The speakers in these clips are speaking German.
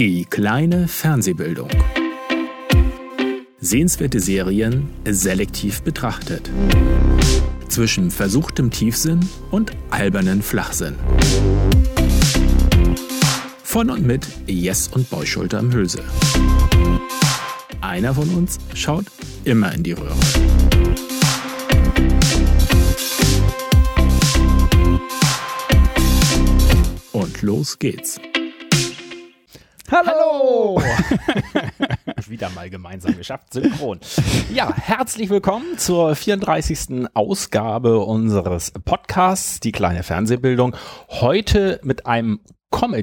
Die kleine Fernsehbildung. Sehenswerte Serien selektiv betrachtet. Zwischen versuchtem Tiefsinn und albernen Flachsinn. Von und mit Jess und Beuschulter am Hülse. Einer von uns schaut immer in die Röhre. Und los geht's. Hallo! Wieder mal gemeinsam geschafft, synchron. Ja, herzlich willkommen zur 34. Ausgabe unseres Podcasts, die kleine Fernsehbildung. Heute mit einem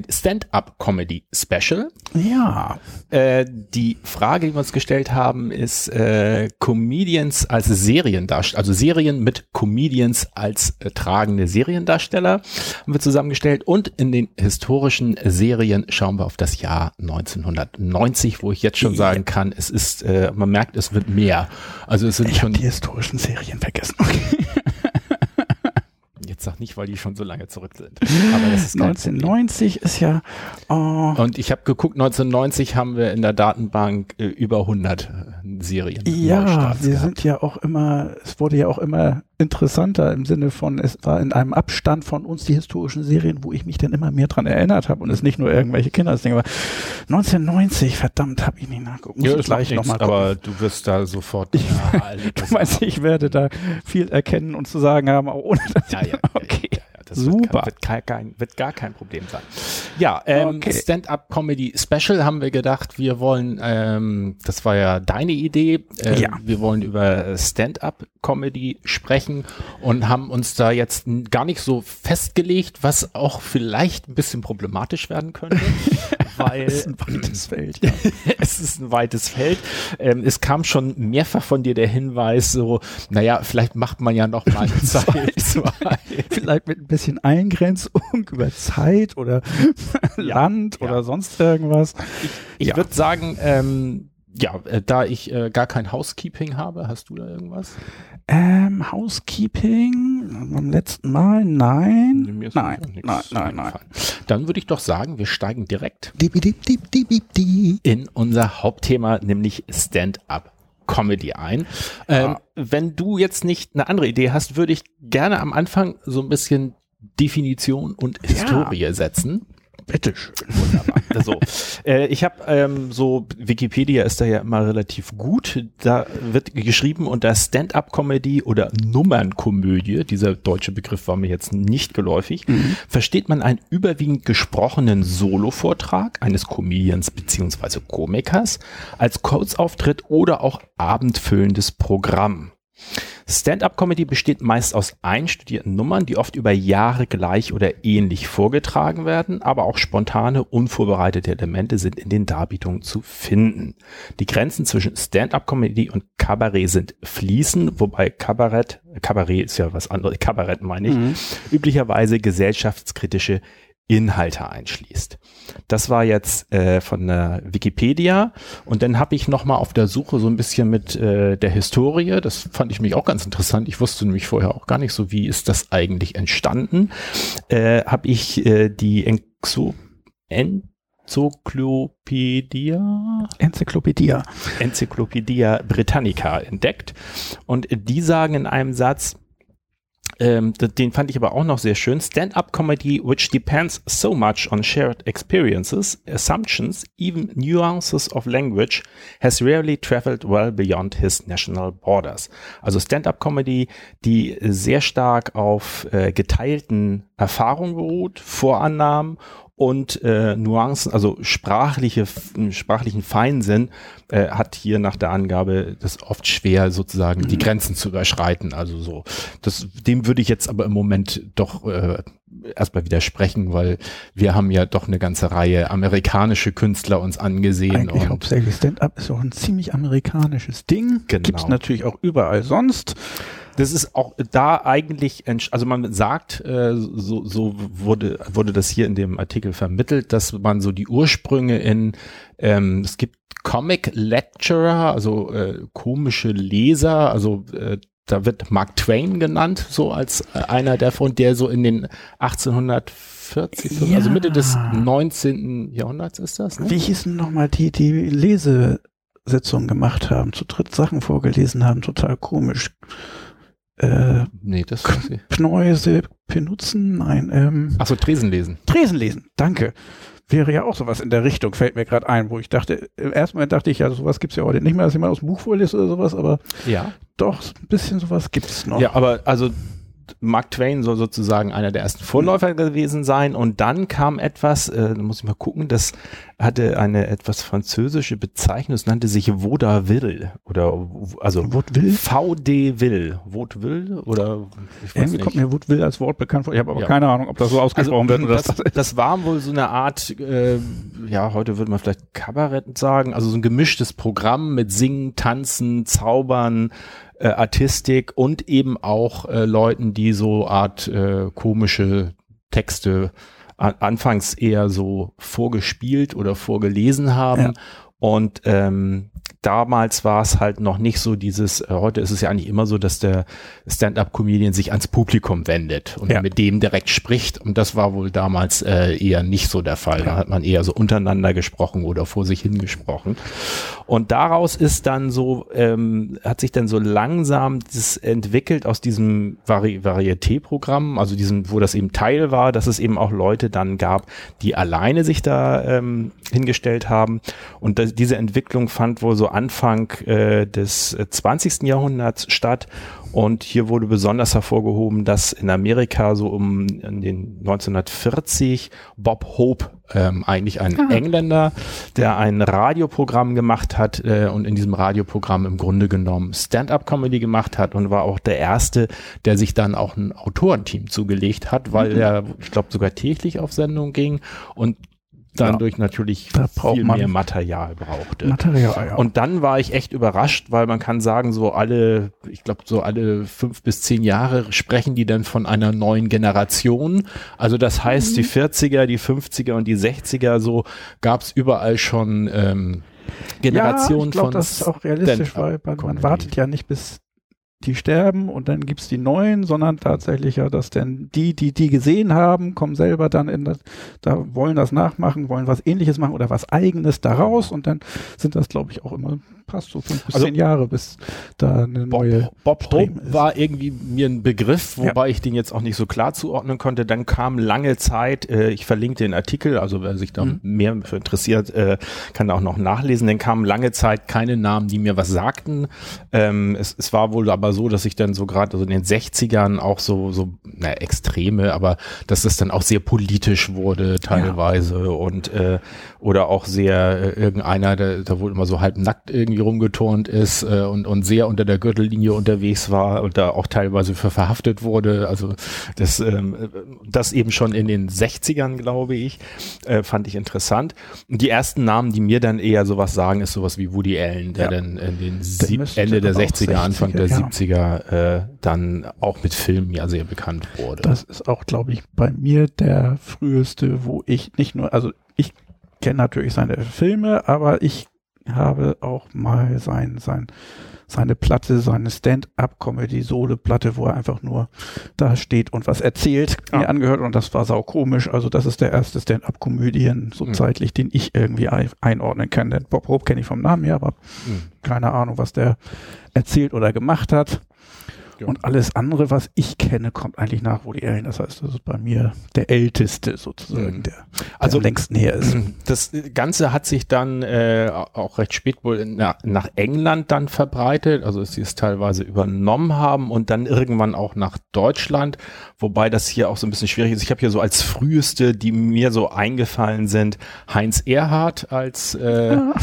Stand-up-Comedy-Special. Ja. Äh, die Frage, die wir uns gestellt haben, ist äh, Comedians als Seriendarsteller, also Serien mit Comedians als äh, tragende Seriendarsteller haben wir zusammengestellt und in den historischen Serien schauen wir auf das Jahr 1990, wo ich jetzt schon sagen kann, es ist, äh, man merkt, es wird mehr. Also es sind ich schon die historischen Serien vergessen. Okay. Jetzt sag nicht, weil die schon so lange zurück sind. Aber das ist kein 1990 ist ja. Oh, Und ich habe geguckt, 1990 haben wir in der Datenbank äh, über 100 äh, Serien. ja, wir gehabt. sind ja auch immer, es wurde ja auch immer interessanter im Sinne von, es war in einem Abstand von uns die historischen Serien, wo ich mich dann immer mehr dran erinnert habe und es nicht nur irgendwelche Kindersdinge war. 1990, verdammt, habe ich nicht nachgeguckt. Muss ja, ich das gleich nochmal aber du wirst da sofort. Ja, Alter, Du meinst, ich werde da viel erkennen und zu sagen haben, auch ohne dass ja, ja, ja, Okay. ja, ja, das Super. Wird, kein, wird, kein, wird gar kein Problem sein. Ja, ähm, Okay. Stand-up-Comedy-Special haben wir gedacht, wir wollen, ähm, das war ja deine Idee, äh, Ja. wir wollen über Stand-up-Comedy sprechen und haben uns da jetzt gar nicht so festgelegt, was auch vielleicht ein bisschen problematisch werden könnte, weil Das ist ein weites Feld. Ja. es ist ein weites Feld. Ähm, es kam schon mehrfach von dir der Hinweis, so, naja, vielleicht macht man ja noch mal Zeit. Vielleicht mit ein bisschen Eingrenzung über Zeit oder Land ja. oder sonst irgendwas. Ich Ja. würde sagen, ähm, ja, äh, da ich äh, gar kein Housekeeping habe, hast du da irgendwas? Ähm, Housekeeping beim letzten Mal? Nein. Nein, nein, nein, nein. eingefallen. Dann würde ich doch sagen, wir steigen direkt in unser Hauptthema, nämlich Stand-up. Comedy ein. Ähm, Ja. Wenn du jetzt nicht eine andere Idee hast, würde ich gerne am Anfang so ein bisschen Definition und Historie setzen. Bitteschön. Wunderbar. Also, äh, ich habe ähm, so, Wikipedia ist da ja immer relativ gut. Da wird geschrieben unter Stand-up-Comedy oder Nummernkomödie, dieser deutsche Begriff war mir jetzt nicht geläufig, versteht man einen überwiegend gesprochenen Solo-Vortrag eines Comedians beziehungsweise Komikers als Kurzauftritt oder auch abendfüllendes Programm. Stand-up-Comedy besteht meist aus einstudierten Nummern, die oft über Jahre gleich oder ähnlich vorgetragen werden, aber auch spontane, unvorbereitete Elemente sind in den Darbietungen zu finden. Die Grenzen zwischen Stand-up-Comedy und Kabarett sind fließend, wobei Kabarett, Kabarett ist ja was anderes, Kabarett meine ich, üblicherweise gesellschaftskritische Inhalte einschließt. Das war jetzt äh, von der Wikipedia und dann habe ich noch mal auf der Suche so ein bisschen mit äh, der Historie, das fand ich mich auch ganz interessant. Ich wusste nämlich vorher auch gar nicht so, wie ist das eigentlich entstanden. Äh, habe ich äh, die Enxo Enzyklopädia Enzyklopädie. Encyclopedia Britannica entdeckt. Und die sagen in einem Satz, ähm, den fand ich aber auch noch sehr schön, Stand-up-Comedy, which depends so much on shared experiences, assumptions, even nuances of language, has rarely traveled well beyond his national borders. Also Stand-up-Comedy, die sehr stark auf äh, geteilten Erfahrungen beruht, Vorannahmen und äh, Nuancen, also sprachliche, sprachlichen Feinsinn, äh, hat hier nach der Angabe das oft schwer sozusagen die Grenzen zu überschreiten. Also so, das, dem würde ich jetzt aber im Moment doch äh, erstmal widersprechen, weil wir haben ja doch eine ganze Reihe amerikanische Künstler uns angesehen Eigentlich und hauptsächlich Stand-up ist auch ein ziemlich amerikanisches Ding. Genau. Gibt's natürlich auch überall sonst. Das ist auch da eigentlich, also man sagt, äh, so, so wurde, wurde das hier in dem Artikel vermittelt, dass man so die Ursprünge in, ähm, es gibt Comic Lecturer, also äh, komische Leser, also äh, da wird Mark Twain genannt, so als äh, einer davon, der so in den 1840, Ja. also Mitte des 19. Jahrhunderts ist das, ne? Wie hießen nochmal die, die Lesesitzungen gemacht haben, zu dritt Sachen vorgelesen haben, total komisch. Äh, Nee, das. Pneuse benutzen, nein, ähm, Achso, Tresen lesen. Tresen lesen, danke. Wäre ja auch sowas in der Richtung, fällt mir gerade ein, wo ich dachte, im ersten Moment dachte ich, ja, sowas gibt's ja heute nicht mehr, dass jemand aus dem Buch vorliest oder sowas, aber Ja. doch, ein bisschen sowas gibt's noch. Ja, aber also Mark Twain soll sozusagen einer der ersten Vorläufer gewesen sein und dann kam etwas, äh, da muss ich mal gucken, das hatte eine etwas französische Bezeichnung, es nannte sich Vaudeville oder also? Vaudeville, Vaudeville oder ich weiß Irgendwie nicht. kommt mir Woodville als Wort bekannt vor. Ich habe aber Ja. keine Ahnung, ob das so ausgesprochen wird oder Also, das, das war wohl so eine Art, äh, ja, heute würde man vielleicht Kabarett sagen, also so ein gemischtes Programm mit Singen, Tanzen, Zaubern, äh, Artistik und eben auch äh, Leuten, die so Art äh, komische Texte an, anfangs eher so vorgespielt oder vorgelesen haben. Ja. Und ähm, damals war es halt noch nicht so dieses, äh, heute ist es ja eigentlich immer so, dass der Stand-up-Comedian sich ans Publikum wendet und Ja. mit dem direkt spricht. Und das war wohl damals äh, eher nicht so der Fall. Da hat man eher so untereinander gesprochen oder vor sich hingesprochen. Und daraus ist dann so, ähm, hat sich dann so langsam das entwickelt aus diesem Vari Varieté-Programm, also diesem, wo das eben Teil war, dass es eben auch Leute dann gab, die alleine sich da ähm, hingestellt haben. Und das, diese Entwicklung fand wohl so Anfang äh, des äh, 20. Jahrhunderts statt. Und hier wurde besonders hervorgehoben, dass in Amerika so um in den 1940 Bob Hope, ähm, eigentlich ein Engländer, der ein Radioprogramm gemacht hat äh, und in diesem Radioprogramm im Grunde genommen Stand-up-Comedy gemacht hat und war auch der erste, der sich dann auch ein Autorenteam zugelegt hat, weil er, ich glaube, sogar täglich auf Sendung ging und dadurch natürlich Da viel mehr Material brauchte. Material, ja. Und dann war ich echt überrascht, weil man kann sagen, so alle, ich glaube, so alle fünf bis zehn Jahre sprechen die dann von einer neuen Generation. Also das heißt, die 40er, die 50er und die 60er, so gab es überall schon ähm, Generationen ja, ich glaub, von das ist auch realistisch, weil man, man wartet ja nicht bis die sterben und dann gibt's die neuen, sondern tatsächlich ja, dass denn die, die die gesehen haben, kommen selber dann in das, da wollen das nachmachen, wollen was ähnliches machen oder was eigenes daraus und dann sind das, glaube ich, auch immer passt so fünf bis Also zehn Jahre, bis da eine neue Bob, Bob Stream Hope ist. war irgendwie mir ein Begriff, wobei ich den jetzt auch nicht so klar zuordnen konnte. Dann kam lange Zeit, äh, ich verlinke den Artikel, also wer sich da Mhm. mehr für interessiert, äh, kann da auch noch nachlesen. Dann kamen lange Zeit keine Namen, die mir was sagten. Ähm, es, es war wohl aber so, dass ich dann so gerade also in den 60ern auch so, so na, Extreme, aber dass es dann auch sehr politisch wurde teilweise und äh, oder auch sehr äh, irgendeiner, der da wohl immer so halb nackt irgendwie rumgeturnt ist äh, und, und sehr unter der Gürtellinie unterwegs war und da auch teilweise für verhaftet wurde. Also das, ähm, äh, das eben schon in den 60ern, glaube ich, äh, fand ich interessant. Und die ersten Namen, die mir dann eher sowas sagen, ist sowas wie Woody Allen, der Ja. dann in den sieb Ende der aber auch 60er, Anfang der 60er, ja. 70er äh, dann auch mit Filmen ja sehr bekannt wurde. Das ist auch, glaube ich, bei mir der früheste, wo ich nicht nur, also ich kenne natürlich seine Filme, aber ich habe auch mal sein, sein, seine Platte, seine Stand-up-Comedy-Sole-Platte, wo er einfach nur da steht und was erzählt, Ah. mir angehört und das war saukomisch. Also das ist der erste Stand-up-Comedian so Mhm. zeitlich, den ich irgendwie ein- einordnen kann. Den Bob Hope kenne ich vom Namen her, aber Mhm. keine Ahnung, was der erzählt oder gemacht hat. Ja. Und alles andere, was ich kenne, kommt eigentlich nach Woody Allen. Das heißt, das ist bei mir der älteste sozusagen, Mhm. der, der Also- am längsten her ist. Das Ganze hat sich dann äh, auch recht spät wohl nach, nach England dann verbreitet, also dass sie es teilweise übernommen haben und dann irgendwann auch nach Deutschland, wobei das hier auch so ein bisschen schwierig ist. Ich habe hier so als früheste, die mir so eingefallen sind, Heinz Erhardt als äh, ne,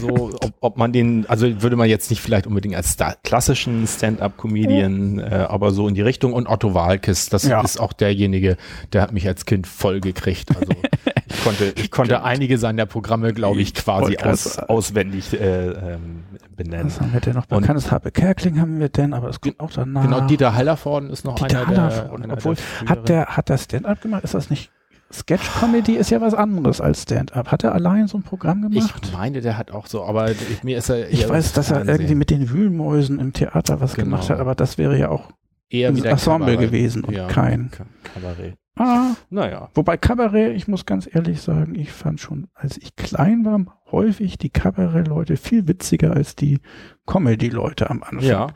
so, ob, ob man den, also würde man jetzt nicht vielleicht unbedingt als klassischen Stand-up-Comedian, äh, aber so in die Richtung und Otto Walkes, das Ja. ist auch derjenige, der hat mich als Kind voll gekriegt. Also ich konnte, ich konnte einige seiner Programme, glaube ich, quasi aus, auswendig äh, ähm, benennen. Was haben wir denn noch? Bekanntes Habe Kerkling haben wir denn, aber das kommt auch danach. Genau, Dieter Hallervorden ist noch Dieter einer Hallervorden, der, einer obwohl, der hat der, hat der Stand-up gemacht? Ist das nicht Sketch-Comedy ist ja was anderes als Stand-up. Hat er allein so ein Programm gemacht? Ich meine, der hat auch so, aber ich, mir ist er Ich weiß, dass er irgendwie mit den Wühlmäusen im Theater was Genau. gemacht hat, aber das wäre ja auch eher ein Ensemble Kabarett. gewesen und ja, kein. Ka- Kabarett. Ah, Naja. wobei Kabarett, ich muss ganz ehrlich sagen, ich fand schon, als ich klein war, häufig die Kabarett-Leute viel witziger als die Comedy-Leute am Anfang. Ja.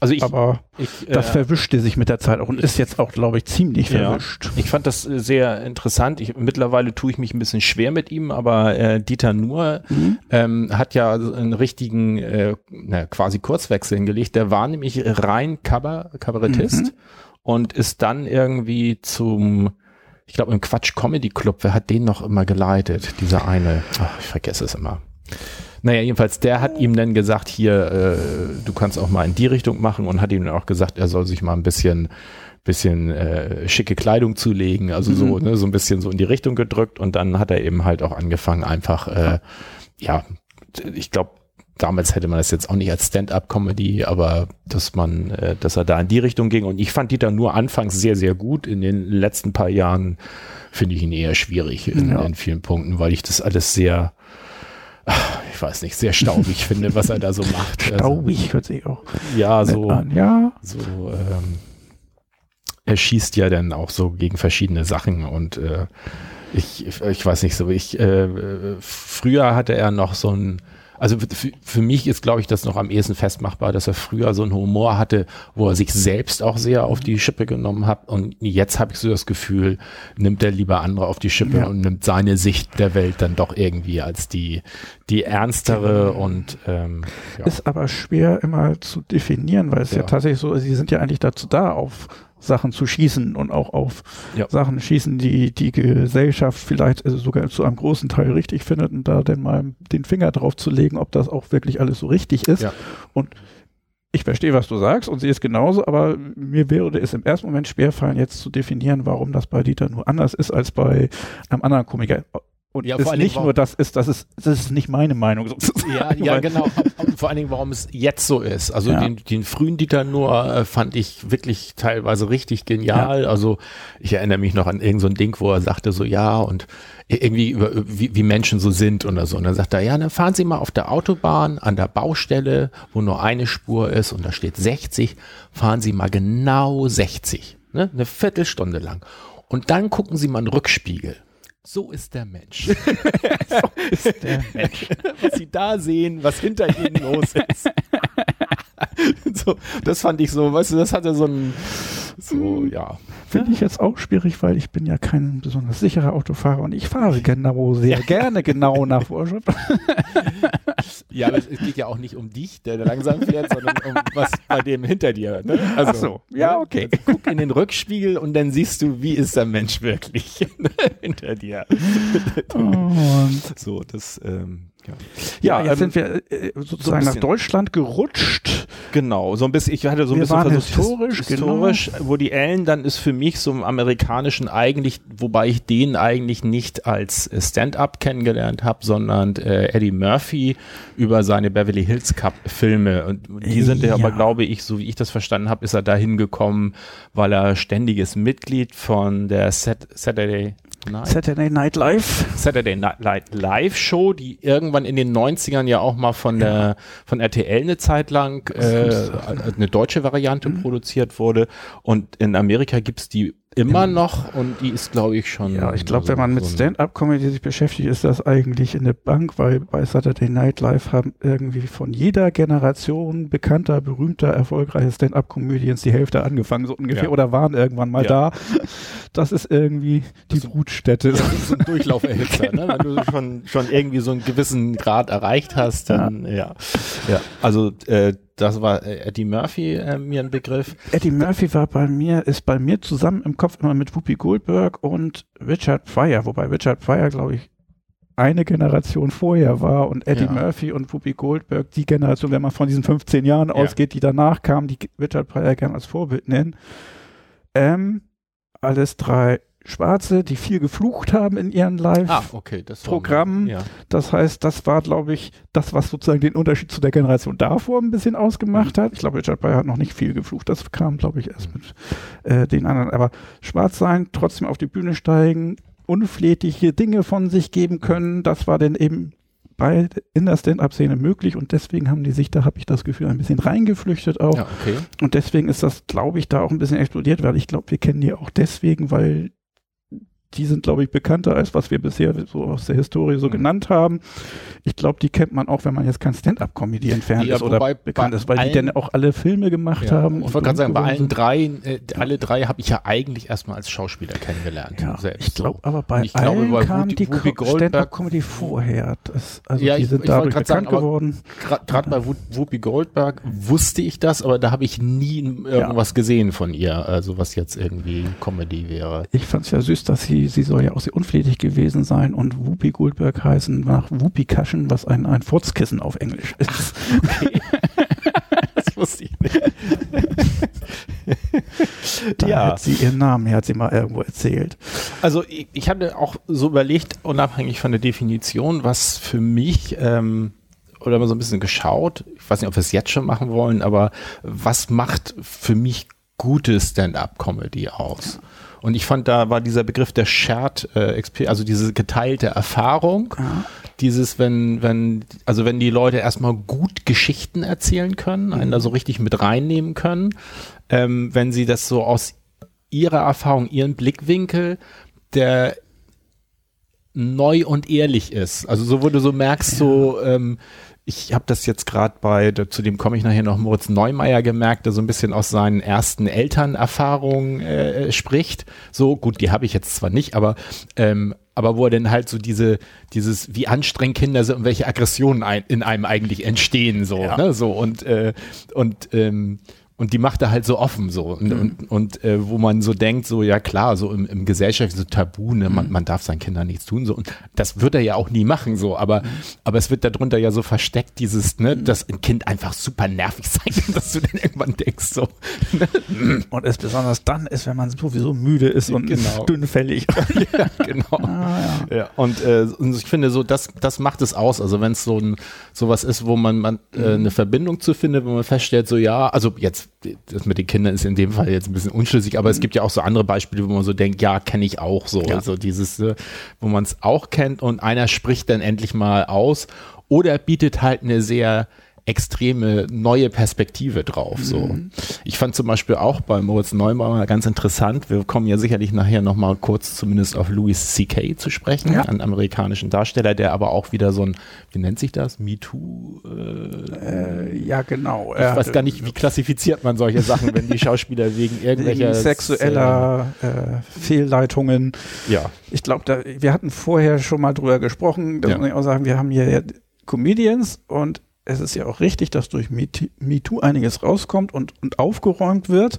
Also ich, aber ich, das äh, verwischte sich mit der Zeit auch und ist jetzt auch, glaube ich, ziemlich Ja. verwischt. Ich fand das äh, sehr interessant. Ich, mittlerweile tue ich mich ein bisschen schwer mit ihm, aber äh, Dieter Nuhr Mhm. ähm, hat ja einen richtigen äh, na, quasi Kurzwechsel hingelegt. Der war nämlich rein Kabar Kabarettist Mhm. und ist dann irgendwie zum, ich glaube im Quatsch Comedy Club, wer hat den noch immer geleitet? Dieser eine, ach, ich vergesse es immer. Naja, jedenfalls, der hat ihm dann gesagt, hier, äh, du kannst auch mal in die Richtung machen und hat ihm dann auch gesagt, er soll sich mal ein bisschen, bisschen äh, schicke Kleidung zulegen, also so, ne, so ein bisschen so in die Richtung gedrückt und dann hat er eben halt auch angefangen, einfach, äh, ja, ich glaube, damals hätte man das jetzt auch nicht als Stand-up-Comedy, aber dass man, äh, dass er da in die Richtung ging und ich fand Dieter nur anfangs sehr, sehr gut. In den letzten paar Jahren finde ich ihn eher schwierig in, Ja. in vielen Punkten, weil ich das alles sehr, ich weiß nicht, sehr staubig finde, was er da so macht. Staubig hört sich auch Also, ja, so, an. Ja, so, ähm, er schießt ja dann auch so gegen verschiedene Sachen und äh, ich, ich weiß nicht so, ich, äh, äh, früher hatte er noch so ein, also für, für mich ist, glaube ich, das noch am ehesten festmachbar, dass er früher so einen Humor hatte, wo er sich selbst auch sehr auf die Schippe genommen hat. Und jetzt habe ich so das Gefühl, nimmt er lieber andere auf die Schippe Ja. und nimmt seine Sicht der Welt dann doch irgendwie als die, die ernstere und ähm, ja. ist aber schwer immer zu definieren, weil es ja, Ja. tatsächlich so, sie sind ja eigentlich dazu da, auf Sachen zu schießen und auch auf Ja. Sachen schießen, die die Gesellschaft vielleicht äh, sogar zu einem großen Teil richtig findet und da dann mal den Finger drauf zu legen, ob das auch wirklich alles so richtig ist. Ja. Und ich verstehe, was du sagst und sie ist genauso, aber mir würde es im ersten Moment schwerfallen, jetzt zu definieren, warum das bei Dieter nur anders ist als bei einem anderen Komiker. Und Ja, es vor allen Dingen, nicht nur das ist, das ist, das ist nicht meine Meinung sozusagen. Ja, ja, genau. Vor allen Dingen, warum es jetzt so ist. Also Ja. den, den frühen Dieter Nuhr äh, fand ich wirklich teilweise richtig genial. Also ich erinnere mich noch an irgendein so Ding, wo er sagte so, ja, und irgendwie über, wie, wie Menschen so sind oder so. Und dann sagt er, ja, dann fahren Sie mal auf der Autobahn an der Baustelle, wo nur eine Spur ist und da steht 60, fahren Sie mal genau 60. Ne? Eine Viertelstunde lang. Und dann gucken Sie mal in den Rückspiegel. So ist der Mensch. ist der Mensch. was sie da sehen, was hinter ihnen los ist. so, das fand ich so, weißt du, das hatte so ein, so, ja. Finde ich jetzt auch schwierig, weil ich bin ja kein besonders sicherer Autofahrer und ich fahre genau, sehr gerne genau nach Vorschrift. Ja, aber es, geht ja auch nicht um dich, der langsam fährt, sondern um was bei dem hinter dir. Ne? Also, Ach so, ja, okay. Also, guck in den Rückspiegel und dann siehst du, wie ist der Mensch wirklich hinter dir. Und So, das, ähm, ja. ja, jetzt ähm, sind wir äh, sozusagen nach bisschen. Deutschland gerutscht. Genau, so ein bisschen, ich hatte so ein Wir bisschen versucht, historisch, his- historisch, wo die Ellen dann ist für mich so im amerikanischen eigentlich, wobei ich den eigentlich nicht als äh, Stand-up kennengelernt habe, sondern äh, Eddie Murphy über seine Beverly Hills Cup Filme und die sind ja aber glaube ich, so wie ich das verstanden habe, ist er dahin gekommen, weil er ständiges Mitglied von der Sat Saturday Night Saturday Night Live. Saturday Night Live- Show, die irgendwann in den 90ern ja auch mal von der von RTL eine Zeit lang äh, eine deutsche Variante Mhm. produziert wurde und in Amerika gibt's die immer noch und die ist glaube ich schon Ja, ich glaube, so- wenn man mit Stand-up-Comedy sich beschäftigt, ist das eigentlich in der Bank, weil bei Saturday Night Live haben irgendwie von jeder Generation bekannter, berühmter, erfolgreicher Stand-up-Comedians die Hälfte angefangen, so ungefähr, Ja. oder waren irgendwann mal Ja. da. Das ist irgendwie die Brutstätte. das ist so ein Durchlauferhitzer, ne? Wenn du schon, schon irgendwie so einen gewissen Grad erreicht hast, dann ja. Ja, also äh, das war äh, Eddie Murphy äh, mir ein Begriff. Eddie Murphy war bei mir, ist bei mir zusammen im Kopf immer mit Whoopi Goldberg und Richard Pryor, wobei Richard Pryor, glaube ich, eine Generation vorher war und Eddie Ja. Murphy und Whoopi Goldberg die Generation, wenn man von diesen 15 Jahren ausgeht, die danach kamen, die Richard Pryor gerne als Vorbild nennen. Ähm, alles drei Schwarze, die viel geflucht haben in ihren Live. Ah, okay, das. Ja. Das heißt, das war, glaube ich, das, was sozusagen den Unterschied zu der Generation davor ein bisschen ausgemacht hat. Ich glaube, Richard Pryor hat noch nicht viel geflucht. Das kam, glaube ich, erst mit äh, den anderen. Aber schwarz sein, trotzdem auf die Bühne steigen, unflätige Dinge von sich geben können, das war denn eben bei in der Stand-up-Szene möglich und deswegen haben die sich, da habe ich das Gefühl, ein bisschen reingeflüchtet auch. Ja, okay. Und deswegen ist das, glaube ich, da auch ein bisschen explodiert, weil ich glaube, wir kennen die auch deswegen, weil die sind, glaube ich, bekannter als was wir bisher so aus der Historie so Mhm. genannt haben. Ich glaube, die kennt man auch, wenn man jetzt kein Stand-up-Comedy entfernt Ja, ist oder bekannt ist, weil die dann auch alle Filme gemacht Ja, haben. ich wollte gerade sagen, bei allen drei, äh, alle drei habe ich ja eigentlich erstmal als Schauspieler kennengelernt. Ja, selbst ich glaube, so. aber bei ich glaube, allen bei kam die Whoopi Co- Goldberg- Stand-up-Comedy vorher. Das, also Ja, die ich- sind ich wollte dadurch grad bekannt sagen, geworden. Gerade bei Who- Whoopi Goldberg wusste ich das, aber da habe ich nie irgendwas gesehen von ihr, also was jetzt irgendwie Comedy wäre. Ich fand es ja süß, dass sie, sie soll ja auch sehr unflätig gewesen sein und Whoopi Goldberg heißen nach Whoopi Cushion, was ein, ein Furzkissen auf Englisch ist. Das wusste ich nicht. Da Ja. hat sie ihren Namen, hat sie mal irgendwo erzählt. Also ich, ich hatte auch so überlegt, unabhängig von der Definition, was für mich ähm, oder mal so ein bisschen geschaut, ich weiß nicht, ob wir es jetzt schon machen wollen, aber was macht für mich gute Stand-up-Comedy aus? Und ich fand, da war dieser Begriff der Shared äh, Experience, also diese geteilte Erfahrung, dieses, wenn, wenn, also wenn die Leute erstmal gut Geschichten erzählen können, einen da so richtig mit reinnehmen können, ähm, wenn sie das so aus ihrer Erfahrung, ihren Blickwinkel, der neu und ehrlich ist. Also so, wo du so merkst, so, ähm, ich habe das jetzt gerade bei, zu dem komme ich nachher noch, Moritz Neumeier gemerkt, der so ein bisschen aus seinen ersten Elternerfahrungen äh, spricht. So, gut, die habe ich jetzt zwar nicht, aber ähm, aber wo er dann halt so diese, dieses, wie anstrengend Kinder sind und welche Aggressionen ein, in einem eigentlich entstehen, so, Ja. ne, so und, äh, und, ähm, und die macht er halt so offen so. Und, und, und äh, wo man so denkt, so ja klar, so im, im gesellschaftlichen so Tabu, ne, man, man darf seinen Kindern nichts tun so. Und das wird er ja auch nie machen so, aber aber es wird darunter ja so versteckt dieses, ne, dass ein Kind einfach super nervig sein kann, dass du dann irgendwann denkst so, Und es besonders dann ist, wenn man sowieso müde ist und Genau. dünnfällig. ja, genau. Ah, Ja, und, äh, und ich finde so, das, das macht es aus. Also wenn es so ein sowas ist, wo man, man äh, eine Verbindung zu findet, wo man feststellt, so ja, also jetzt, das mit den Kindern ist in dem Fall jetzt ein bisschen unschlüssig, aber es gibt ja auch so andere Beispiele, wo man so denkt, ja, kenne ich auch so. Ja. Also dieses, äh, wo man es auch kennt und einer spricht dann endlich mal aus oder bietet halt eine sehr extreme neue Perspektive drauf. So. Ich fand zum Beispiel auch bei Moritz Neumauer ganz interessant, wir kommen ja sicherlich nachher nochmal kurz zumindest auf Louis C.K. zu sprechen, Ja. einen amerikanischen Darsteller, der aber auch wieder so ein, wie nennt sich das, MeToo? Äh, Äh, ja, genau. ich weiß gar nicht, wie klassifiziert man solche Sachen, wenn die Schauspieler wegen irgendwelcher sexueller äh, Fehlleitungen. Ja, Ich glaube, wir hatten vorher schon mal drüber gesprochen. Das Ja. muss ich auch sagen, wir haben hier ja Comedians und es ist ja auch richtig, dass durch MeT- MeToo einiges rauskommt und, und aufgeräumt wird.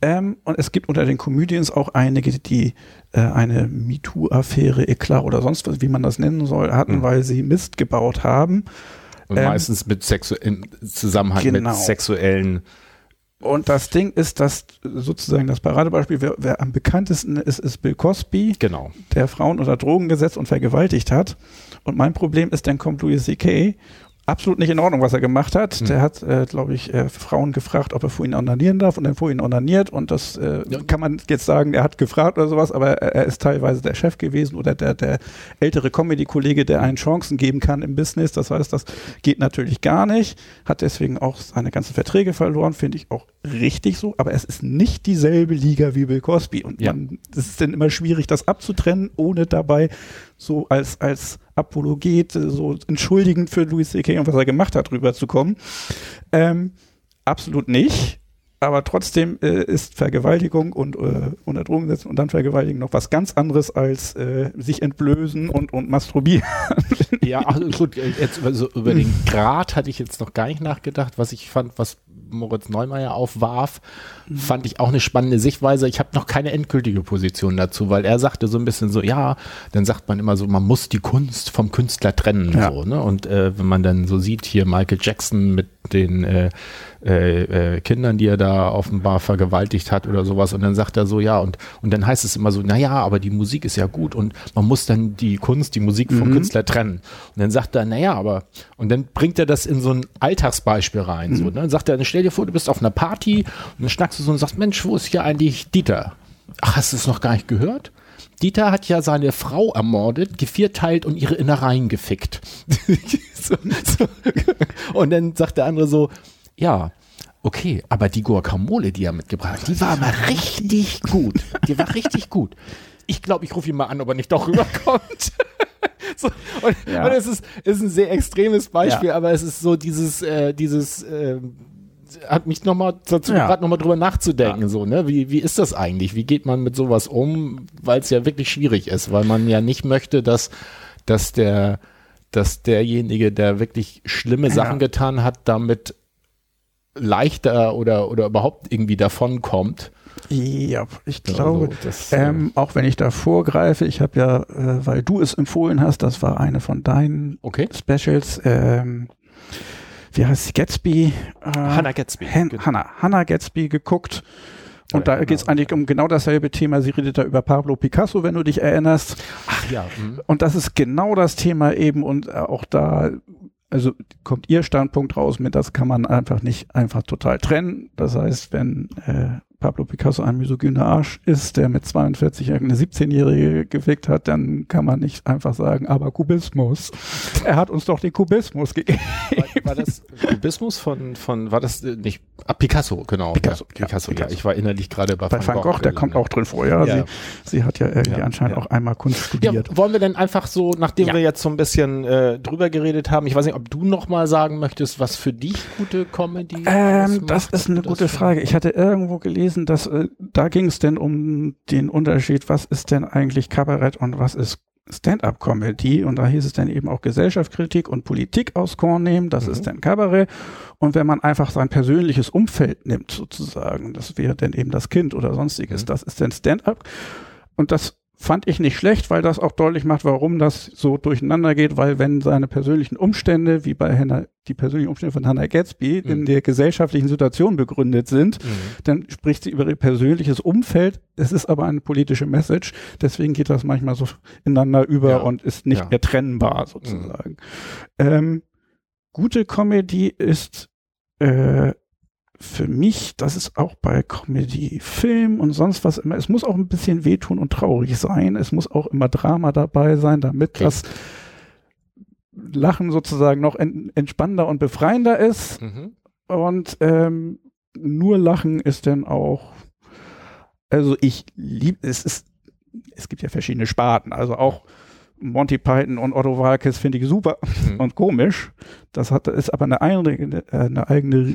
Ähm, und es gibt unter den Comedians auch einige, die äh, eine MeToo-Affäre, Eklat oder sonst was, wie man das nennen soll, hatten, Mhm. weil sie Mist gebaut haben. und Ähm, meistens mit sexu im Zusammenhang Genau. mit sexuellen Und das Ding ist, dass sozusagen das Paradebeispiel, wer, wer am bekanntesten ist, ist Bill Cosby. Genau. der Frauen unter Drogen gesetzt und vergewaltigt hat. Und mein Problem ist, dann kommt Louis C.K. Absolut nicht in Ordnung, was er gemacht hat. Hm. Der hat, äh, glaube ich, äh, Frauen gefragt, ob er vor ihnen onanieren darf und dann vor ihnen onaniert. Und das äh, Ja. kann man jetzt sagen, er hat gefragt oder sowas, aber er, er ist teilweise der Chef gewesen oder der, der ältere Comedy-Kollege, der einen Chancen geben kann im Business. Das heißt, das geht natürlich gar nicht. Hat deswegen auch seine ganzen Verträge verloren, finde ich auch richtig so. Aber es ist nicht dieselbe Liga wie Bill Cosby. Und Ja. man, es ist dann immer schwierig, das abzutrennen, ohne dabei so als, als Apologet, so entschuldigend für Louis C.K. und was er gemacht hat, rüberzukommen. Ähm, absolut nicht. Aber trotzdem äh, ist Vergewaltigung und äh, unter Drogen setzen und dann Vergewaltigen noch was ganz anderes als äh, sich entblößen und, und masturbieren. Ja, ach, gut, äh, jetzt über, so über den Grad hatte ich jetzt noch gar nicht nachgedacht. Was ich fand, was Moritz Neumeier aufwarf, fand ich auch eine spannende Sichtweise. Ich habe noch keine endgültige Position dazu, weil er sagte so ein bisschen so, ja, dann sagt man immer so, man muss die Kunst vom Künstler trennen. Ja. So, ne? Und äh, wenn man dann so sieht, hier Michael Jackson mit den äh, äh, äh, Kindern, die er da offenbar vergewaltigt hat oder sowas. Und dann sagt er so, ja, und, und dann heißt es immer so, naja, aber die Musik ist ja gut und man muss dann die Kunst, die Musik vom Mhm. Künstler trennen. Und dann sagt er, naja, aber, und dann bringt er das in so ein Alltagsbeispiel rein. So, ne? Dann sagt er, dann stell dir vor, du bist auf einer Party und dann schnackst du so und sagst, Mensch, wo ist hier eigentlich Dieter? Ach, hast du es noch gar nicht gehört? Dieter hat ja seine Frau ermordet, gevierteilt und ihre Innereien gefickt. so, so. Und dann sagt der andere so, ja, okay, aber die Guacamole, die er mitgebracht hat, die war aber richtig gut. Die war richtig gut. Ich glaube, ich rufe ihn mal an, ob er nicht doch rüberkommt. so, und, Ja. und es ist, ist ein sehr extremes Beispiel, Ja. aber es ist so dieses, äh, dieses, ähm, hat mich nochmal dazu Ja. gerade nochmal drüber nachzudenken, so, ne? Wie, wie ist das eigentlich? Wie geht man mit sowas um? Weil es ja wirklich schwierig ist, weil man ja nicht möchte, dass, dass der, dass derjenige, der wirklich schlimme Sachen getan hat, damit leichter oder, oder überhaupt irgendwie davonkommt. Ja, ich Ja, glaube, also das, äh, ähm, auch wenn ich da vorgreife, ich habe ja, äh, weil du es empfohlen hast, das war eine von deinen Okay. Specials, ähm, wie heißt sie, Gatsby? Äh, Hannah Gatsby. Han Genau. Hannah, Hannah Gatsby geguckt. Und Oder da geht es Hannah. eigentlich um genau dasselbe Thema. Sie redet da über Pablo Picasso, wenn du dich erinnerst. Ach ja. mhm. Und das ist genau das Thema eben und auch da, also kommt ihr Standpunkt raus mit, das kann man einfach nicht einfach total trennen. Das heißt, wenn äh, Pablo Picasso ein misogyner Arsch ist, der mit 42 irgendeine 17-Jährige gefickt hat, dann kann man nicht einfach sagen, aber Kubismus. Er hat uns doch den Kubismus gegeben. War, war das Kubismus von, von, war das äh, nicht, ah, Picasso, genau. Picasso, ja, Picasso, ja. Ich war innerlich gerade bei, Bei Van Gogh, der gewesen, kommt ne? auch drin vor. Ja, Ja. Sie, sie hat ja irgendwie Ja, anscheinend auch einmal Kunst studiert. wollen wir denn einfach so, nachdem wir jetzt so ein bisschen äh, drüber geredet haben, ich weiß nicht, ob du noch mal sagen möchtest, was für dich gute Comedy Ähm, das ist eine gute Frage. Ich hatte irgendwo gelesen, dass äh, da ging es denn um den Unterschied, was ist denn eigentlich Kabarett und was ist Stand-up-Comedy und da hieß es dann eben auch Gesellschaftskritik und Politik aus Korn nehmen, das Mhm. ist dann Kabarett und wenn man einfach sein persönliches Umfeld nimmt sozusagen, das wäre dann eben das Kind oder sonstiges, Mhm. das ist dann Stand-up und das fand ich nicht schlecht, weil das auch deutlich macht, warum das so durcheinander geht, weil wenn seine persönlichen Umstände, wie bei Hannah, die persönlichen Umstände von Hannah Gatsby in Mhm. der gesellschaftlichen Situation begründet sind, Mhm. dann spricht sie über ihr persönliches Umfeld. Es ist aber eine politische Message, deswegen geht das manchmal so ineinander über Ja. und ist nicht Ja. mehr trennbar sozusagen. Ähm, gute Comedy ist äh, für mich, das ist auch bei Comedy, Film und sonst was immer, es muss auch ein bisschen wehtun und traurig sein. Es muss auch immer Drama dabei sein, damit Okay. das Lachen sozusagen noch en entspannender und befreiender ist. Mhm. Und ähm, nur Lachen ist dann auch, also ich liebe, es ist, es gibt ja verschiedene Sparten, also auch Monty Python und Otto Walkes finde ich super Mhm. und komisch. Das hat, ist aber eine eine eigene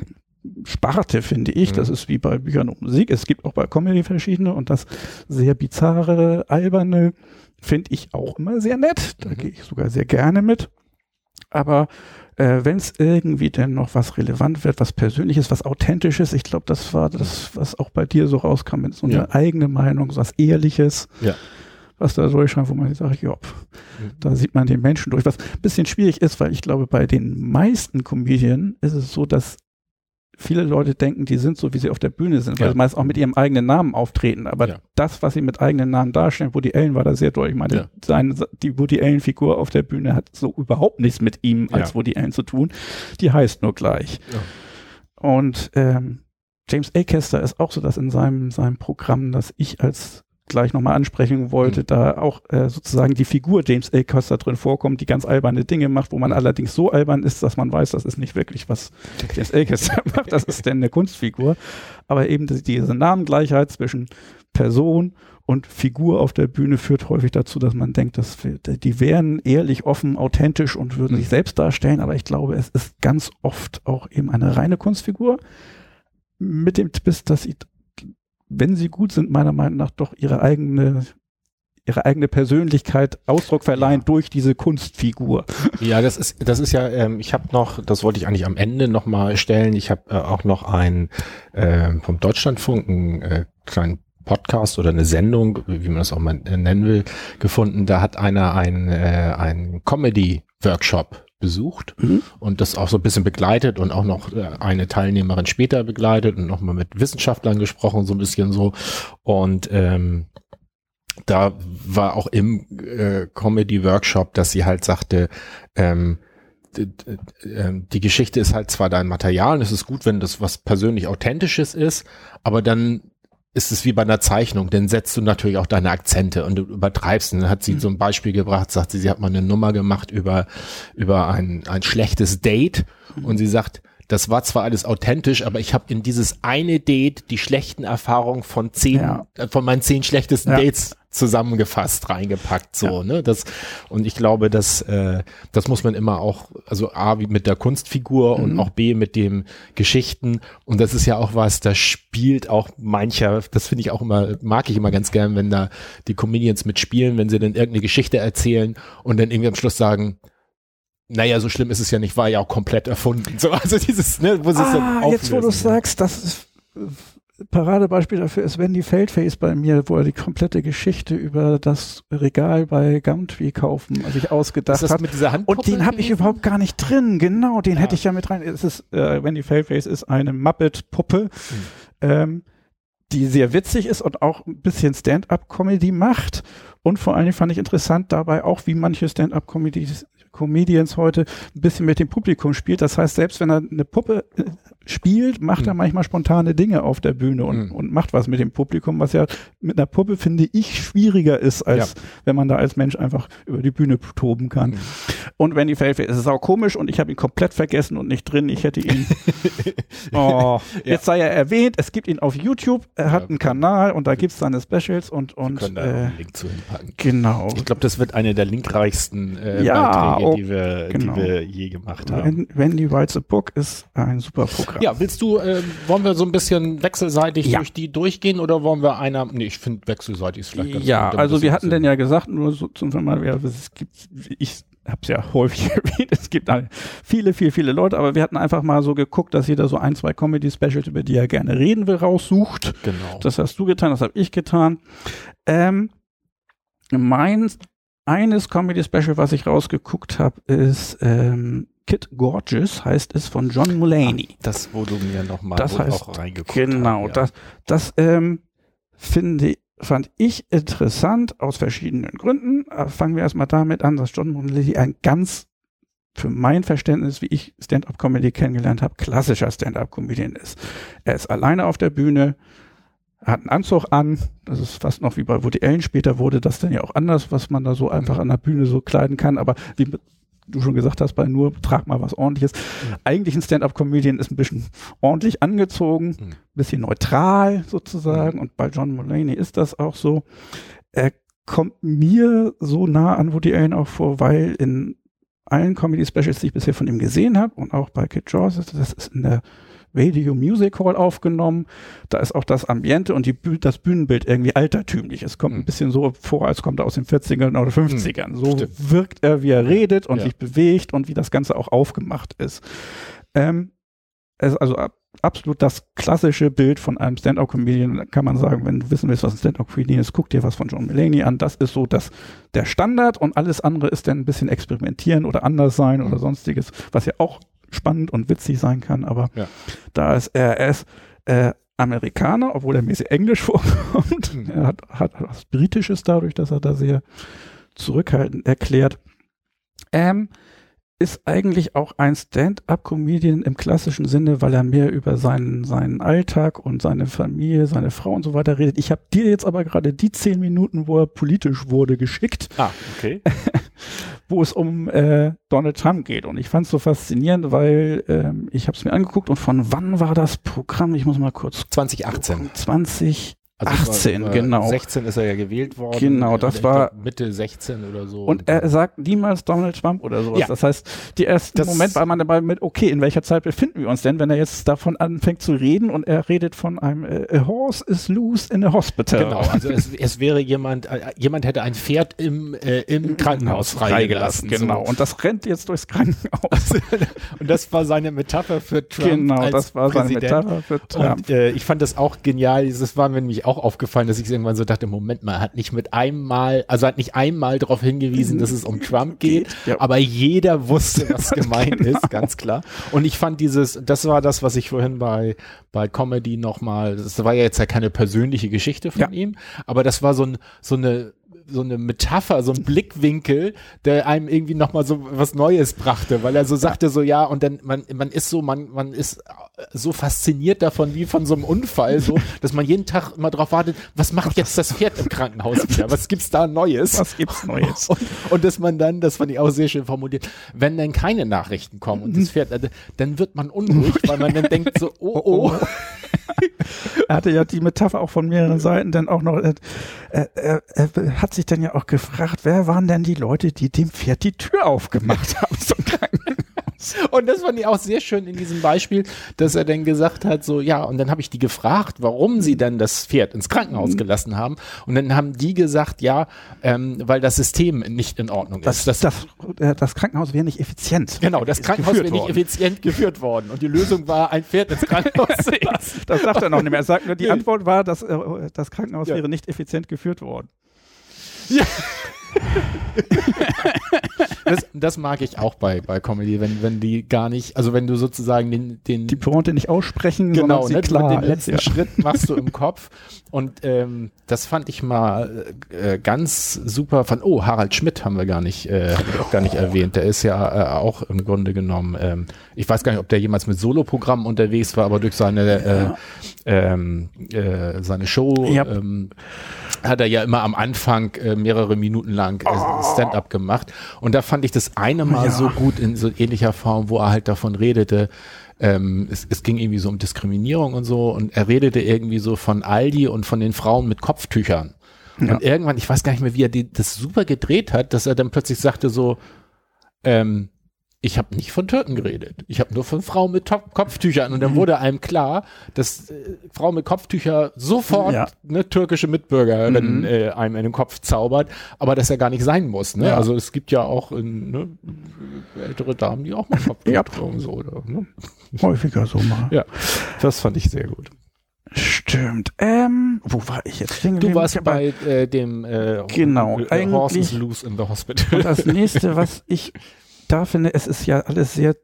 Sparte, finde ich. Mhm. Das ist wie bei Büchern und Musik. Es gibt auch bei Comedy verschiedene und das sehr bizarre, alberne finde ich auch immer sehr nett. Da Mhm. gehe ich sogar sehr gerne mit. Aber äh, wenn es irgendwie denn noch was relevant wird, was Persönliches, was Authentisches, ich glaube, das war das, was auch bei dir so rauskam, mit so eine Ja. eigene Meinung, so was Ehrliches, Ja. was da durchscheint, wo man sagt, ja, Mhm. da sieht man den Menschen durch, was ein bisschen schwierig ist, weil ich glaube, bei den meisten Comedien ist es so, dass viele Leute denken, die sind so, wie sie auf der Bühne sind, weil Ja. sie meist auch mit ihrem eigenen Namen auftreten. Aber Ja. das, was sie mit eigenen Namen darstellen, Woody Allen war da sehr deutlich. Ich meine, Ja. seine, die Woody Allen-Figur auf der Bühne hat so überhaupt nichts mit ihm als Ja. Woody Allen zu tun. Die heißt nur gleich. Und ähm, James Acaster ist auch so, dass in seinem, seinem Programm, das ich als gleich nochmal ansprechen wollte, Mhm. da auch äh, sozusagen die Figur James Acaster drin vorkommt, die ganz alberne Dinge macht, wo man Mhm. allerdings so albern ist, dass man weiß, das ist nicht wirklich, was James Acaster macht, das ist denn eine Kunstfigur. Aber eben die- diese Namengleichheit zwischen Person und Figur auf der Bühne führt häufig dazu, dass man denkt, dass die wären ehrlich, offen, authentisch und würden Mhm. sich selbst darstellen, aber ich glaube, es ist ganz oft auch eben eine reine Kunstfigur mit dem Twist, dass sie, wenn sie gut sind, meiner Meinung nach doch ihre eigene ihre eigene Persönlichkeit Ausdruck verleihen Ja. durch diese Kunstfigur. Ja, das ist, das ist ja, ähm, ich habe noch, das wollte ich eigentlich am Ende noch mal stellen. Ich habe äh, auch noch einen äh, vom Deutschlandfunk, einen äh, kleinen Podcast oder eine Sendung, wie man das auch mal äh, nennen will, gefunden. Da hat einer einen, äh, einen Comedy-Workshop besucht mhm. und das auch so ein bisschen begleitet und auch noch äh, eine Teilnehmerin später begleitet und nochmal mit Wissenschaftlern gesprochen, so ein bisschen so. Und ähm, da war auch im äh, Comedy-Workshop, dass sie halt sagte, ähm, ähm, die Geschichte ist halt zwar dein Material und es ist gut, wenn das was persönlich Authentisches ist, aber dann ist es wie bei einer Zeichnung, dann setzt du natürlich auch deine Akzente und du übertreibst. Und dann hat sie mhm. so ein Beispiel gebracht, sagt sie, sie hat mal eine Nummer gemacht über, über ein, ein schlechtes Date mhm. und sie sagt, das war zwar alles authentisch, aber ich habe in dieses eine Date die schlechten Erfahrungen von zehn, ja. äh, von meinen zehn schlechtesten ja. Dates zusammengefasst, reingepackt, so, ja. ne, das, und ich glaube, dass, äh, das muss man immer auch, also A, wie mit der Kunstfigur mhm. und auch B, mit dem Geschichten, und das ist ja auch was, da spielt auch mancher, das finde ich auch immer, mag ich immer ganz gern, wenn da die Comedians mitspielen, wenn sie dann irgendeine Geschichte erzählen und dann irgendwie am Schluss sagen, naja, so schlimm ist es ja nicht, war ja auch komplett erfunden. So, also dieses, ne, wo sie ah, es jetzt wo du sagst, das ist Paradebeispiel dafür ist Wendy Feldface bei mir, wo er die komplette Geschichte über das Regal bei Gumtree kaufen sich ausgedacht ist das hat. Mit dieser und den habe ich überhaupt gar nicht drin. Genau, den ja. hätte ich ja mit rein. Es ist äh, Wendy Feldface ist eine Muppet-Puppe, hm. ähm, die sehr witzig ist und auch ein bisschen Stand-up-Comedy macht. Und vor allen Dingen fand ich interessant dabei auch, wie manche Stand-up-Comedies Comedians heute ein bisschen mit dem Publikum spielt. Das heißt, selbst wenn er eine Puppe spielt, macht mhm. er manchmal spontane Dinge auf der Bühne und, mhm. und macht was mit dem Publikum, was ja mit einer Puppe, finde ich, schwieriger ist, als ja. wenn man da als Mensch einfach über die Bühne toben kann. Mhm. Und wenn die Failface, es ist auch komisch und ich habe ihn komplett vergessen und nicht drin. Ich hätte ihn, oh, ja. jetzt sei er erwähnt, es gibt ihn auf YouTube, er hat ja. einen Kanal und da gibt's seine Specials und, und, wir können da äh, einen Link zu hinpacken. Genau. Ich glaube, das wird eine der linkreichsten äh, ja, Beiträge, oh, die, wir, genau. die wir je gemacht haben. Wendy Writes a Book ist ein super Programm. Ja, willst du, äh, wollen wir so ein bisschen wechselseitig ja. durch die durchgehen oder wollen wir einer, nee, ich finde wechselseitig ist vielleicht ganz Ja, gut, also wir hatten denn ja gesagt, nur so zum Mal, es gibt, ich habe es ja häufig erwähnt, es gibt viele, viele, viele Leute, aber wir hatten einfach mal so geguckt, dass jeder so ein, zwei Comedy-Specials, über die er gerne reden will, raussucht. Genau. Das hast du getan, das habe ich getan. Ähm, mein eines Comedy-Special, was ich rausgeguckt habe, ist ähm, Kid Gorgeous, heißt es von John Mulaney. Ah, das, wo du mir nochmal auch reingeguckt Genau, hab, ja. das, das ähm, finde fand ich interessant aus verschiedenen Gründen. Äh, fangen wir erstmal damit an, dass John Mulaney ein ganz für mein Verständnis, wie ich Stand-up-Comedy kennengelernt habe, klassischer Stand-up-Comedian ist. Er ist alleine auf der Bühne, hat einen Anzug an, das ist fast noch wie bei Woody Allen, später wurde das dann ja auch anders, was man da so einfach an der Bühne so kleiden kann, aber wie du schon gesagt hast, bei nur trag mal was ordentliches. Mhm. Eigentlich ein Stand-up-Comedian ist ein bisschen ordentlich angezogen, mhm. bisschen neutral sozusagen mhm. und bei John Mulaney ist das auch so. Er kommt mir so nah an Woody Allen auch vor, weil in allen Comedy-Specials, die ich bisher von ihm gesehen habe und auch bei Kid Jaws, das ist in der Radio Music Hall aufgenommen. Da ist auch das Ambiente und die, das Bühnenbild irgendwie altertümlich. Es kommt mhm. ein bisschen so vor, als kommt er aus den 40ern oder 50ern. Mhm. So Stimmt. wirkt er, wie er redet und ja. sich bewegt und wie das Ganze auch aufgemacht ist. Ähm, es ist also absolut das klassische Bild von einem Stand-up-Comedian. Kann man sagen, wenn du wissen willst, was ein Stand-up-Comedian ist, guck dir was von John Mulaney an. Das ist so das, der Standard und alles andere ist dann ein bisschen experimentieren oder anders sein oder mhm. sonstiges, was ja auch spannend und witzig sein kann, aber ja. da ist er, ist äh, Amerikaner, obwohl er mäßig Englisch vorkommt. Mhm. Er hat, hat was Britisches dadurch, dass er da sehr zurückhaltend erklärt. Ähm, ist eigentlich auch ein Stand-up-Comedian im klassischen Sinne, weil er mehr über seinen, seinen Alltag und seine Familie, seine Frau und so weiter redet. Ich habe dir jetzt aber gerade die zehn Minuten, wo er politisch wurde, geschickt. Ah, okay. wo es um äh, Donald Trump geht. Und ich fand es so faszinierend, weil ähm, ich habe es mir angeguckt und von wann war das Programm? Ich muss mal kurz. 2018. 20 also 18, war, genau. 16 ist er ja gewählt worden. Genau, das war Mitte 16 oder so. Und er sagt niemals Donald Trump oder sowas. Ja. Das heißt, die ersten das Moment war man dabei mit, okay, in welcher Zeit befinden wir uns denn, wenn er jetzt davon anfängt zu reden und er redet von einem äh, A horse is loose in a hospital. Genau, also es, es wäre jemand, äh, jemand hätte ein Pferd im, äh, im Krankenhaus freigelassen. Genau, so. und das rennt jetzt durchs Krankenhaus. und das war seine Metapher für Trump. Genau, das war Präsident. seine Metapher für Trump. Und äh, ich fand das auch genial. Das war nämlich auch auch aufgefallen, dass ich irgendwann so dachte, Moment mal, hat nicht mit einmal, also hat nicht einmal darauf hingewiesen, dass es um Trump geht, Ja. aber jeder wusste, was gemeint ist, ganz klar. Und ich fand dieses, das war das, was ich vorhin bei, bei Comedy nochmal, das war ja jetzt ja keine persönliche Geschichte von Ja. ihm, aber das war so ein, so eine, so eine Metapher, so ein Blickwinkel, der einem irgendwie nochmal so was Neues brachte, weil er so sagte so, ja, und dann, man, man ist so, man, man ist so fasziniert davon wie von so einem Unfall, so, dass man jeden Tag immer drauf wartet, was macht jetzt das Pferd im Krankenhaus wieder? Was gibt's da Neues? Was gibt's Neues? Und, und dass man dann, das fand ich auch sehr schön formuliert, wenn dann keine Nachrichten kommen und das Pferd, äh, dann wird man unruhig, weil man dann denkt so, oh, oh. Er hatte ja die Metapher auch von mehreren Seiten dann auch noch, äh, er, er, er hat sich dann ja auch gefragt, wer waren denn die Leute, die dem Pferd die Tür aufgemacht haben zum Krankenhaus? Und das fand ich auch sehr schön in diesem Beispiel, dass er dann gesagt hat, so, ja, und dann habe ich die gefragt, warum sie dann das Pferd ins Krankenhaus gelassen haben. Und dann haben die gesagt, ja, ähm, weil das System nicht in Ordnung Das, ist. das, äh, das Krankenhaus wäre nicht effizient. genau, das Krankenhaus wäre nicht worden. effizient geführt worden. Und die Lösung war, ein Pferd ins Krankenhaus zu lassen. Das sagt er noch nicht mehr. Er sagt nur, die. Antwort war, dass äh, das Krankenhaus Ja. wäre nicht effizient geführt worden. Das, das mag ich auch bei, bei Comedy, wenn, wenn die gar nicht, also wenn du sozusagen den, den Die Pointe nicht aussprechen, genau, sondern ne, klar den letzten ja. Schritt machst du im Kopf und ähm, das fand ich mal äh, ganz super. Von oh Harald Schmidt haben wir gar nicht, äh, auch gar nicht erwähnt. Der ist ja äh, auch im Grunde genommen, ähm, ich weiß gar nicht, ob der jemals mit Soloprogrammen unterwegs war, aber durch seine äh, ähm, äh, seine Show Ja. ähm, hat er ja immer am Anfang äh, mehrere Minuten lang äh, Stand-up gemacht. Und da fand ich das eine Mal Ja. so gut in so ähnlicher Form, wo er halt davon redete, ähm, es, es ging irgendwie so um Diskriminierung und so und er redete irgendwie so von Aldi und von den Frauen mit Kopftüchern. Ja. Und irgendwann, ich weiß gar nicht mehr, wie er die, das super gedreht hat, dass er dann plötzlich sagte so, ähm, ich habe nicht von Türken geredet. Ich habe nur von Frauen mit Top Kopftüchern. Und Mhm. dann wurde einem klar, dass äh, Frauen mit Kopftücher sofort Ja. eine türkische Mitbürgerin Mhm. äh, einem in den Kopf zaubert, aber dass er gar nicht sein muss. Ne? Ja. Also es gibt ja auch äh, ne, ältere Damen, die auch mal Kopftuch Ja. tragen. So, oder, ne? Häufiger so mal. Ja, das fand ich sehr gut. Stimmt. Ähm, wo war ich jetzt? stehen Du warst bei äh, dem äh, Genau, eigentlich- Horses Loose in the Hospital. Und das nächste, was ich da finde, es ist ja alles sehr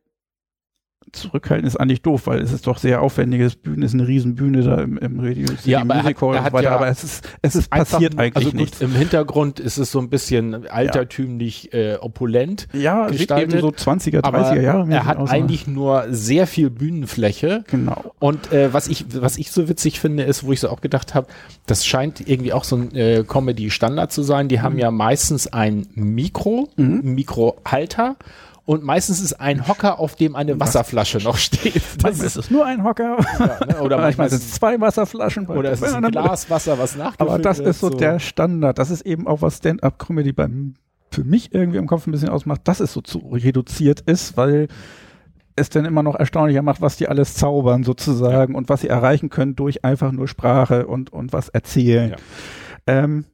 zurückhaltend, ist eigentlich doof, weil es ist doch sehr aufwendiges Bühne, ist eine Riesenbühne da im, im Radio City Ja, aber er Music Hall und so weiter, ja aber es ist, es ist Einfach- passiert eigentlich also gut, nichts. Im Hintergrund ist es so ein bisschen altertümlich äh, opulent. Ja, gestaltet, eben so 20er, 30er Aber Jahre er hat aus, eigentlich nur sehr viel Bühnenfläche. Genau. Und äh, was ich was ich so witzig finde, ist, wo ich so auch gedacht habe, das scheint irgendwie auch so ein äh, Comedy-Standard zu sein. Die haben ja meistens ein Mikro, Mhm. Mikrohalter und meistens ist ein Hocker, auf dem eine Wasserflasche noch steht. Das ist es nur ein Hocker, ja, ne? Oder manchmal sind ist es zwei Wasserflaschen. oder es ist ein Glas Wasser, was nachgefüllt Aber das ist so, der Standard. Das ist eben auch, was Stand-up-Comedy beim für mich irgendwie im Kopf ein bisschen ausmacht, dass es so zu reduziert ist, weil es dann immer noch erstaunlicher macht, was die alles zaubern sozusagen und was sie erreichen können durch einfach nur Sprache und, und was erzählen. Ja. Ähm,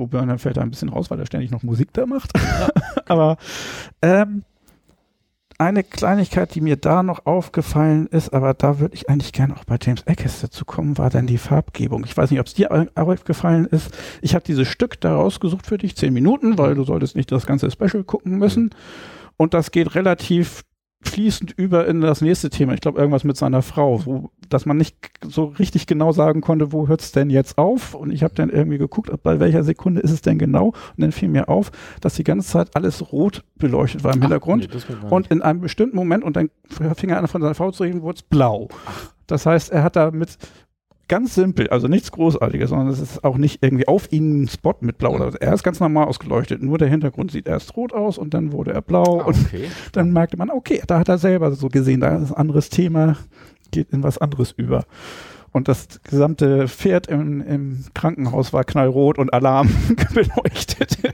wo Burner fällt da ein bisschen raus, weil er ständig noch Musik da macht. Aber ähm, eine Kleinigkeit, die mir da noch aufgefallen ist, aber da würde ich eigentlich gerne auch bei James Ackes dazu kommen, war dann die Farbgebung. Ich weiß nicht, ob es dir au- aufgefallen ist. Ich habe dieses Stück da rausgesucht für dich, zehn Minuten, weil du solltest nicht das ganze Special gucken müssen. Und das geht relativ fließend über in das nächste Thema. Ich glaube, irgendwas mit seiner Frau, wo, dass man nicht so richtig genau sagen konnte, wo hört's denn jetzt auf? Und ich habe dann irgendwie geguckt, bei welcher Sekunde ist es denn genau? Und dann fiel mir auf, dass die ganze Zeit alles rot beleuchtet war im Hintergrund. Und in einem bestimmten Moment, und dann fing er an von seiner Frau zu reden, wurde es blau. Das heißt, er hat damit ganz simpel, also nichts Großartiges, sondern es ist auch nicht irgendwie auf ihn ein Spot mit blau. Oder er ist ganz normal ausgeleuchtet. Nur der Hintergrund sieht erst rot aus und dann wurde er blau. Und okay. dann merkte man, okay, da hat er selber so gesehen, da ist ein anderes Thema, geht in was anderes über. Und das gesamte Pferd im, im Krankenhaus war knallrot und Alarm beleuchtet.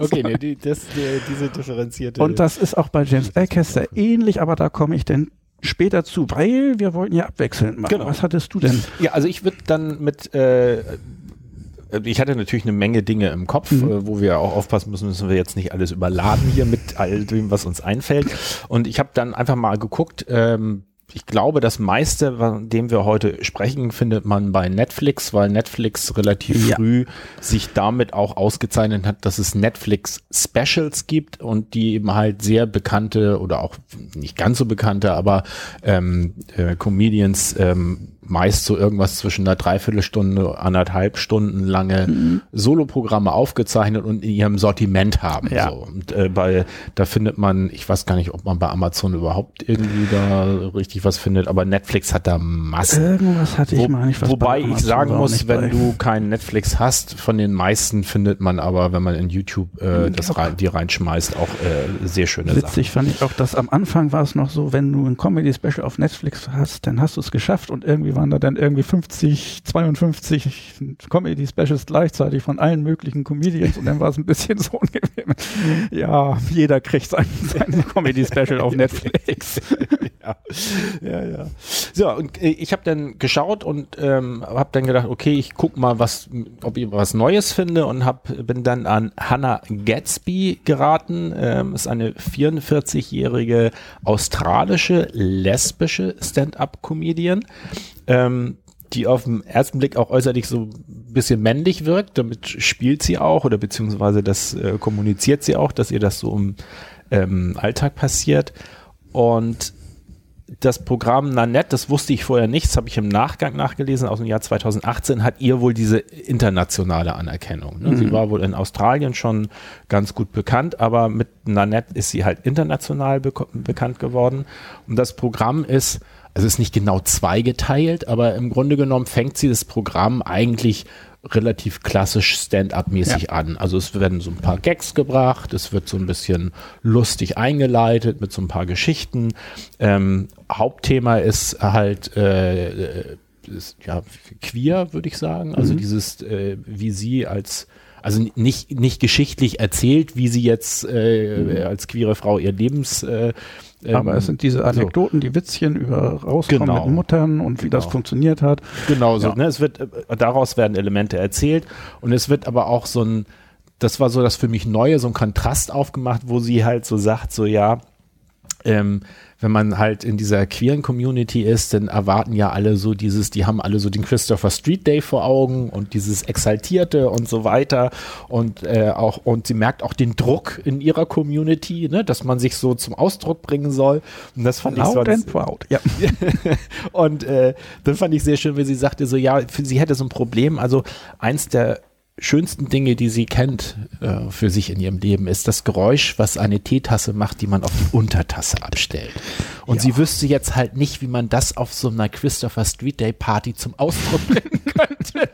Okay, nee, die, das, die, diese differenzierte. Und das ist auch bei James Acaster ähnlich, aber da komme ich denn später zu, weil wir wollten ja abwechselnd machen. Genau. Was hattest du denn? Ja, also ich würde dann mit, äh, ich hatte natürlich eine Menge Dinge im Kopf, Mhm. äh, wo wir auch aufpassen müssen, müssen wir jetzt nicht alles überladen hier mit all dem, was uns einfällt. Und ich habe dann einfach mal geguckt, ähm, ich glaube, das meiste, von dem wir heute sprechen, findet man bei Netflix, weil Netflix relativ Ja. früh sich damit auch ausgezeichnet hat, dass es Netflix Specials gibt und die eben halt sehr bekannte oder auch nicht ganz so bekannte, aber ähm, äh, Comedians ähm, meist so irgendwas zwischen einer Dreiviertelstunde, anderthalb Stunden lange Mhm. Soloprogramme aufgezeichnet und in ihrem Sortiment haben. Ja. So. Und äh, bei, da findet man, ich weiß gar nicht, ob man bei Amazon überhaupt irgendwie da richtig was findet, aber Netflix hat da Massen. Irgendwas hatte ich Wo, mal nicht was wobei bei ich sagen muss, wenn bei. du kein Netflix hast, von den meisten findet man aber, wenn man in YouTube äh, das rein, die reinschmeißt, auch äh, sehr schöne Sachen. Witzig fand ich auch, dass am Anfang war es noch so, wenn du ein Comedy-Special auf Netflix hast, dann hast du es geschafft und irgendwie waren da dann irgendwie 50, 52 Comedy-Specials gleichzeitig von allen möglichen Comedians und dann war es ein bisschen so ungenehm. Ja, jeder kriegt sein, sein Comedy-Special auf Netflix. ja, ja, ja. So, und äh, ich habe dann geschaut und ähm, habe dann gedacht, okay, ich guck mal, was, ob ich was Neues finde und hab, bin dann an Hannah Gatsby geraten. Ähm, ist eine 44-jährige australische lesbische Stand-up-Comedian. Ähm, die auf den ersten Blick auch äußerlich so ein bisschen männlich wirkt. Damit spielt sie auch oder beziehungsweise das äh, kommuniziert sie auch, dass ihr das so im ähm, Alltag passiert. Und das Programm Nanette, das wusste ich vorher nicht, das habe ich im Nachgang nachgelesen, aus dem Jahr 2018, hat ihr wohl diese internationale Anerkennung. Ne? Sie war wohl in Australien schon ganz gut bekannt, aber mit Nanette ist sie halt international beko- bekannt geworden. Und das Programm ist, also ist nicht genau zweigeteilt, aber im Grunde genommen fängt sie das Programm eigentlich relativ klassisch Stand-up-mäßig an. Also es werden so ein paar Gags gebracht, es wird so ein bisschen lustig eingeleitet mit so ein paar Geschichten. Ähm, Hauptthema ist halt äh, äh, ist, ja, queer, würde ich sagen. Also dieses, äh, wie sie als also nicht, nicht geschichtlich erzählt, wie sie jetzt äh, als queere Frau ihr Lebens äh, Aber ähm, es sind diese Anekdoten, die Witzchen über rauskommen Genau. mit Muttern und wie das Genau. funktioniert hat. Genau so. Ja. Ne? Es wird, äh, daraus werden Elemente erzählt und es wird aber auch so ein, das war so das für mich Neue, so ein Kontrast aufgemacht, wo sie halt so sagt, so ja, ähm, wenn man halt in dieser queeren Community ist, dann erwarten ja alle so dieses, die haben alle so den Christopher Street Day vor Augen und dieses Exaltierte und so weiter und äh, auch und sie merkt auch den Druck in ihrer Community, ne, dass man sich so zum Ausdruck bringen soll und das fand ich Loud so and proud. Ja. und äh, dann fand ich sehr schön, wie sie sagte, so ja, für sie hätte so ein Problem. Also eins der schönsten Dinge, die sie kennt äh, für sich in ihrem Leben, ist das Geräusch, was eine Teetasse macht, die man auf die Untertasse abstellt. Und sie wüsste jetzt halt nicht, wie man das auf so einer Christopher Street Day Party zum Ausdruck bringen könnte.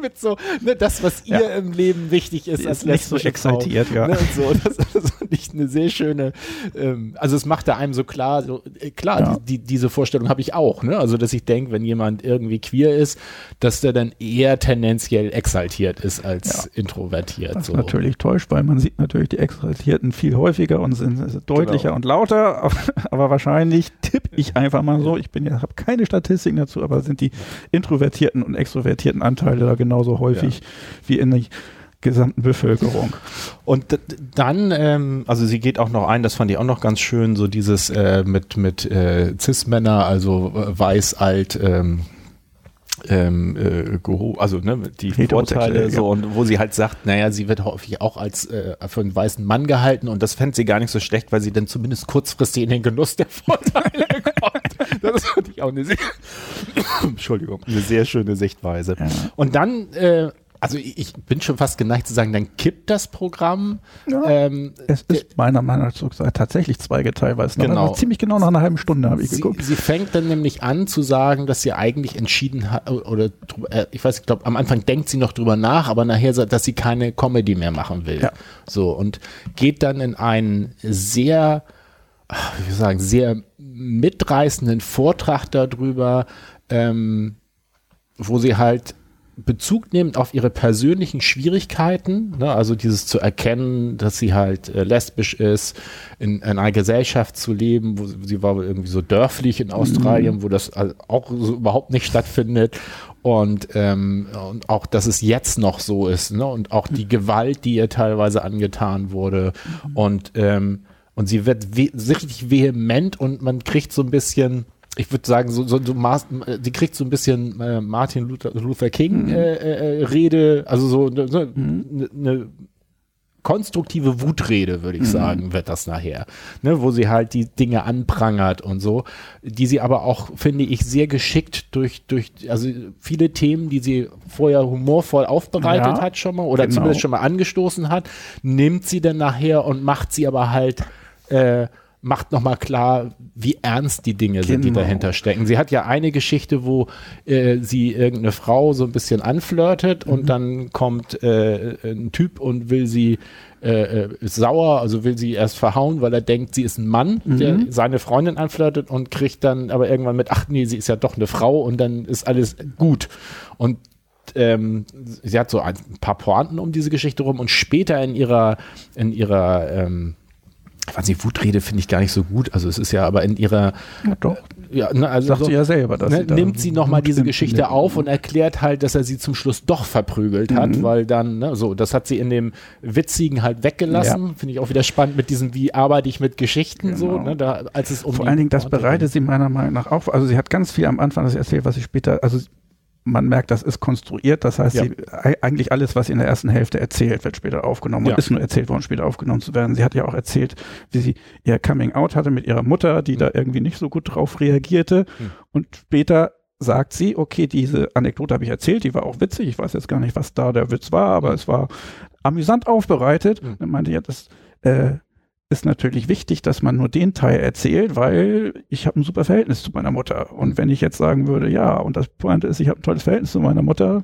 Mit so, ne, das, was ihr Ja. im Leben wichtig ist, Sie als ist nicht so lesbische Frau. exaltiert, ja. Ne, und so, das, das fand ich eine sehr schöne, ähm, also es machte einem so klar, so, äh, klar, Ja. die, die, diese Vorstellung habe ich auch, ne? Also dass ich denke, wenn jemand irgendwie queer ist, dass der dann eher tendenziell exaltiert ist als introvertiert. Was so. natürlich täuscht, weil man sieht natürlich die Exaltierten viel häufiger und sind deutlicher Genau. und lauter, aber, wahrscheinlich tippe ich einfach mal so, ich bin ja, habe keine Statistiken dazu, aber sind die introvertierten und extrovertierten Anteile da genauso häufig wie in der gesamten Bevölkerung. Und dann, ähm, also sie geht auch noch ein, das fand ich auch noch ganz schön, so dieses äh, mit, mit äh, Cis-Männer, also äh, weiß, alt, ähm, ähm, äh, also ne, die Vorteile so ja. und wo sie halt sagt, naja, sie wird häufig auch als äh, für einen weißen Mann gehalten und das fände sie gar nicht so schlecht, weil sie dann zumindest kurzfristig in den Genuss der Vorteile kommt. Das fand ich auch eine sehr, Entschuldigung, eine sehr schöne Sichtweise. Ja. Und dann, äh, also ich, ich bin schon fast geneigt zu sagen, dann kippt das Programm. Ja. Ähm, Es ist meiner Meinung nach tatsächlich zweigeteilt, weil es noch, Genau. noch ziemlich genau nach einer halben Stunde habe ich Sie, geguckt. sie fängt dann nämlich an zu sagen, dass sie eigentlich entschieden hat, oder äh, ich weiß, ich glaube, am Anfang denkt sie noch drüber nach, aber nachher sagt, dass sie keine Comedy mehr machen will. Ja. So, und geht dann in einen sehr, wie wir sagen, sehr mitreißenden Vortrag darüber, ähm, wo sie halt Bezug nimmt auf ihre persönlichen Schwierigkeiten, ne, also dieses zu erkennen, dass sie halt äh, lesbisch ist, in, in einer Gesellschaft zu leben, wo sie, sie war irgendwie so dörflich in Australien, wo das also auch so überhaupt nicht stattfindet. Und, ähm, und auch, dass es jetzt noch so ist, ne, und auch die Gewalt, die ihr teilweise angetan wurde. Und ähm, und sie wird richtig vehement und man kriegt so ein bisschen ich würde sagen, so, so, so Mas die kriegt so ein bisschen äh, Martin Luther, Luther King Mhm. äh, äh, Rede, also so eine so, ne, ne konstruktive Wutrede, würde ich Mhm. sagen, wird das nachher. Ne, wo sie halt die Dinge anprangert und so, die sie aber auch, finde ich, sehr geschickt durch, durch, also viele Themen, die sie vorher humorvoll aufbereitet Ja, hat schon mal oder genau. zumindest schon mal angestoßen hat, nimmt sie dann nachher und macht sie aber halt, äh, macht nochmal klar, wie ernst die Dinge sind, die Genau. dahinter stecken. Sie hat ja eine Geschichte, wo äh, sie irgendeine Frau so ein bisschen anflirtet Mhm. und dann kommt äh, ein Typ und will sie äh, äh, ist sauer, also will sie erst verhauen, weil er denkt, sie ist ein Mann, der Mhm. seine Freundin anflirtet und kriegt dann aber irgendwann mit, ach nee, sie ist ja doch eine Frau und dann ist alles gut. Und ähm, sie hat so ein paar Pointen um diese Geschichte rum und später in ihrer, in ihrer, ähm, ich weiß nicht, Wutrede finde ich gar nicht so gut. Also es ist ja aber in ihrer, Ja, doch. ja, ne, also Sagt so, sie ja selber, dass ne, sie nimmt sie nochmal diese. Geschichte auf und erklärt halt, dass er sie zum Schluss doch verprügelt hat, Mhm. weil dann, ne, so, das hat sie in dem Witzigen halt weggelassen. Finde ich auch wieder spannend mit diesem, wie arbeite ich mit Geschichten so, Genau. ne, da, als es um Vor allen Dingen, das bereitet sie meiner Meinung nach auf. Also sie hat ganz viel am Anfang, das erzählt, was sie später, also man merkt, das ist konstruiert. Das heißt, Ja. sie, ei- eigentlich alles, was sie in der ersten Hälfte erzählt, wird später aufgenommen Ja. und ist nur erzählt worden, später aufgenommen zu werden. Sie hat ja auch erzählt, wie sie ihr Coming Out hatte mit ihrer Mutter, die da irgendwie nicht so gut drauf reagierte. Hm. Und später sagt sie, okay, diese Anekdote habe ich erzählt, die war auch witzig. Ich weiß jetzt gar nicht, was da der Witz war, aber Hm. es war amüsant aufbereitet. Hm. Dann meinte ja, das äh, ist natürlich wichtig, dass man nur den Teil erzählt, weil ich habe ein super Verhältnis zu meiner Mutter. Und wenn ich jetzt sagen würde, ja, und das Pointe ist, ich habe ein tolles Verhältnis zu meiner Mutter,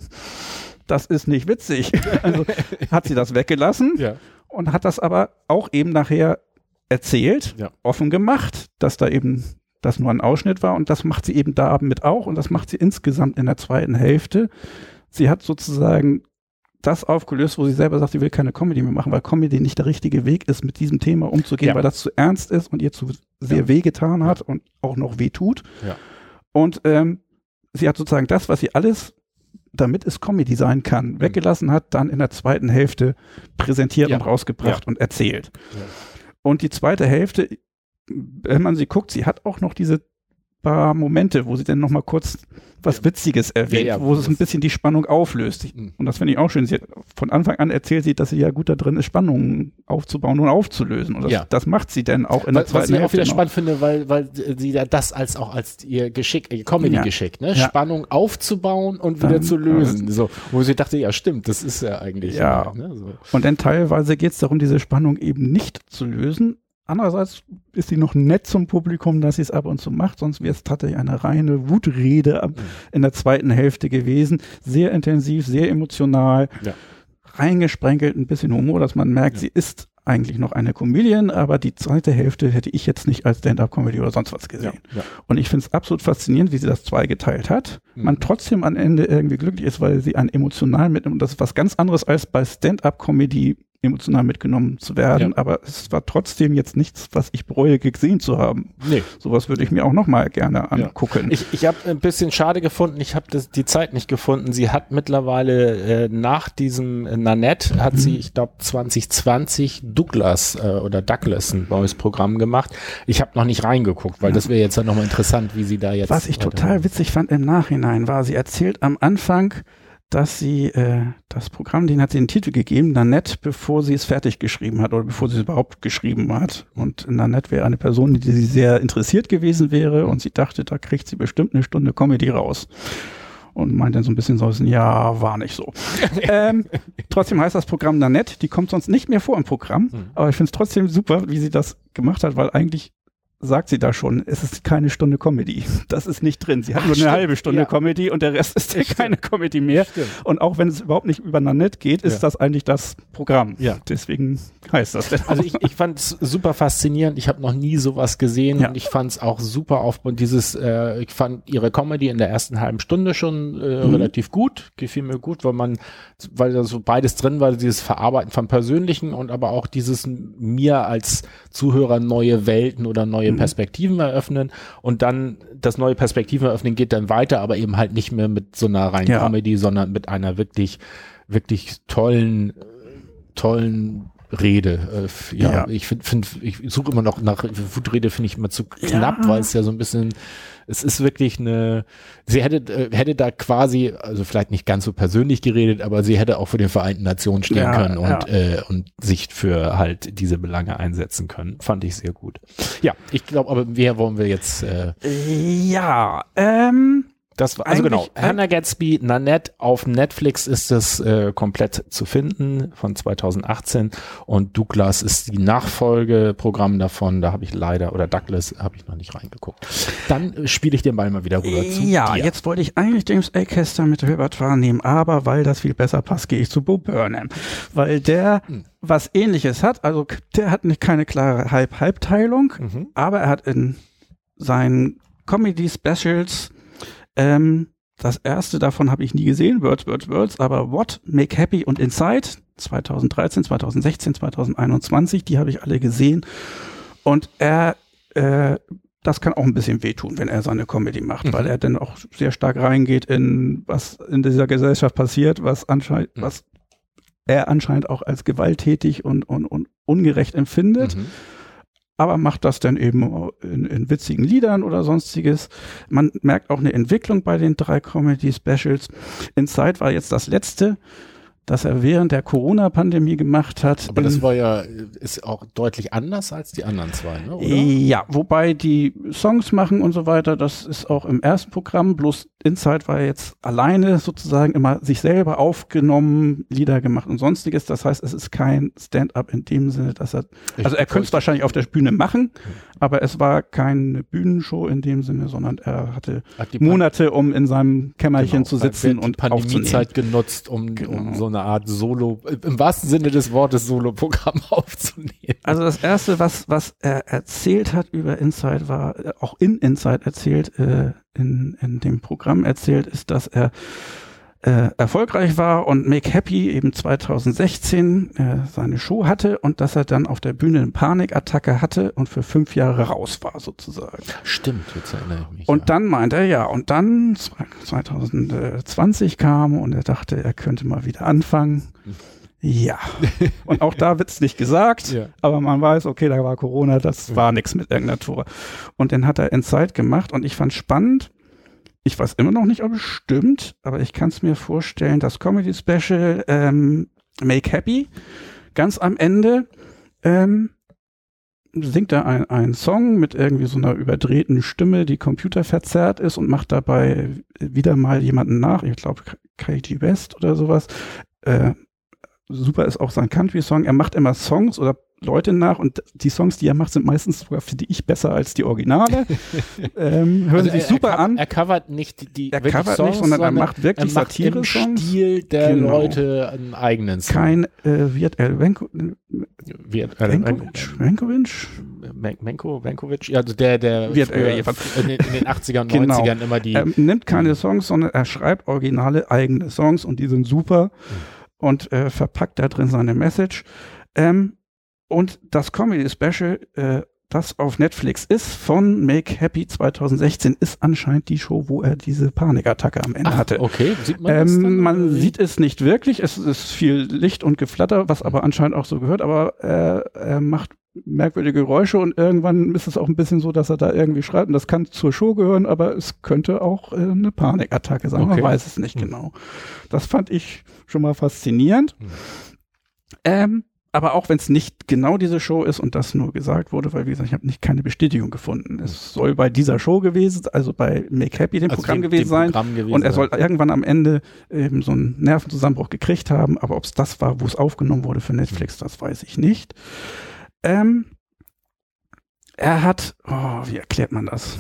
das ist nicht witzig. Also hat sie das weggelassen Ja. und hat das aber auch eben nachher erzählt, Ja. offen gemacht, dass da eben das nur ein Ausschnitt war und das macht sie eben da mit auch und das macht sie insgesamt in der zweiten Hälfte. Sie hat sozusagen das aufgelöst, wo sie selber sagt, sie will keine Comedy mehr machen, weil Comedy nicht der richtige Weg ist, mit diesem Thema umzugehen, Ja. weil das zu ernst ist und ihr zu sehr Ja. wehgetan hat und auch noch weh tut. Ja. Und ähm, sie hat sozusagen das, was sie alles, damit es Comedy sein kann, weggelassen hat, dann in der zweiten Hälfte präsentiert und rausgebracht und erzählt. Und die zweite Hälfte, wenn man sie guckt, sie hat auch noch diese paar Momente, wo sie dann noch mal kurz was Witziges erwähnt, Ja, ja, wo es ein bisschen die Spannung auflöst. Mhm. und das finde ich auch schön. Sie hat, von Anfang an erzählt sie, dass sie ja gut da drin ist, Spannungen aufzubauen und aufzulösen. Und das, Ja. das macht sie dann auch in der Was, zweiten was ich auch wieder noch. spannend finde, weil, weil sie ja das als auch als ihr Geschick, ihr Comedy-Geschick, ne? Spannung aufzubauen und wieder Dann- zu lösen. So, wo sie dachte, ja stimmt, das ist ja eigentlich. Ja. Ne? So. Und dann teilweise geht es darum, diese Spannung eben nicht zu lösen. Andererseits ist sie noch nett zum Publikum, dass sie es ab und zu macht, sonst wäre es tatsächlich eine reine Wutrede ab- Mhm. in der zweiten Hälfte gewesen. Sehr intensiv, sehr emotional, Ja. reingesprenkelt, ein bisschen Humor, dass man merkt, Ja. sie ist eigentlich noch eine Comedian, aber die zweite Hälfte hätte ich jetzt nicht als Stand-up-Comedy oder sonst was gesehen. Ja. Und ich finde es absolut faszinierend, wie sie das zweigeteilt hat. Mhm. Man trotzdem am Ende irgendwie glücklich ist, weil sie einen emotional mitnimmt. Und das ist was ganz anderes als bei Stand-up-Comedy emotional mitgenommen zu werden. Ja. Aber es war trotzdem jetzt nichts, was ich bereue gesehen zu haben. Nee. Sowas würde ich mir auch noch mal gerne angucken. Ich, ich habe ein bisschen schade gefunden, ich habe die Zeit nicht gefunden. Sie hat mittlerweile äh, nach diesem äh, Nanette, hat Mhm. sie, ich glaube 2020 Douglas äh, oder Douglas ein neues Programm gemacht. Ich habe noch nicht reingeguckt, weil das wäre jetzt ja nochmal interessant, wie sie da jetzt. Was ich weiter- total witzig fand im Nachhinein war, sie erzählt am Anfang, dass sie äh, das Programm, den hat sie den Titel gegeben, Nanette, bevor sie es fertig geschrieben hat oder bevor sie es überhaupt geschrieben hat. Und Nanette wäre eine Person, die sie sehr interessiert gewesen wäre und sie dachte, da kriegt sie bestimmt eine Stunde Comedy raus. Und meint dann so ein bisschen so, ja, war nicht so. ähm, trotzdem heißt das Programm Nanette, die kommt sonst nicht mehr vor im Programm, Mhm. aber ich finde es trotzdem super, wie sie das gemacht hat, weil eigentlich sagt sie da schon, es ist keine Stunde Comedy. Das ist nicht drin. Sie hat Ach, nur eine stimmt, halbe Stunde ja. Comedy und der Rest ist ja keine Comedy mehr. Stimmt. Und auch wenn es überhaupt nicht über Nanette geht, ist Ja. das eigentlich das Programm. Ja. Deswegen heißt das denn Also ich, ich fand es super faszinierend. Ich habe noch nie sowas gesehen Ja. und ich fand es auch super auf und dieses, äh, ich fand ihre Comedy in der ersten halben Stunde schon äh, Mhm. relativ gut, gefiel mir gut, weil man, weil da so beides drin war, dieses Verarbeiten von Persönlichen und aber auch dieses mir als Zuhörer neue Welten oder neue. Perspektiven eröffnen und dann das neue Perspektiven eröffnen geht dann weiter, aber eben halt nicht mehr mit so einer reinen Ja. Comedy, sondern mit einer wirklich, wirklich tollen, tollen Wutrede. Äh, ja, Ja. ich finde, find, ich suche immer noch nach Wutrede, finde ich immer zu knapp, Ja. weil es ja so ein bisschen, es ist wirklich eine, sie hätte, äh, hätte da quasi, also vielleicht nicht ganz so persönlich geredet, aber sie hätte auch für den Vereinten Nationen stehen Ja, können und, ja. äh, und sich für halt diese Belange einsetzen können. Fand ich sehr gut. Ja, ich glaube, aber wer wollen wir jetzt, äh, Ja, ähm, das war, also genau, Hannah Gatsby, Nanette, auf Netflix ist es äh, komplett zu finden von 2018 und Douglas ist die Nachfolgeprogramm davon, da habe ich leider, oder Douglas habe ich noch nicht reingeguckt. Dann spiele ich den Ball mal wieder rüber zu ja, dir. jetzt wollte ich eigentlich James Acaster mit Repertoire nehmen, aber weil das viel besser passt, gehe ich zu Bo Burnham. Weil der Hm. was ähnliches hat, also der hat nicht keine klare Halb-Halb-Teilung, Mhm. aber er hat in seinen Comedy-Specials, ähm, das erste davon habe ich nie gesehen, Words, Words, Words, aber What, Make Happy und Inside, 2013, 2016, 2021, die habe ich alle gesehen. Und er, äh, das kann auch ein bisschen wehtun, wenn er seine Comedy macht, Mhm. weil er dann auch sehr stark reingeht in was in dieser Gesellschaft passiert, was anscheinend, Mhm. was er anscheinend auch als gewalttätig und, und, und ungerecht empfindet Mhm. Aber macht das dann eben in, in witzigen Liedern oder sonstiges. Man merkt auch eine Entwicklung bei den drei Comedy-Specials. Inside war jetzt das letzte, das er während der Corona-Pandemie gemacht hat. Aber das war ja, ist auch deutlich anders als die anderen zwei, ne? oder? ja, wobei die Songs machen und so weiter, das ist auch im ersten Programm, bloß Inside war jetzt alleine sozusagen immer sich selber aufgenommen, Lieder gemacht und sonstiges. Das heißt, es ist kein Stand-up in dem Sinne, dass er, also er könnte es wahrscheinlich auf der Bühne machen, aber es war keine Bühnenshow in dem Sinne, sondern er hatte die Monate, um in seinem Kämmerchen genau, zu sitzen die und aufzunehmen. Pandemiezeit genutzt, um, um Genau. so eine Art Solo, im wahrsten Sinne des Wortes Solo-Programm aufzunehmen. Also das erste, was, was er erzählt hat über Inside, war äh, auch in Inside erzählt, äh, in, in dem Programm erzählt, ist, dass er äh, erfolgreich war und Make Happy eben 2016 äh, seine Show hatte und dass er dann auf der Bühne eine Panikattacke hatte und für fünf Jahre raus war sozusagen. Stimmt, jetzt erinnere ich mich. Und ja. dann meinte er ja, und dann 2020 kam und er dachte, er könnte mal wieder anfangen. Ja. Und auch da wird's nicht gesagt, Ja. aber man weiß, okay, da war Corona, das war nichts mit irgendeiner Tour. Und dann hat er Inside gemacht und ich fand spannend. Ich weiß immer noch nicht, ob es stimmt, aber ich kann es mir vorstellen, das Comedy Special ähm, Make Happy ganz am Ende ähm, singt er ein, einen Song mit irgendwie so einer überdrehten Stimme, die computerverzerrt ist und macht dabei wieder mal jemanden nach. Ich glaube, KG West oder sowas. Äh, super ist auch sein Country-Song. Er macht immer Songs oder Leute nach und die Songs, die er macht, sind meistens sogar, finde ich, besser als die Originale. ähm, hören Also sich er- super er, an. Er covert nicht die Er covert Songs, nicht, sondern er macht wirklich er macht im Satire-Songs. Stil der Genau. Leute einen eigenen Song. Kein äh, Wirt El Wenkovic? Men- Menko, Wenkovic, ja, also der, der früher jedenfalls- in, den, in den 80ern und Genau. 90ern immer die. Er nimmt keine Songs, sondern er schreibt originale eigene Songs und die sind super und äh, verpackt da drin seine Message. Ähm, und das Comedy Special, äh, das auf Netflix ist von Make Happy 2016, ist anscheinend die Show, wo er diese Panikattacke am Ende Ach, hatte. okay, sieht man das dann? Ähm, man sieht es nicht wirklich. Es ist viel Licht und Geflatter, was aber anscheinend auch so gehört. Aber äh, er macht merkwürdige Geräusche und irgendwann ist es auch ein bisschen so, dass er da irgendwie schreibt. Und das kann zur Show gehören, aber es könnte auch äh, eine Panikattacke sein. Okay. Man weiß es nicht Hm. genau. Das fand ich schon mal faszinierend. Hm. Ähm, aber auch wenn es nicht genau diese Show ist und das nur gesagt wurde, weil wie gesagt, ich habe nicht keine Bestätigung gefunden. Es soll bei dieser Show gewesen, also bei Make Happy dem Also Programm dem- gewesen dem sein. Programm gewesen Und er soll irgendwann am Ende eben so einen Nervenzusammenbruch gekriegt haben, aber ob es das war, wo es aufgenommen wurde für Netflix, das weiß ich nicht. Ähm, er hat, oh, wie erklärt man das?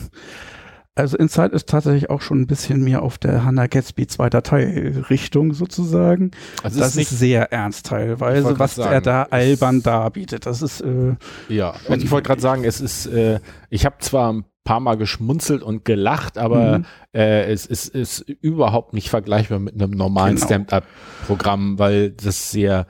Also Inside ist tatsächlich auch schon ein bisschen mehr auf der Hannah Gatsby zweiter Teil Richtung sozusagen. Also das ist ist sehr ernst teilweise, was grad er sagen, da albern darbietet. Das ist äh, ja. Also ich wollte gerade sagen, es ist, äh, ich habe zwar ein paar Mal geschmunzelt und gelacht, aber Mhm. äh, es ist, ist überhaupt nicht vergleichbar mit einem normalen Genau. Stand-up-Programm, weil das sehr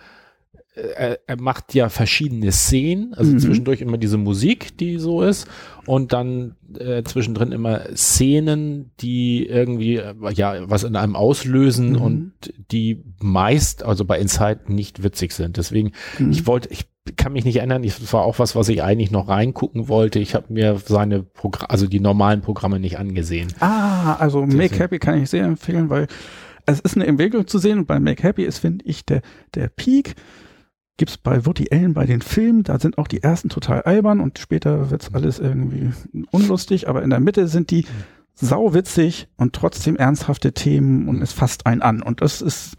er, er macht ja verschiedene Szenen, also Mhm. zwischendurch immer diese Musik, die so ist, und dann äh, zwischendrin immer Szenen, die irgendwie äh, ja was in einem auslösen Mhm. und die meist, also bei Inside nicht witzig sind. Deswegen, Mhm. ich wollte, ich kann mich nicht erinnern, das war auch was, was ich eigentlich noch reingucken wollte. Ich habe mir seine Programme, also die normalen Programme nicht angesehen. Ah, also Make Deswegen. Happy kann ich sehr empfehlen, weil es ist eine Entwicklung zu sehen und bei Make Happy ist, finde ich, der, der Peak gibt's bei Woody Allen bei den Filmen, da sind auch die ersten total albern und später wird's alles irgendwie unlustig, aber in der Mitte sind die sauwitzig und trotzdem ernsthafte Themen und es fasst einen an und das ist,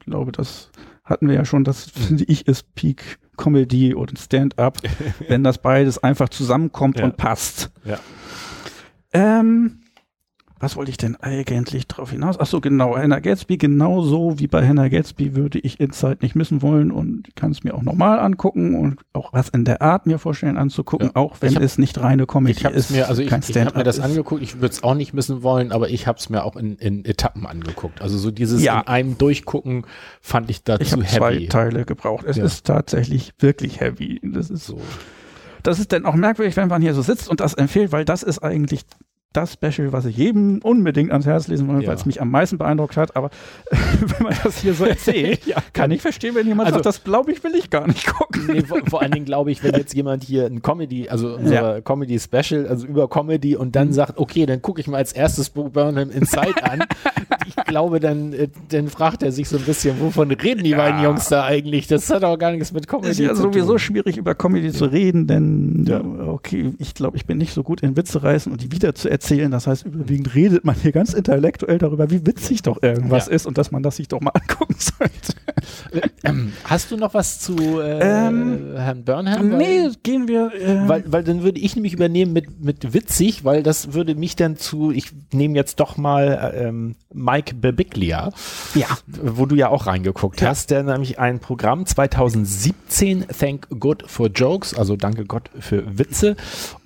ich glaube, das hatten wir ja schon, das finde ich ist Peak Comedy und Stand-up, wenn das beides einfach zusammenkommt Ja. und passt. Ja. Ähm, was wollte ich denn eigentlich drauf hinaus? Ach so, genau, Hannah Gatsby, genauso wie bei Hannah Gatsby würde ich Inside nicht missen wollen und kann es mir auch normal angucken und auch was in der Art mir vorstellen anzugucken, Ja. auch wenn hab- es nicht reine Comedy Ich ist. mir, also ich, ich habe mir das ist. angeguckt. Ich würde es auch nicht missen wollen, aber ich habe es mir auch in, in Etappen angeguckt. Also so dieses Ja. in einem Durchgucken fand ich da Ich habe zwei heavy. Teile gebraucht. Es Ja. ist tatsächlich wirklich heavy. Das ist So. Das ist dann auch merkwürdig, wenn man hier so sitzt und das empfiehlt, weil das ist eigentlich das Special, was ich jedem unbedingt ans Herz lesen will, Ja. weil es mich am meisten beeindruckt hat. Aber wenn man das hier so erzählt, Ja. kann ich verstehen, wenn jemand Also- sagt, das glaube ich, will ich gar nicht gucken. Nee, vor, vor allen Dingen glaube ich, wenn jetzt jemand hier ein Comedy, also unser Comedy Special, also über Comedy und Mhm. dann sagt, okay, dann gucke ich mal als erstes Bo Burnham Inside an. ich glaube, dann, äh, dann fragt er sich so ein bisschen, wovon reden die Ja. beiden Jungs da eigentlich? Das hat auch gar nichts mit Comedy Es ist ja zu sowieso tun. schwierig, über Comedy zu reden, denn Ja. okay, ich glaube, ich bin nicht so gut in Witze reißen und die wieder zu erzählen. Das heißt, überwiegend redet man hier ganz intellektuell darüber, wie witzig doch irgendwas Ja. ist und dass man das sich doch mal angucken sollte. Ähm, hast du noch was zu äh, Ähm, Herrn Burnham? Weil- nee, gehen wir. Äh, Weil, weil dann würde ich nämlich übernehmen mit, mit witzig, weil das würde mich dann zu, ich nehme jetzt doch mal ähm, Mike Birbiglia, ja. wo du ja auch reingeguckt Ja. hast, der nämlich ein Programm 2017, Thank God for Jokes, also danke Gott für Witze.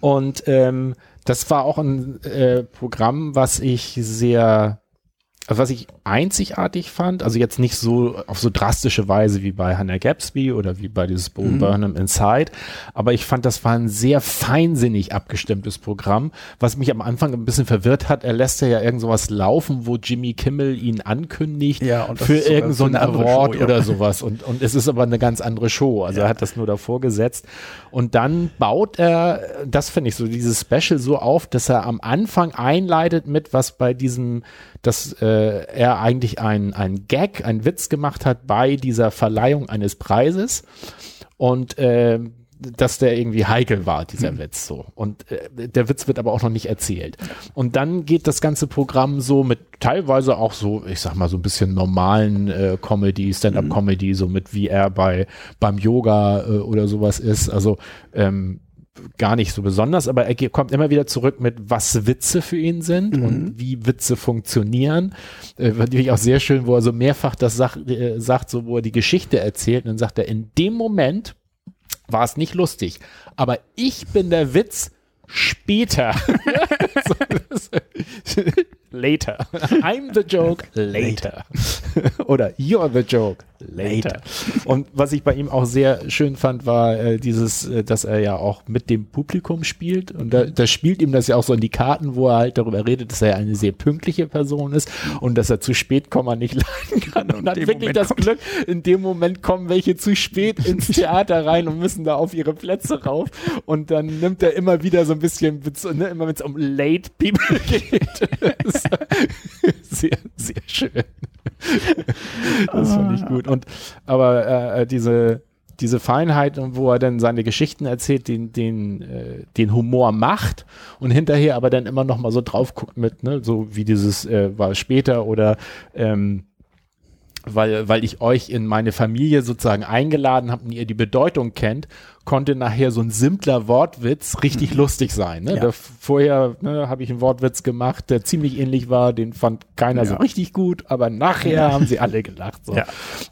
Und ähm, das war auch ein äh, Programm, was ich sehr was ich einzigartig fand, also jetzt nicht so auf so drastische Weise wie bei Hannah Gatsby oder wie bei dieses Bo Mhm. Burnham Inside, aber ich fand, das war ein sehr feinsinnig abgestimmtes Programm, was mich am Anfang ein bisschen verwirrt hat. Er lässt ja irgend sowas laufen, wo Jimmy Kimmel ihn ankündigt Ja, für ist sogar irgend so Award Show, ja. oder sowas und, und es ist aber eine ganz andere Show, also er hat das nur davor gesetzt und dann baut er, das finde ich so, dieses Special so auf, dass er am Anfang einleitet mit, was bei diesem dass äh, er eigentlich ein, ein Gag, ein Witz gemacht hat bei dieser Verleihung eines Preises und äh, dass der irgendwie heikel war, dieser Witz so. Und äh, der Witz wird aber auch noch nicht erzählt. Und dann geht das ganze Programm so mit teilweise auch so, ich sag mal, so ein bisschen normalen äh, Comedy, Stand-up-Comedy, so mit wie er bei beim Yoga äh, oder sowas ist. Also ähm, gar nicht so besonders, aber er kommt immer wieder zurück mit, was Witze für ihn sind Mhm. und wie Witze funktionieren. Äh, Fand ich auch sehr schön, wo er so mehrfach das sag, äh, sagt, so wo er die Geschichte erzählt und dann sagt er, in dem Moment war es nicht lustig, aber ich bin der Witz später. So, das- later. I'm the joke later. Oder you're the joke later. Und was ich bei ihm auch sehr schön fand, war äh, dieses, äh, dass er ja auch mit dem Publikum spielt. Und da, da spielt ihm das ja auch so in die Karten, wo er halt darüber redet, dass er eine sehr pünktliche Person ist und dass er zu spät kommen nicht leiden kann. Und, Und hat wirklich Moment das kommt- Glück, in dem Moment kommen welche zu spät ins Theater rein und müssen da auf ihre Plätze rauf. Und dann nimmt er immer wieder so ein bisschen, ne, immer wenn es um Late People geht. Sehr, sehr schön. Das fand ich gut. Und aber äh, diese diese Feinheit, wo er dann seine Geschichten erzählt, den, den, äh, den Humor macht und hinterher aber dann immer noch mal so drauf guckt mit, ne, so wie dieses äh, war später oder ähm, weil, weil ich euch in meine Familie sozusagen eingeladen habe und ihr die Bedeutung kennt, konnte nachher so ein simpler Wortwitz richtig lustig sein. Ne? Ja. Da, vorher ne, habe ich einen Wortwitz gemacht, der ziemlich ähnlich war, den fand keiner so Ja. richtig gut, aber nachher haben sie alle gelacht. So.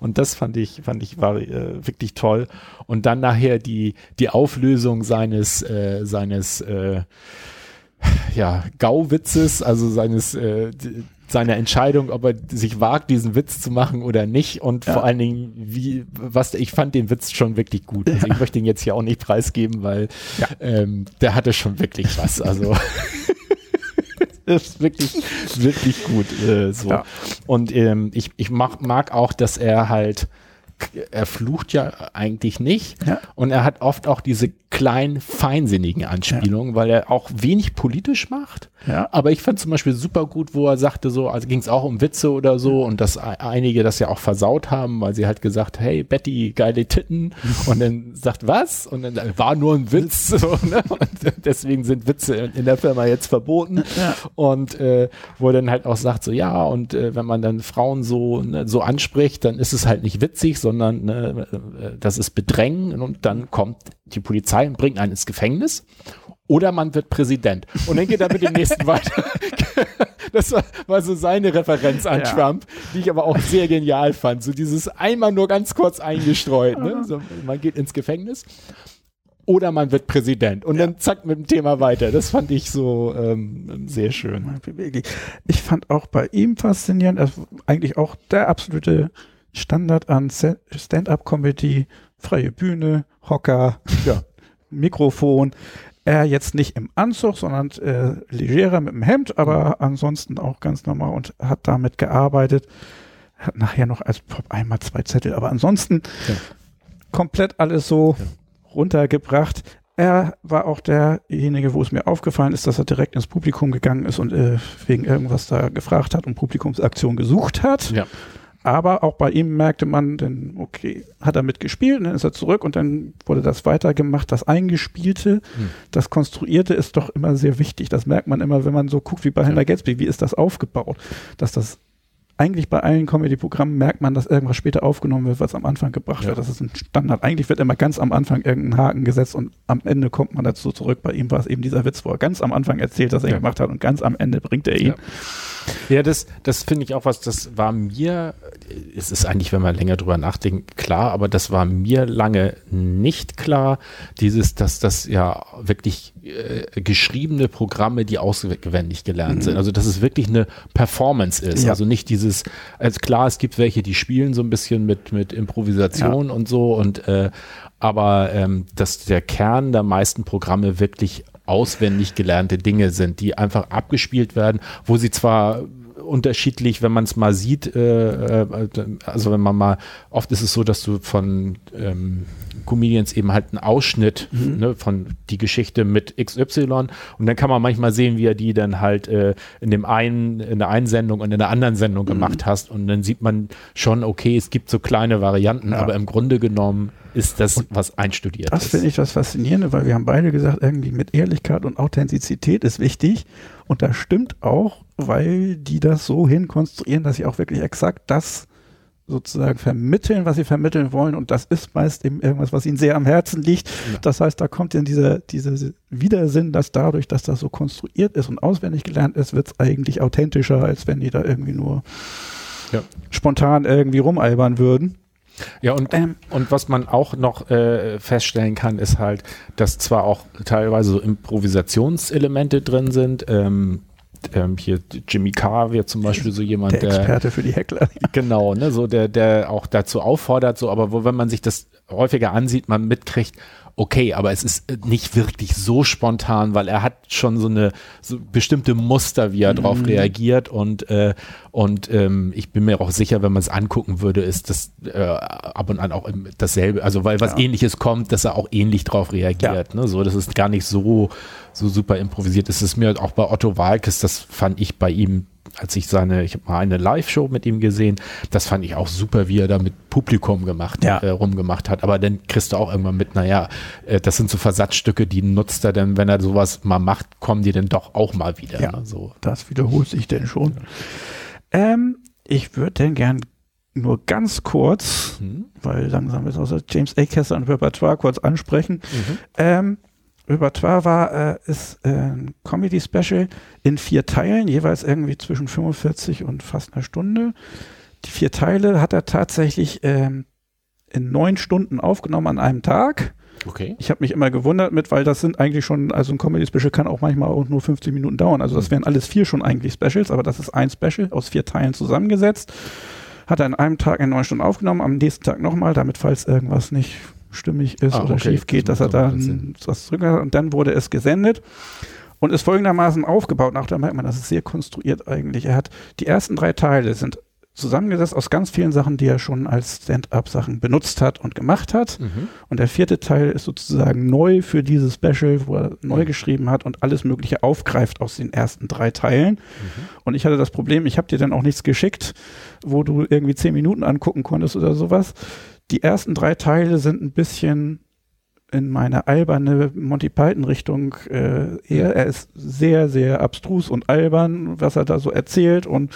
Und das fand ich, fand ich war äh, wirklich toll. Und dann nachher die, die Auflösung seines, äh, seines äh, ja, Gauwitzes, also seines äh, d- seine Entscheidung, ob er sich wagt, diesen Witz zu machen oder nicht und Ja. vor allen Dingen, wie, was, ich fand den Witz schon wirklich gut. Also ich möchte ihn jetzt hier auch nicht preisgeben, weil Ja. ähm, der hatte schon wirklich was. Also das ist wirklich, wirklich gut. Äh, so. Ja. Und ähm, ich, ich mag, mag auch, dass er halt, er flucht ja eigentlich nicht. Ja. Und er hat oft auch diese kleinen, feinsinnigen Anspielungen, weil er auch wenig politisch macht. Ja. Aber ich fand zum Beispiel super gut, wo er sagte so, also ging es auch um Witze oder so und dass ei- einige das ja auch versaut haben, weil sie halt gesagt, hey Betty, geile Titten und dann sagt was und dann äh, war nur ein Witz so, ne? und deswegen sind Witze in, der Firma jetzt verboten Ja. und äh, wo er dann halt auch sagt so, ja und äh, wenn man dann Frauen so ne, so anspricht, dann ist es halt nicht witzig, sondern ne, äh, das ist Bedrängen und dann kommt die Polizei und bringt einen ins Gefängnis oder man wird Präsident. Und dann geht er mit dem nächsten weiter. Das war, war so seine Referenz an Ja. Trump, die ich aber auch sehr genial fand. So dieses einmal nur ganz kurz eingestreut. Ne? So, man geht ins Gefängnis oder man wird Präsident. Und dann zack mit dem Thema weiter. Das fand ich so ähm, sehr schön. Ich fand auch bei ihm faszinierend, also eigentlich auch der absolute Standard an Stand-up-Comedy, freie Bühne, Hocker, Ja. Mikrofon. Er jetzt nicht im Anzug, sondern äh, legerer mit dem Hemd, aber ansonsten auch ganz normal und hat damit gearbeitet. Hat nachher noch als Pop einmal zwei Zettel, aber ansonsten Ja. komplett alles so runtergebracht. Er war auch derjenige, wo es mir aufgefallen ist, dass er direkt ins Publikum gegangen ist und äh, wegen irgendwas da gefragt hat und Publikumsaktion gesucht hat. Ja. Aber auch bei ihm merkte man, denn okay, hat er mitgespielt, und dann ist er zurück und dann wurde das weitergemacht. Das Eingespielte, Hm. das Konstruierte ist doch immer sehr wichtig. Das merkt man immer, wenn man so guckt wie bei Henry Gatsby, wie ist das aufgebaut? Dass das eigentlich bei allen Comedy-Programmen merkt man, dass irgendwas später aufgenommen wird, was am Anfang gebracht Ja. wird. Das ist ein Standard. Eigentlich wird immer ganz am Anfang irgendein Haken gesetzt und am Ende kommt man dazu zurück. Bei ihm war es eben dieser Witz, wo er ganz am Anfang erzählt, dass er ihn Ja. gemacht hat und ganz am Ende bringt er ihn. Ja. Ja, das, das finde ich auch was, das war mir, es ist eigentlich, wenn man länger drüber nachdenkt, klar, aber das war mir lange nicht klar, dieses, dass das ja wirklich äh, geschriebene Programme, die auswendig gelernt sind. Also, dass es wirklich eine Performance ist. Ja. Also nicht dieses, als klar, es gibt welche, die spielen so ein bisschen mit, mit Improvisation und so und, äh, aber ähm, dass der Kern der meisten Programme wirklich auswendig gelernte Dinge sind, die einfach abgespielt werden, wo sie zwar unterschiedlich, wenn man es mal sieht, äh, äh, also wenn man mal, oft ist es so, dass du von ähm, Comedians eben halt einen Ausschnitt ne, von die Geschichte mit XY und dann kann man manchmal sehen, wie er die dann halt äh, in dem einen, in der einen Sendung und in der anderen Sendung gemacht hast und dann sieht man schon, okay, es gibt so kleine Varianten, Ja. aber im Grunde genommen ist das, was einstudiert Das ist. finde ich das Faszinierende, weil wir haben beide gesagt, irgendwie mit Ehrlichkeit und Authentizität ist wichtig. Und das stimmt auch, weil die das so hinkonstruieren, dass sie auch wirklich exakt das sozusagen vermitteln, was sie vermitteln wollen. Und das ist meist eben irgendwas, was ihnen sehr am Herzen liegt. Ja. Das heißt, da kommt dann dieser, dieser Widersinn, dass dadurch, dass das so konstruiert ist und auswendig gelernt ist, wird es eigentlich authentischer, als wenn die da irgendwie nur Ja. spontan irgendwie rumalbern würden. Ja, und, Ähm. und was man auch noch äh, feststellen kann, ist halt, dass zwar auch teilweise so Improvisationselemente drin sind. Ähm, ähm, hier Jimmy Carr wäre zum Beispiel so jemand, Der der, Experte für die Heckler. genau, ne, so der, der auch dazu auffordert, so, aber wo, wenn man sich das häufiger ansieht, man mitkriegt, okay, aber es ist äh, nicht wirklich so spontan, weil er hat schon so eine so bestimmte Muster, wie er drauf reagiert und äh, und ähm, ich bin mir auch sicher, wenn man es angucken würde, ist das äh, ab und an auch dasselbe, also weil was Ja. Ähnliches kommt, dass er auch ähnlich drauf reagiert, ne? So, das ist gar nicht so so super improvisiert. Das ist mir auch bei Otto Walkes, das fand ich bei ihm als ich seine, ich habe mal eine Live-Show mit ihm gesehen, das fand ich auch super, wie er da mit Publikum gemacht, Ja. äh, rumgemacht hat. Aber dann kriegst du auch irgendwann mit, naja, äh, das sind so Versatzstücke, die nutzt er dann, wenn er sowas mal macht, kommen die dann doch auch mal wieder. Ja. Ne? So. Das wiederholt sich denn schon. Ähm, ich würde denn gern nur ganz kurz, Hm? weil langsam ist außer James A. Kessler und Repertoire kurz ansprechen. Mhm. Ähm, Repertoire war, äh, ist äh, ein Comedy-Special in vier Teilen, jeweils irgendwie zwischen 45 und fast einer Stunde. Die vier Teile hat er tatsächlich ähm, in neun Stunden aufgenommen an einem Tag. Okay. Ich habe mich immer gewundert mit, weil das sind eigentlich schon, also ein Comedy-Special kann auch manchmal auch nur 15 Minuten dauern. Also das wären alles vier schon eigentlich Specials, aber das ist ein Special aus vier Teilen zusammengesetzt. Hat er an einem Tag in neun Stunden aufgenommen, am nächsten Tag nochmal, damit falls irgendwas nicht stimmig ist Ah, oder okay. schief geht, Das dass er da was zurück hat. Und dann wurde es gesendet und ist folgendermaßen aufgebaut. Auch da merkt man, das ist sehr konstruiert eigentlich. Er hat die ersten drei Teile sind zusammengesetzt aus ganz vielen Sachen, die er schon als Stand-up-Sachen benutzt hat und gemacht hat. Mhm. Und der vierte Teil ist sozusagen neu für dieses Special, wo er neu geschrieben hat und alles Mögliche aufgreift aus den ersten drei Teilen. Und ich hatte das Problem, ich habe dir dann auch nichts geschickt, wo du irgendwie zehn Minuten angucken konntest oder sowas. Die ersten drei Teile sind ein bisschen in meine alberne Monty Python Richtung äh, eher. Er ist sehr, sehr abstrus und albern, was er da so erzählt und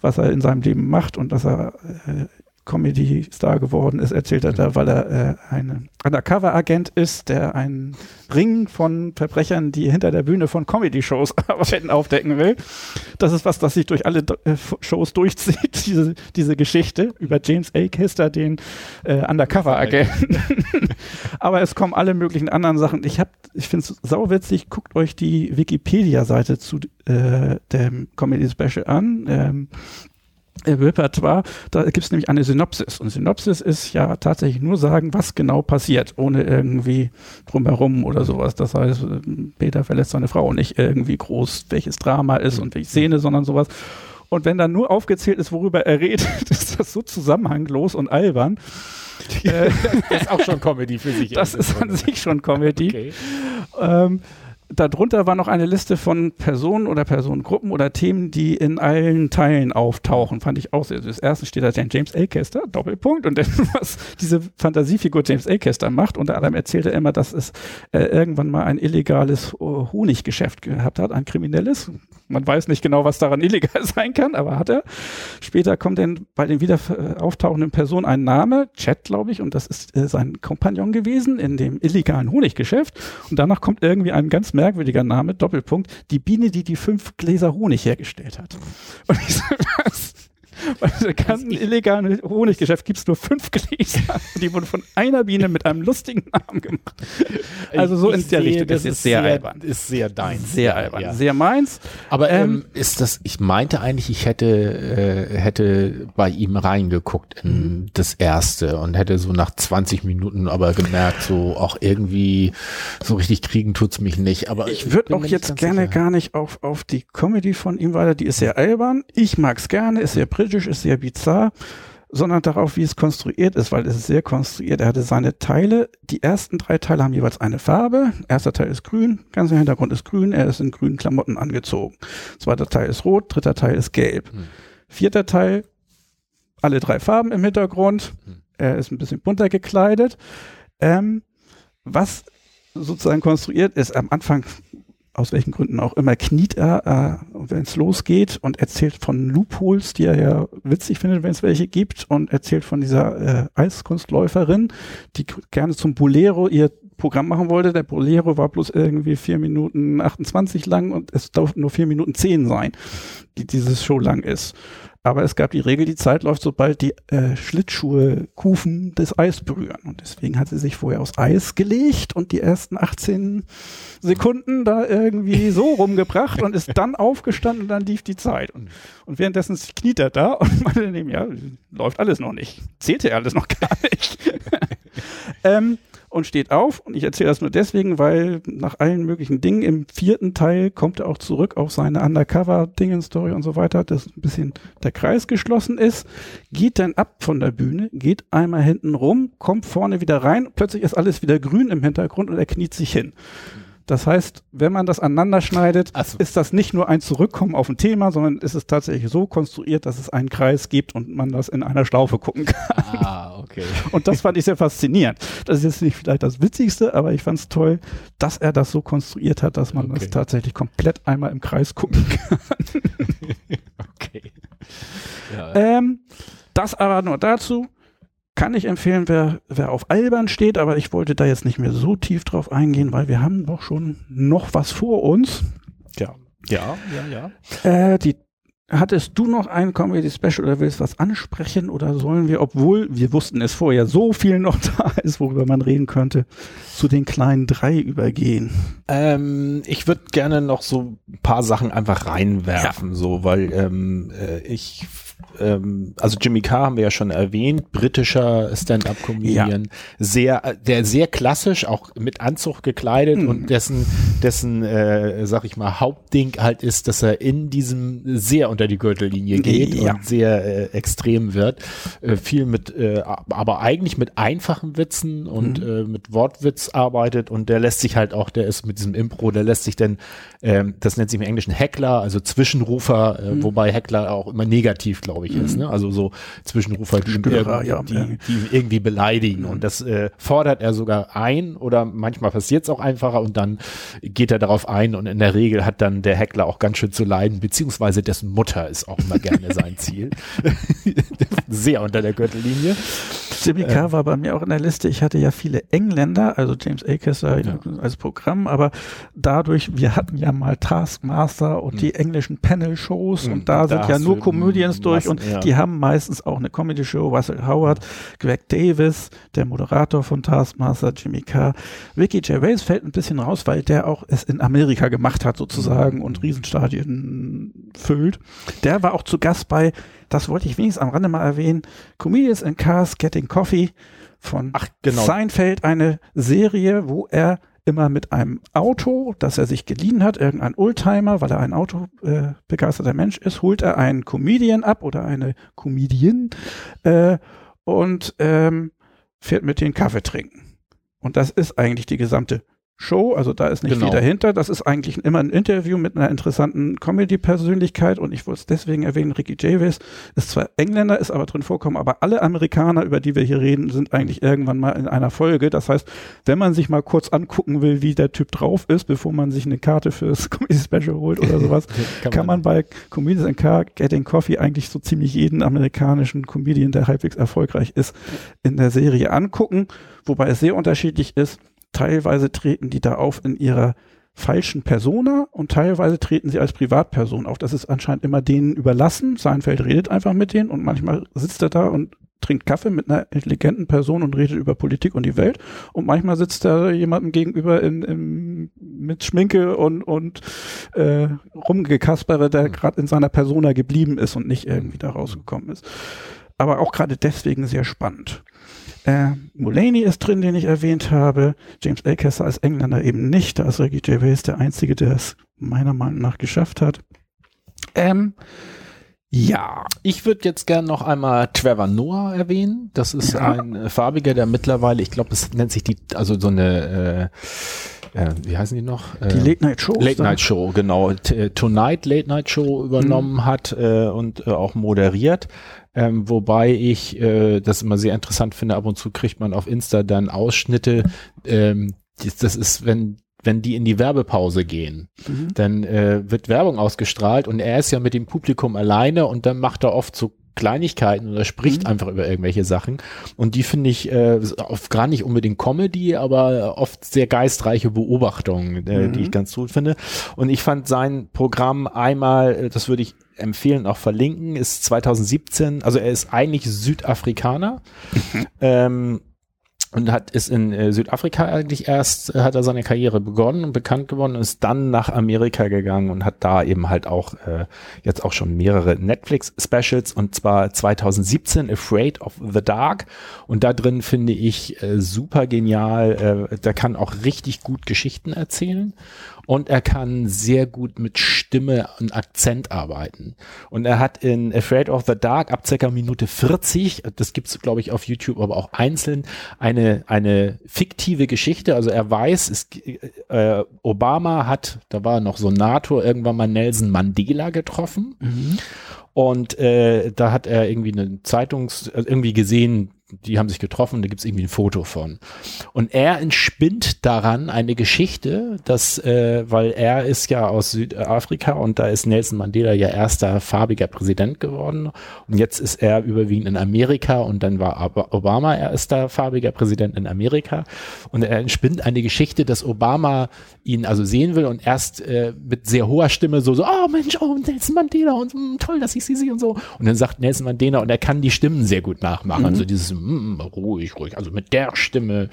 was er in seinem Leben macht und dass er äh, Comedy-Star geworden ist, erzählt er da, weil er äh, ein Undercover-Agent ist, der einen Ring von Verbrechern, die hinter der Bühne von Comedy-Shows arbeiten, aufdecken will. Das ist was, das sich durch alle äh, Shows durchzieht, diese, diese Geschichte über James A. Kister, den äh, Undercover-Agenten. Aber es kommen alle möglichen anderen Sachen. Ich hab, ich finde es sauwitzig. Guckt euch die Wikipedia-Seite zu äh, dem Comedy-Special an. Ähm, äh, Repertoire, da gibt es nämlich eine Synopsis. Und Synopsis ist ja tatsächlich nur sagen, was genau passiert, ohne irgendwie drumherum oder sowas. Das heißt, Peter verlässt seine Frau und nicht irgendwie groß, welches Drama ist und welche Szene, sondern sowas. Und wenn dann nur aufgezählt ist, worüber er redet, ist das so zusammenhanglos und albern. Das ist auch schon Comedy für sich. das ist an sich schon Comedy. Okay. Ähm, darunter war noch eine Liste von Personen oder Personengruppen oder Themen, die in allen Teilen auftauchen. Fand ich auch sehr süß. Erstens steht da dann James A. Kester, Doppelpunkt. Und dann, was diese Fantasiefigur James A. Kester macht. Unter anderem erzählt er immer, dass es äh, irgendwann mal ein illegales äh, Honiggeschäft gehabt hat, ein kriminelles. Man weiß nicht genau, was daran illegal sein kann, aber hat er. Später kommt dann bei den wieder äh, auftauchenden Personen ein Name, Chad, glaube ich, und das ist äh, sein Kompagnon gewesen in dem illegalen Honiggeschäft. Und danach kommt irgendwie ein ganz merkwürdiger Name, Doppelpunkt, die Biene, die die fünf Gläser Honig hergestellt hat. Und ich so, Bei diesem ganzen illegalen Honiggeschäft gibt es nur fünf Gläser. Die wurden von einer Biene mit einem lustigen Namen gemacht. Also so in der sehe, Richtung. Das Das ist sehr albern. albern. Ist sehr dein. Sehr albern. Ja. Sehr meins. Aber ähm, Ähm, ist das, ich meinte eigentlich, ich hätte, äh, hätte bei ihm reingeguckt in das erste und hätte so nach 20 Minuten aber gemerkt, so auch irgendwie so richtig kriegen tut's mich nicht. Aber Ich würde auch jetzt gerne sicher. gar nicht auf, auf die Comedy von ihm weiter. Die ist sehr albern. Ich mag's gerne, ist sehr britisch, ist sehr bizarr, sondern darauf, wie es konstruiert ist, weil es ist sehr konstruiert. Er hatte seine Teile. Die ersten drei Teile haben jeweils eine Farbe. Erster Teil ist grün, ganzer Hintergrund ist grün. Er ist in grünen Klamotten angezogen. Zweiter Teil ist rot, dritter Teil ist gelb. Hm. Vierter Teil, alle drei Farben im Hintergrund. Hm. Er ist ein bisschen bunter gekleidet. Ähm, was sozusagen konstruiert ist, am Anfang, aus welchen Gründen auch immer, kniet er, äh, wenn es losgeht und erzählt von Loopholes, die er ja witzig findet, wenn es welche gibt, und erzählt von dieser äh, Eiskunstläuferin, die gerne zum Bolero ihr Programm machen wollte. Der Bolero war bloß irgendwie vier Minuten 28 lang und es durften nur vier Minuten zehn sein, die dieses Show lang ist. Aber es gab die Regel, die Zeit läuft, sobald die äh, Schlittschuhe Kufen des Eis berühren. Und deswegen hat sie sich vorher aus Eis gelegt und die ersten 18 Sekunden da irgendwie so rumgebracht und ist dann aufgestanden und dann lief die Zeit. Und, und währenddessen kniet er da und meinte daneben, ja, läuft alles noch nicht. Zählte er alles noch gar nicht. ähm, und steht auf. Und ich erzähle das nur deswegen, weil nach allen möglichen Dingen im vierten Teil kommt er auch zurück auf seine Undercover-Dingen-Story und so weiter, dass ein bisschen der Kreis geschlossen ist, geht dann ab von der Bühne, geht einmal hinten rum, kommt vorne wieder rein, plötzlich ist alles wieder grün im Hintergrund und er kniet sich hin. Das heißt, wenn man das aneinander schneidet, so. ist das nicht nur ein Zurückkommen auf ein Thema, sondern ist es tatsächlich so konstruiert, dass es einen Kreis gibt und man das in einer Schlaufe gucken kann. Ah, okay. Und das fand ich sehr faszinierend. Das ist jetzt nicht vielleicht das Witzigste, aber ich fand es toll, dass er das so konstruiert hat, dass man Okay. das tatsächlich komplett einmal im Kreis gucken kann. Okay. Ja. Ähm, das aber nur dazu. Kann ich empfehlen, wer, wer auf albern steht, aber ich wollte da jetzt nicht mehr so tief drauf eingehen, weil wir haben doch schon noch was vor uns. ja. Ja, ja, ja. Äh, die Hattest du noch ein Comedy Special oder willst was ansprechen oder sollen wir, obwohl wir wussten es vorher so viel noch da ist, worüber man reden könnte, zu den kleinen drei übergehen? Ähm, ich würde gerne noch so ein paar Sachen einfach reinwerfen, ja. so, weil ähm, äh, ich ähm, also Jimmy Carr haben wir ja schon erwähnt, britischer Stand-up-Comedian, ja. sehr, der sehr klassisch, auch mit Anzug gekleidet mhm. und dessen, dessen, äh, sag ich mal, Hauptding halt ist, dass er in diesem sehr unter die Gürtellinie geht ja. und sehr äh, extrem wird, äh, viel mit, äh, aber eigentlich mit einfachen Witzen und mhm. äh, mit Wortwitz arbeitet und der lässt sich halt auch, der ist mit diesem Impro, der lässt sich denn, äh, das nennt sich im Englischen Heckler, also Zwischenrufer, äh, mhm. wobei Heckler auch immer negativ glaube ich, ist. Ne? Also so Zwischenrufer, die, Störer, ja, die, die irgendwie beleidigen. Und das äh, fordert er sogar ein oder manchmal passiert es auch einfacher und dann geht er darauf ein und in der Regel hat dann der Heckler auch ganz schön zu leiden, beziehungsweise dessen Mutter ist auch immer gerne sein Ziel. Sehr unter der Gürtellinie. Jimmy Carr ähm, war bei mir auch in der Liste. Ich hatte ja viele Engländer, also James Acaster ja. als Programm, aber dadurch, wir hatten ja mal Taskmaster und mhm. die englischen Panel-Shows mhm. und da, da sind ja nur Comedians durch und ja. die haben meistens auch eine Comedy-Show. Russell Howard, Greg Davis, der Moderator von Taskmaster, Jimmy Carr. Ricky Gervais fällt ein bisschen raus, weil der auch es in Amerika gemacht hat sozusagen und Riesenstadien füllt. Der war auch zu Gast bei, das wollte ich wenigstens am Rande mal erwähnen, Comedians in Cars Getting Coffee von Ach, genau. Seinfeld, eine Serie, wo er immer mit einem Auto, das er sich geliehen hat, irgendein Oldtimer, weil er ein Auto äh, begeisterter Mensch ist, holt er einen Comedian ab oder eine Comedian äh, und ähm, fährt mit den Kaffee trinken. Und das ist eigentlich die gesamte Show, also da ist nicht genau. viel dahinter. Das ist eigentlich immer ein Interview mit einer interessanten Comedy-Persönlichkeit und ich wollte es deswegen erwähnen, Ricky Gervais ist zwar Engländer, ist aber drin vorkommen, aber alle Amerikaner, über die wir hier reden, sind eigentlich irgendwann mal in einer Folge. Das heißt, wenn man sich mal kurz angucken will, wie der Typ drauf ist, bevor man sich eine Karte fürs Comedy-Special holt oder sowas, kann, kann, man bei Comedians in Car Getting Coffee eigentlich so ziemlich jeden amerikanischen Comedian, der halbwegs erfolgreich ist, in der Serie angucken, wobei es sehr unterschiedlich ist teilweise treten die da auf in ihrer falschen Persona und teilweise treten sie als Privatperson auf. Das ist anscheinend immer denen überlassen. Seinfeld redet einfach mit denen und manchmal sitzt er da und trinkt Kaffee mit einer intelligenten Person und redet über Politik und die Welt. Und manchmal sitzt da jemandem gegenüber in, in, mit Schminke und, und äh, rumgekaspere, der gerade mhm. in seiner Persona geblieben ist und nicht irgendwie da rausgekommen ist. Aber auch gerade deswegen sehr spannend. Äh, Mulaney ist drin, den ich erwähnt habe. James Acaster als Engländer eben nicht. Da ist Ricky Gervais der Einzige, der es meiner Meinung nach geschafft hat. Ähm, ja, ich würde jetzt gerne noch einmal Trevor Noah erwähnen. Das ist ja. ein äh, farbiger, der mittlerweile, ich glaube, es nennt sich die, also so eine äh, äh, wie heißen die noch? Die Late Night Show. Late Night Show, genau. T äh, Tonight Late Night Show übernommen mhm. hat äh, und äh, auch moderiert. Ähm, wobei ich äh, das immer sehr interessant finde, ab und zu kriegt man auf Insta dann Ausschnitte. Ähm, das, das ist, wenn wenn die in die Werbepause gehen, mhm. dann äh, wird Werbung ausgestrahlt und er ist ja mit dem Publikum alleine und dann macht er oft so Kleinigkeiten oder spricht mhm. einfach über irgendwelche Sachen. Und die finde ich äh, oft gar nicht unbedingt Comedy, aber oft sehr geistreiche Beobachtungen, äh, mhm. die ich ganz gut finde. Und ich fand sein Programm einmal, äh, das würde ich empfehlen, auch verlinken, ist 2017, also er ist eigentlich Südafrikaner. Mhm. Ähm, und hat ist in äh, Südafrika eigentlich erst äh, hat er seine Karriere begonnen und bekannt geworden und ist dann nach Amerika gegangen und hat da eben halt auch äh, jetzt auch schon mehrere Netflix Specials und zwar 2017 Afraid of the Dark und da drin finde ich äh, super genial äh, der kann auch richtig gut Geschichten erzählen und er kann sehr gut mit Stimme und Akzent arbeiten. Und er hat in Afraid of the Dark ab circa Minute 40, das gibt's glaube ich auf YouTube, aber auch einzeln, eine, eine fiktive Geschichte. Also er weiß, es, äh, Obama hat, da war noch so NATO, irgendwann mal Nelson Mandela getroffen. Mhm. Und äh, da hat er irgendwie eine Zeitungs, also irgendwie gesehen, die haben sich getroffen, da gibt's irgendwie ein Foto von. Und er entspinnt daran eine Geschichte, dass, äh, weil er ist ja aus Südafrika und da ist Nelson Mandela ja erster farbiger Präsident geworden. Und jetzt ist er überwiegend in Amerika und dann war Obama erster farbiger Präsident in Amerika. Und er entspinnt eine Geschichte, dass Obama ihn also sehen will und erst äh, mit sehr hoher Stimme so, so, oh Mensch, oh Nelson Mandela und mh, mm, toll, dass ich sie sehe und so. Und dann sagt Nelson Mandela und er kann die Stimmen sehr gut nachmachen. Mhm. So dieses mm, ruhig, ruhig. Also mit der Stimme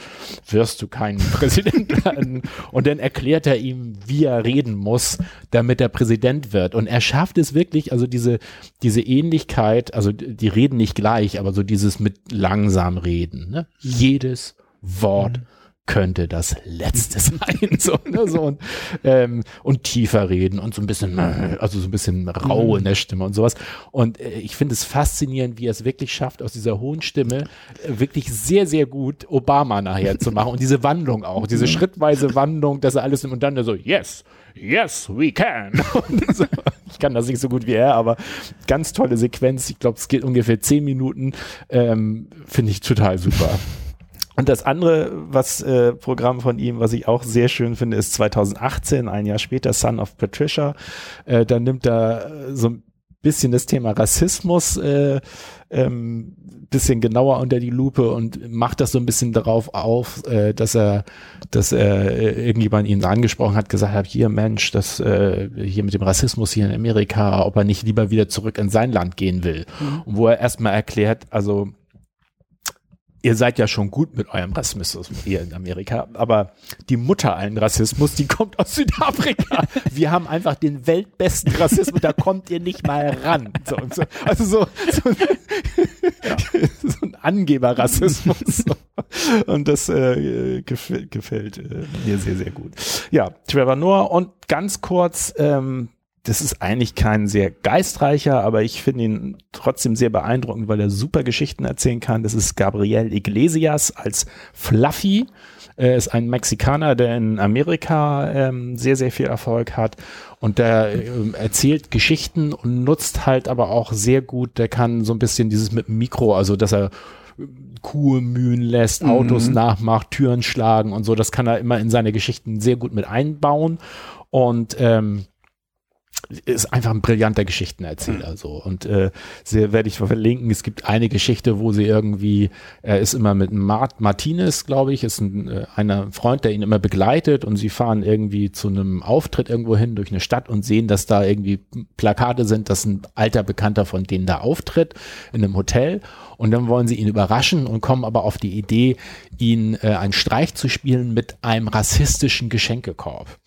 wirst du kein Präsident werden. Und dann erklärt er ihm, wie er reden muss, damit er Präsident wird. Und er schafft es wirklich, also diese, diese Ähnlichkeit, also die reden nicht gleich, aber so dieses mit langsam reden. Ne? Jedes Wort. Mhm könnte das letzte sein. so, ne, so und, ähm, und tiefer reden und so ein bisschen, also so ein bisschen rau mhm. in der Stimme und sowas. Und äh, ich finde es faszinierend, wie er es wirklich schafft, aus dieser hohen Stimme äh, wirklich sehr, sehr gut Obama nachher zu machen. Und diese Wandlung auch, diese mhm. schrittweise Wandlung, dass er alles nimmt und dann so, yes, yes, we can. So, ich kann das nicht so gut wie er, aber ganz tolle Sequenz. Ich glaube, es geht ungefähr zehn Minuten. Ähm, finde ich total super. Und das andere, was äh, Programm von ihm, was ich auch sehr schön finde, ist 2018, ein Jahr später, Son of Patricia. Äh, da nimmt er äh, so ein bisschen das Thema Rassismus äh, ähm, bisschen genauer unter die Lupe und macht das so ein bisschen darauf auf, äh, dass er, dass er äh, irgendjemand ihn angesprochen hat, gesagt hat, hier Mensch, das äh, hier mit dem Rassismus hier in Amerika, ob er nicht lieber wieder zurück in sein Land gehen will. Mhm. Und wo er erstmal erklärt, also ihr seid ja schon gut mit eurem Rassismus hier in Amerika, aber die Mutter allen Rassismus, die kommt aus Südafrika. Wir haben einfach den weltbesten Rassismus, da kommt ihr nicht mal ran. So, so. Also so, so, ja. so ein Angeberrassismus. Und das äh, gefällt, gefällt äh, mir sehr, sehr gut. Ja, Trevor Noah und ganz kurz, ähm, das ist eigentlich kein sehr geistreicher, aber ich finde ihn trotzdem sehr beeindruckend, weil er super Geschichten erzählen kann. Das ist Gabriel Iglesias als Fluffy. Er ist ein Mexikaner, der in Amerika ähm, sehr, sehr viel Erfolg hat und der ähm, erzählt Geschichten und nutzt halt aber auch sehr gut, der kann so ein bisschen dieses mit dem Mikro, also dass er Kuh mühen lässt, mhm. Autos nachmacht, Türen schlagen und so, das kann er immer in seine Geschichten sehr gut mit einbauen und ähm, ist einfach ein brillanter Geschichtenerzähler mhm. so und äh, sehr werde ich verlinken. Es gibt eine Geschichte, wo sie irgendwie er ist immer mit Mart Martinez, glaube ich, ist ein äh, einer Freund, der ihn immer begleitet und sie fahren irgendwie zu einem Auftritt irgendwo hin durch eine Stadt und sehen, dass da irgendwie Plakate sind, dass ein alter Bekannter von denen da auftritt in einem Hotel und dann wollen sie ihn überraschen und kommen aber auf die Idee, ihn äh, einen Streich zu spielen mit einem rassistischen Geschenkekorb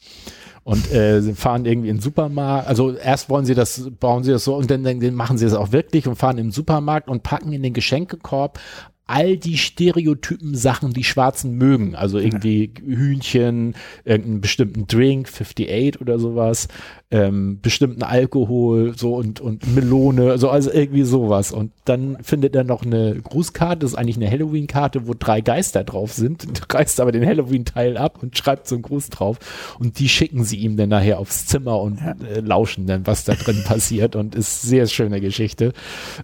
und äh, sie fahren irgendwie in den Supermarkt. Also erst wollen sie das, bauen sie das so und dann, dann machen sie es auch wirklich und fahren im Supermarkt und packen in den Geschenkekorb all die Stereotypen Sachen, die Schwarzen mögen. Also irgendwie Hühnchen, irgendeinen bestimmten Drink, 58 oder sowas, ähm, bestimmten Alkohol, so und, und Melone, so also irgendwie sowas. Und dann findet er noch eine Grußkarte, das ist eigentlich eine Halloween-Karte, wo drei Geister drauf sind, reißt aber den Halloween-Teil ab und schreibt so einen Gruß drauf. Und die schicken sie ihm dann nachher aufs Zimmer und äh, lauschen dann, was da drin passiert. Und ist sehr schöne Geschichte.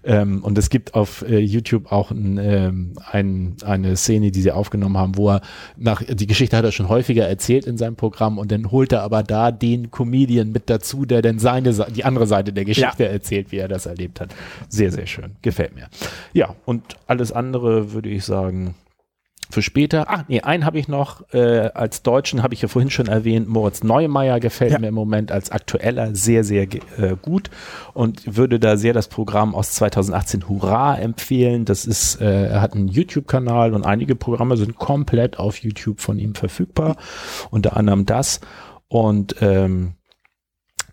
Ähm, und es gibt auf äh, YouTube auch ein, ähm, ein, eine Szene, die sie aufgenommen haben, wo er nach, die Geschichte hat er schon häufiger erzählt in seinem Programm und dann holt er aber da den Comedian mit dazu, der dann seine, die andere Seite der Geschichte ja. erzählt, wie er das erlebt hat. Sehr, sehr schön. Gefällt mir. Ja, und alles andere würde ich sagen, für später. Ah, nee, einen habe ich noch äh, als Deutschen, habe ich ja vorhin schon erwähnt. Moritz Neumeier gefällt ja. mir im Moment als aktueller sehr, sehr äh, gut und würde da sehr das Programm aus 2018 Hurra empfehlen. Das ist, äh, er hat einen YouTube-Kanal und einige Programme sind komplett auf YouTube von ihm verfügbar. Unter anderem das. Und ähm,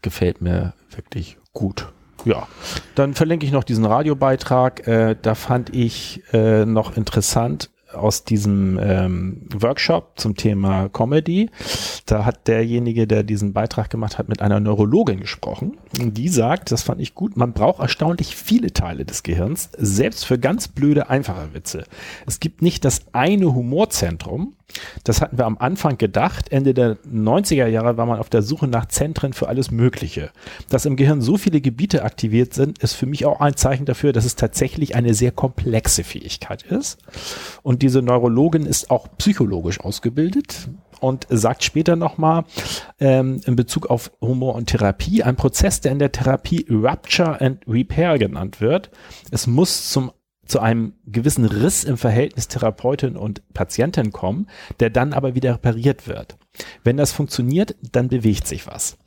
gefällt mir wirklich gut. Ja, dann verlinke ich noch diesen Radiobeitrag. Äh, da fand ich äh, noch interessant aus diesem ähm, Workshop zum Thema Comedy. Da hat derjenige, der diesen Beitrag gemacht hat, mit einer Neurologin gesprochen. Und die sagt, das fand ich gut, man braucht erstaunlich viele Teile des Gehirns, selbst für ganz blöde, einfache Witze. Es gibt nicht das eine Humorzentrum, Das hatten wir am Anfang gedacht. Ende der 90er Jahre war man auf der Suche nach Zentren für alles Mögliche. Dass im Gehirn so viele Gebiete aktiviert sind, ist für mich auch ein Zeichen dafür, dass es tatsächlich eine sehr komplexe Fähigkeit ist. Und diese Neurologin ist auch psychologisch ausgebildet und sagt später nochmal ähm, in Bezug auf Humor und Therapie, ein Prozess, der in der Therapie Rupture and Repair genannt wird. Es muss zum zu einem gewissen Riss im Verhältnis Therapeutin und Patientin kommen, der dann aber wieder repariert wird. Wenn das funktioniert, dann bewegt sich was.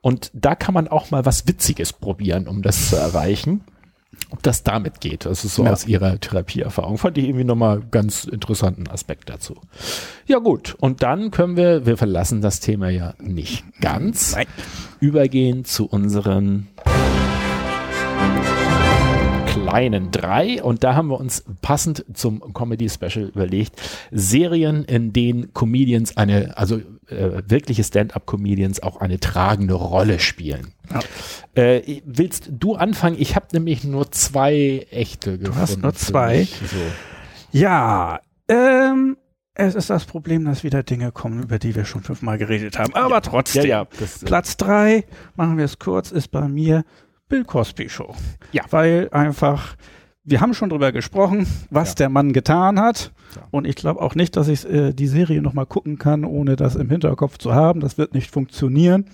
Und da kann man auch mal was Witziges probieren, um das zu erreichen. Ob das damit geht, das ist so ja. aus ihrer Therapieerfahrung. Fand ich irgendwie nochmal ganz interessanten Aspekt dazu. Ja gut, und dann können wir, wir verlassen das Thema ja nicht ganz, Nein. übergehen zu unseren kleinen drei. Und da haben wir uns passend zum Comedy Special überlegt, Serien, in denen Comedians eine, also äh, wirkliche Stand-up-Comedians auch eine tragende Rolle spielen. Ja. Äh, willst du anfangen? Ich habe nämlich nur zwei echte gefunden. Du hast nur zwei. So. Ja, ähm, es ist das Problem, dass wieder Dinge kommen, über die wir schon fünfmal geredet haben. Aber ja. trotzdem. Ja, äh, Platz drei, machen wir es kurz, ist bei mir Bill Cosby Show. Ja. Weil einfach, wir haben schon drüber gesprochen, was ja. der Mann getan hat. Ja. Und ich glaube auch nicht, dass ich äh, die Serie nochmal gucken kann, ohne das im Hinterkopf zu haben. Das wird nicht funktionieren.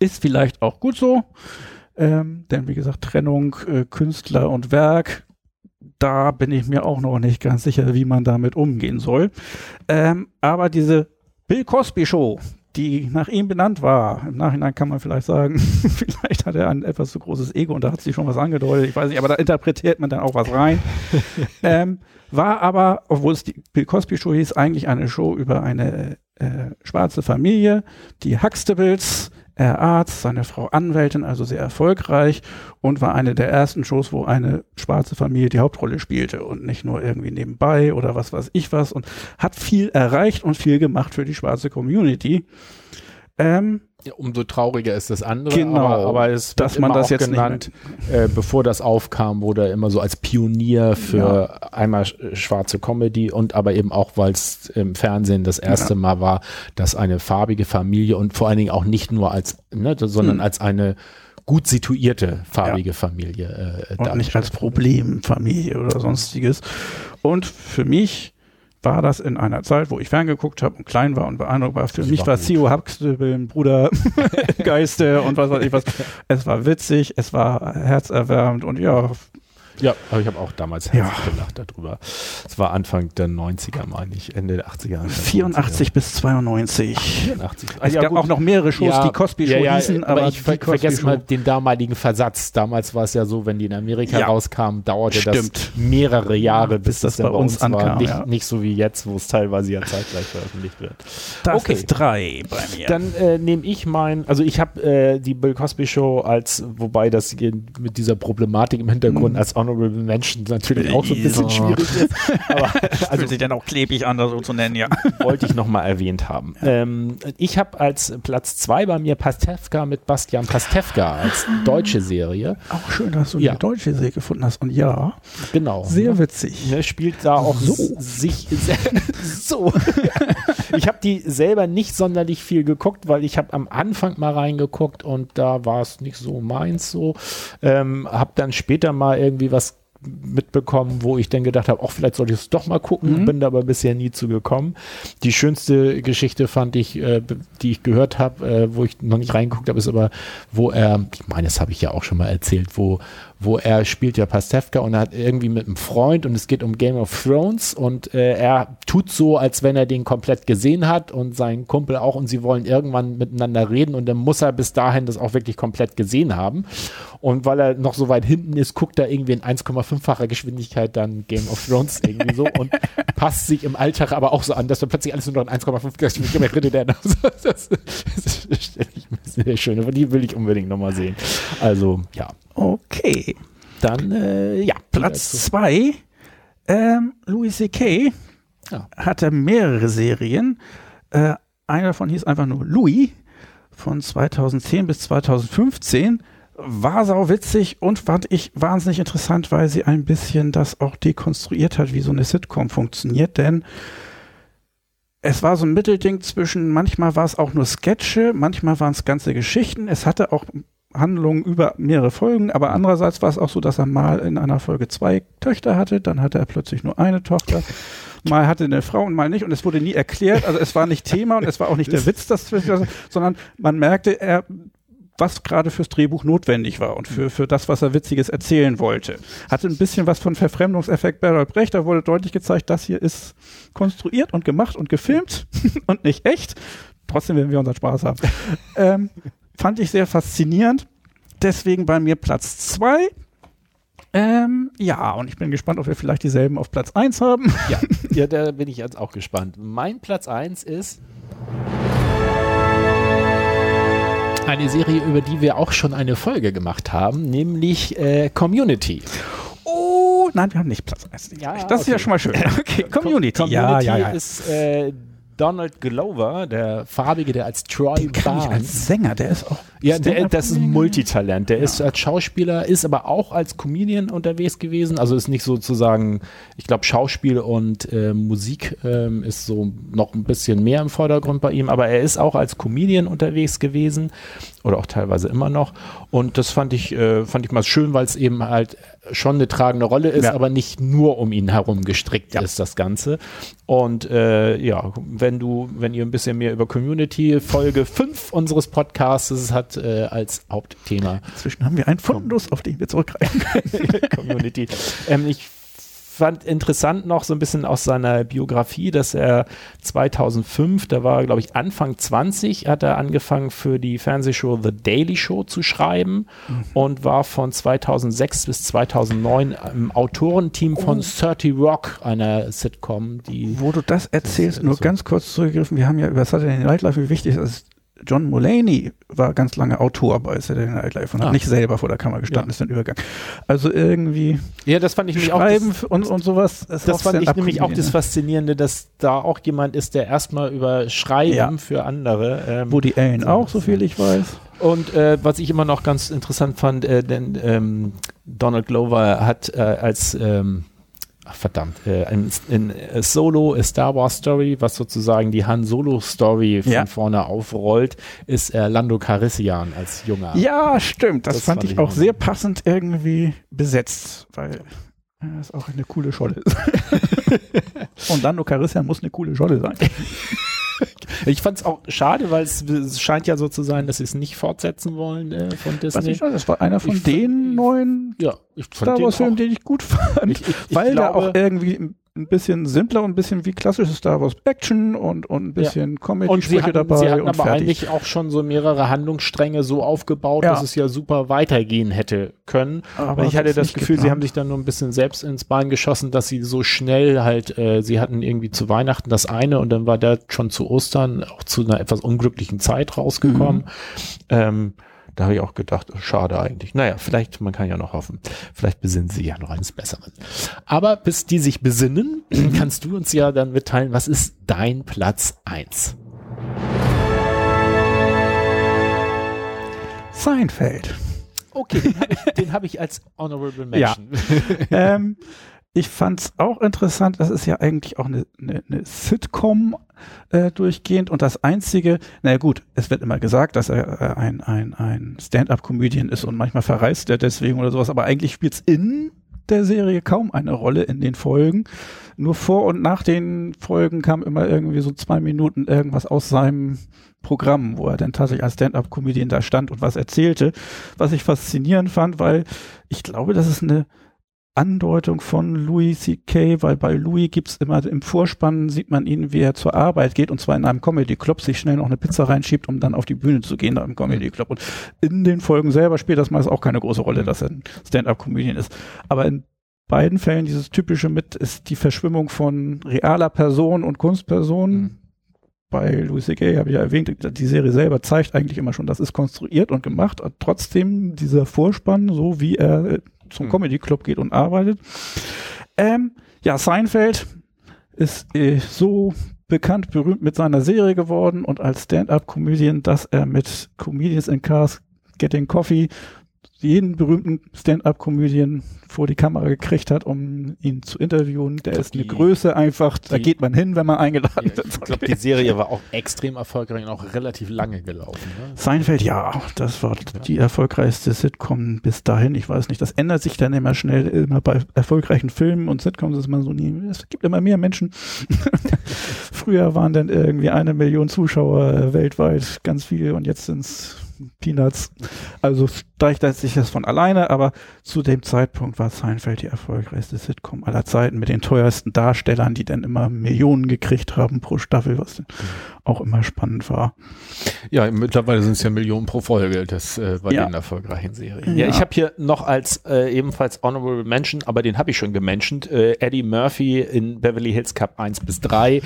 Ist vielleicht auch gut so. Ähm, denn wie gesagt, Trennung äh, Künstler und Werk, da bin ich mir auch noch nicht ganz sicher, wie man damit umgehen soll. Ähm, aber diese Bill Cosby Show, die nach ihm benannt war. Im Nachhinein kann man vielleicht sagen, vielleicht hat er ein etwas zu großes Ego und da hat sich schon was angedeutet. Ich weiß nicht, aber da interpretiert man dann auch was rein. ähm, war aber, obwohl es die Bill Cosby Show hieß, eigentlich eine Show über eine äh, schwarze Familie, die Huxtables, er Arzt, seine Frau Anwältin, also sehr erfolgreich und war eine der ersten Shows, wo eine schwarze Familie die Hauptrolle spielte und nicht nur irgendwie nebenbei oder was weiß ich was und hat viel erreicht und viel gemacht für die schwarze Community. Ähm, ja, umso trauriger ist das andere. Genau, aber, aber es dass man das jetzt genannt, äh, bevor das aufkam, wurde er immer so als Pionier für ja. einmal schwarze Comedy und aber eben auch, weil es im Fernsehen das erste ja. Mal war, dass eine farbige Familie und vor allen Dingen auch nicht nur als, ne, sondern hm. als eine gut situierte farbige Familie. Äh, und nicht als Problemfamilie oder sonstiges. Und für mich war das in einer Zeit, wo ich ferngeguckt habe und klein war und beeindruckt war. Für das mich war Theo Huxtable ein Bruder Geiste und was weiß ich was. Es war witzig, es war herzerwärmend und ja, ja, aber ich habe auch damals herzlich ja. gelacht darüber. Es war Anfang der 90er, meine ich, Ende der 80er. 84 90er. bis 92. 84. Es also ja, gab gut. auch noch mehrere Shows, ja, die Cosby Show ja, hießen, aber, aber ich ver vergesse mal den damaligen Versatz. Damals war es ja so, wenn die in Amerika rauskamen, dauerte Stimmt. das mehrere Jahre, bis, bis das, das bei uns, uns ankam. Nicht, nicht, so wie jetzt, wo es teilweise ja zeitgleich veröffentlicht wird. Das okay. ist drei bei mir. Dann äh, nehme ich mein, also ich habe äh, die Bill Cosby Show als, wobei das mit dieser Problematik im Hintergrund mhm. als Honorable Menschen natürlich auch so ein bisschen schwierig ist. Aber also, Fühlt sich dann auch klebig an, das so zu nennen, ja. Wollte ich nochmal erwähnt haben. Ähm, ich habe als Platz zwei bei mir Pastewka mit Bastian Pastewka als deutsche Serie. Auch schön, dass du ja. eine deutsche Serie gefunden hast. Und ja, genau. Sehr witzig. Ne, spielt da auch so. sich so. Ich habe die selber nicht sonderlich viel geguckt, weil ich habe am Anfang mal reingeguckt und da war es nicht so meins so. Ähm, habe dann später mal irgendwie was mitbekommen, wo ich dann gedacht habe, auch vielleicht sollte ich es doch mal gucken, mhm. bin da aber bisher nie zu gekommen. Die schönste Geschichte fand ich, äh, die ich gehört habe, äh, wo ich noch nicht reingeguckt habe, ist aber, wo er, ich meine, das habe ich ja auch schon mal erzählt, wo wo er spielt ja Pastewka und er hat irgendwie mit einem Freund und es geht um Game of Thrones und äh, er tut so, als wenn er den komplett gesehen hat und sein Kumpel auch und sie wollen irgendwann miteinander reden und dann muss er bis dahin das auch wirklich komplett gesehen haben. Und weil er noch so weit hinten ist, guckt er irgendwie in 1,5-facher Geschwindigkeit dann Game of Thrones irgendwie so und passt sich im Alltag aber auch so an, dass er plötzlich alles nur noch in 1,5 Geschwindigkeit redet. Das, das, das, das stelle ich mir sehr schön, aber die will ich unbedingt nochmal sehen. Also, ja. Okay. Dann, äh, ja. Platz zwei. Ähm, Louis C.K. Ja. hatte mehrere Serien. Äh, einer davon hieß einfach nur Louis von 2010 bis 2015. War sau witzig und fand ich wahnsinnig interessant, weil sie ein bisschen das auch dekonstruiert hat, wie so eine Sitcom funktioniert. Denn es war so ein Mittelding zwischen, manchmal war es auch nur Sketche, manchmal waren es ganze Geschichten. Es hatte auch Handlungen über mehrere Folgen, aber andererseits war es auch so, dass er mal in einer Folge zwei Töchter hatte, dann hatte er plötzlich nur eine Tochter. Mal hatte eine Frau und mal nicht und es wurde nie erklärt, also es war nicht Thema und es war auch nicht der Witz, das, sondern man merkte, er was gerade fürs Drehbuch notwendig war und für, für das, was er Witziges erzählen wollte. Hatte ein bisschen was von Verfremdungseffekt Bertolt Brecht, da wurde deutlich gezeigt, das hier ist konstruiert und gemacht und gefilmt und nicht echt. Trotzdem werden wir unseren Spaß haben. ähm, fand ich sehr faszinierend. Deswegen bei mir Platz zwei. Ähm, ja, und ich bin gespannt, ob wir vielleicht dieselben auf Platz eins haben. Ja, ja da bin ich jetzt auch gespannt. Mein Platz eins ist eine Serie, über die wir auch schon eine Folge gemacht haben, nämlich äh, Community. Oh, nein, wir haben nicht Platz 1. Ja, das okay. ist ja schon mal schön. Okay, Community. Com Community ja, ja, ja. ist äh, Donald Glover, der farbige, der als Troy Barnes. Als Sänger, der ist auch. Ja, der, das ist ein Multitalent. Der ja. ist als Schauspieler, ist aber auch als Comedian unterwegs gewesen. Also ist nicht sozusagen, ich glaube, Schauspiel und äh, Musik ähm, ist so noch ein bisschen mehr im Vordergrund bei ihm, aber er ist auch als Comedian unterwegs gewesen oder auch teilweise immer noch. Und das fand ich, äh, fand ich mal schön, weil es eben halt schon eine tragende Rolle ist, ja. aber nicht nur um ihn herum gestrickt ja. ist, das Ganze. Und äh, ja, wenn du, wenn ihr ein bisschen mehr über Community, Folge 5 unseres Podcasts hat äh, als Hauptthema. Inzwischen haben wir einen Fundus, auf den wir zurückgreifen können. Community. Ähm, ich fand interessant noch so ein bisschen aus seiner Biografie, dass er 2005, da war glaube ich Anfang 20, hat er angefangen für die Fernsehshow The Daily Show zu schreiben mhm. und war von 2006 bis 2009 im Autorenteam von oh. 30 Rock, einer Sitcom, die. Wo du das erzählst, das nur so ganz kurz zurückgegriffen, wir haben ja über Saturday Night Live, wie wichtig es ist, John Mulaney war ganz lange Autor bei Saturday Night Live und ah. hat nicht selber vor der Kamera gestanden, ja. ist dann Übergang. Also irgendwie ja, das fand ich nämlich Schreiben auch das, und, und sowas. Das fand ich nämlich auch das ne? Faszinierende, dass da auch jemand ist, der erstmal über Schreiben ja. für andere. Ähm, Woody Allen auch, so viel ich weiß. Und äh, was ich immer noch ganz interessant fand, äh, denn ähm, Donald Glover hat äh, als ähm, ach verdammt, äh, in, in äh, Solo, A Star Wars Story, was sozusagen die Han Solo Story von ja. vorne aufrollt, ist äh, Lando Carissian als junger. Ja, stimmt. Das, das fand, fand, ich auch sehr passend irgendwie besetzt, weil er ist auch eine coole Scholle. Und Lando Carissian muss eine coole Scholle sein. ich fand es auch schade, weil es scheint ja so zu sein, dass sie es nicht fortsetzen wollen äh, von Disney. Was ich, das war einer von ich den fand, neuen ja, Star Wars-Filmen, den ich gut fand, ich, ich, weil da auch irgendwie ein bisschen simpler und ein bisschen wie klassisches Star Wars Action und, und ein bisschen ja. Comedy-Sprüche dabei. Sie hatten und aber fertig. eigentlich auch schon so mehrere Handlungsstränge so aufgebaut, ja. dass es ja super weitergehen hätte können. Aber ich hatte das Gefühl, geplant. sie haben sich dann nur ein bisschen selbst ins Bein geschossen, dass sie so schnell halt, äh, sie hatten irgendwie zu Weihnachten das eine und dann war der schon zu Ostern auch zu einer etwas unglücklichen Zeit rausgekommen. Mhm. Ähm, da habe ich auch gedacht, schade eigentlich. Naja, vielleicht, man kann ja noch hoffen. Vielleicht besinnen sie ja noch eines Besseren. Aber bis die sich besinnen, kannst du uns ja dann mitteilen, was ist dein Platz eins? Seinfeld. Okay, den habe ich, hab ich, als Honorable Mention. Ja. ähm, ich fand es auch interessant, das ist ja eigentlich auch eine, eine, eine Sitcom äh, durchgehend und das Einzige, naja gut, es wird immer gesagt, dass er äh, ein, ein, ein Stand-up-Comedian ist und manchmal verreist er deswegen oder sowas, aber eigentlich spielt es in der Serie kaum eine Rolle in den Folgen. Nur vor und nach den Folgen kam immer irgendwie so zwei Minuten irgendwas aus seinem Programm, wo er dann tatsächlich als Stand-up-Comedian da stand und was erzählte, was ich faszinierend fand, weil ich glaube, das ist eine Andeutung von Louis C.K., weil bei Louis gibt's immer im Vorspann sieht man ihn, wie er zur Arbeit geht und zwar in einem Comedy-Club, sich schnell noch eine Pizza reinschiebt, um dann auf die Bühne zu gehen da im Comedy-Club. Und in den Folgen selber spielt das meist auch keine große Rolle, dass er ein Stand-up-Comedian ist. Aber in beiden Fällen dieses typische mit ist die Verschwimmung von realer Person und Kunstperson. Mhm. Bei Louis C.K. habe ich ja erwähnt, die Serie selber zeigt eigentlich immer schon, das ist konstruiert und gemacht. Trotzdem dieser Vorspann, so wie er zum hm. Comedy Club geht und arbeitet. Ähm, ja, Seinfeld ist äh, so bekannt, berühmt mit seiner Serie geworden und als Stand-up-Comedian, dass er mit Comedians in Cars Getting Coffee jeden berühmten Stand-up-Comedian vor die Kamera gekriegt hat, um ihn zu interviewen. Der ist eine die- Größe einfach, da geht man hin, wenn man eingeladen Ja, wird. ich glaube, die Serie war auch extrem erfolgreich und auch relativ lange gelaufen. Ne? Seinfeld, ja, das war die erfolgreichste Sitcom bis dahin. Ich weiß nicht, das ändert sich dann immer schnell, immer bei erfolgreichen Filmen und Sitcoms ist man so nie. Es gibt immer mehr Menschen. Früher waren dann irgendwie eine Million Zuschauer weltweit, ganz viel und jetzt sind's Peanuts. Also steigt sich das von alleine, aber zu dem Zeitpunkt war Seinfeld die erfolgreichste Sitcom aller Zeiten mit den teuersten Darstellern, die dann immer Millionen gekriegt haben pro Staffel, was dann auch immer spannend war. Ja, mittlerweile sind es ja Millionen pro Folge, das äh, bei Ja. den erfolgreichen Serien. Ja. Ja, ich habe hier noch als äh, ebenfalls Honorable Mention, aber den habe ich schon gementioned, äh, Eddie Murphy in Beverly Hills Cup 1 bis 3,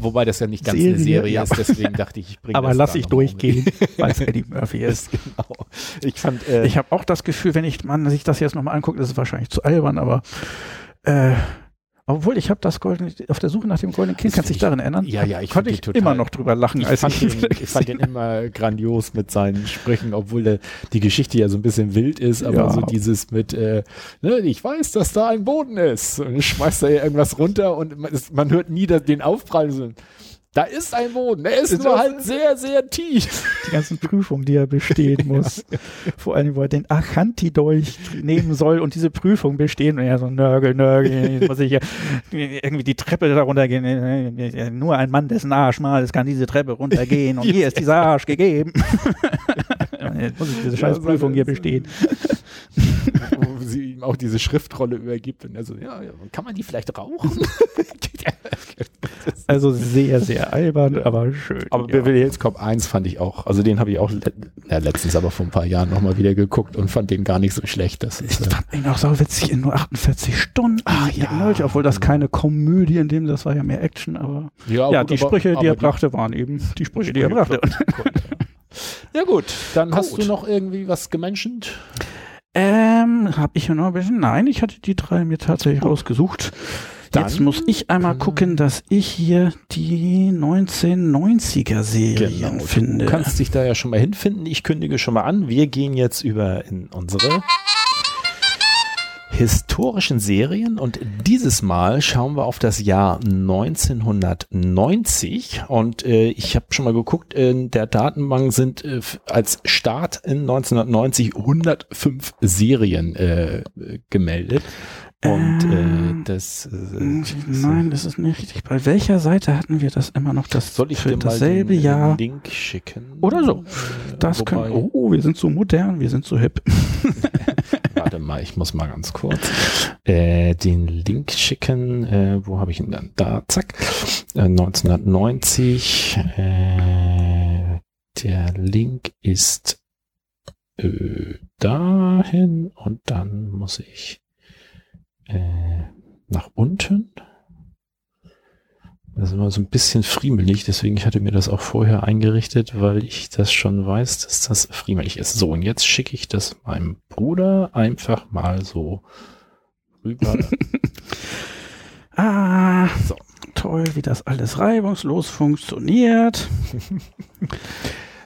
wobei das ja nicht ganz eine Serie, Serie ja. ist, deswegen dachte ich, ich bringe Aber das lass da ich durchgehen, weil es Eddie Murphy ist. genau. Ich fand, äh, Ich habe auch das Gefühl, wenn ich man sich das jetzt nochmal anguckt, ist es wahrscheinlich zu albern, aber äh, obwohl ich habe das goldene, auf der Suche nach dem goldenen Kind, kannst du dich daran erinnern? Ja, ja, ich konnte ich total- immer noch drüber lachen, ich als fand, ich, den, ich fand den immer grandios mit seinen Sprüchen, obwohl der, die Geschichte ja so ein bisschen wild ist, aber Ja. so dieses mit, äh, ne, ich weiß, dass da ein Boden ist und schmeißt da irgendwas runter und man, ist, man hört nie das- den Aufprall. So, da ist ein Boden, der ist Ist nur das- halt sehr, sehr tief. die ganzen Prüfungen, die er bestehen muss. Vor allem, wo er den Achanti-Dolch nehmen soll und diese Prüfung bestehen. Und er so, Nörgel, Nörgel, muss ich hier irgendwie die Treppe da runtergehen. Nur ein Mann, dessen Arsch mal, es kann diese Treppe runtergehen. Und hier ist dieser Arsch gegeben. jetzt muss ich diese scheiß Prüfung hier bestehen. Wo sie ihm auch diese Schriftrolle übergibt und er so, ja, ja kann man die vielleicht rauchen? Also sehr, sehr albern, aber schön. Aber ja. Beverly Hills Cop 1 fand ich auch, also den habe ich auch le ja, letztens aber vor ein paar Jahren nochmal wieder geguckt und fand den gar nicht so schlecht. Das Ich ist, äh, fand ihn auch so witzig in nur 48 Stunden. Ach ja. Knallt, obwohl das keine Komödie in dem, das war ja mehr Action, aber ja, ja, gut, die aber- Sprüche, die er brachte, waren eben die Sprüche, die er brachte. Ja gut, dann hast Gut. du noch irgendwie was gemenschent? Ähm, habe ich ja noch ein bisschen? Nein, ich hatte die drei mir tatsächlich rausgesucht. Dann Jetzt muss ich einmal gucken, dass ich hier die 1990er Serien finde. Du kannst dich da ja schon mal hinfinden. Ich kündige schon mal an. Wir gehen jetzt über in unsere historischen Serien und dieses Mal schauen wir auf das Jahr 1990 und äh, ich habe schon mal geguckt, in der Datenbank sind äh, als Start in 1990 105 Serien äh, äh, gemeldet und Ähm, äh, das äh, Nein, das ist nicht richtig. Bei welcher Seite hatten wir das immer noch? Das soll ich für dir mal dasselbe den, Jahr. Link schicken Oder so. Äh, Das kann. Oh, wir sind so modern, wir sind so hip. Mal, ich muss mal ganz kurz äh, den Link schicken. Äh, wo habe ich ihn dann? Da, zack. Äh, 1990. Äh, der Link ist äh, dahin und dann muss ich äh, nach unten. Das ist immer so ein bisschen friemelig, deswegen ich hatte mir das auch vorher eingerichtet, weil ich das schon weiß, dass das friemelig ist. So, und jetzt schicke ich das meinem Bruder einfach mal so rüber. Ah, So. toll, wie das alles reibungslos funktioniert.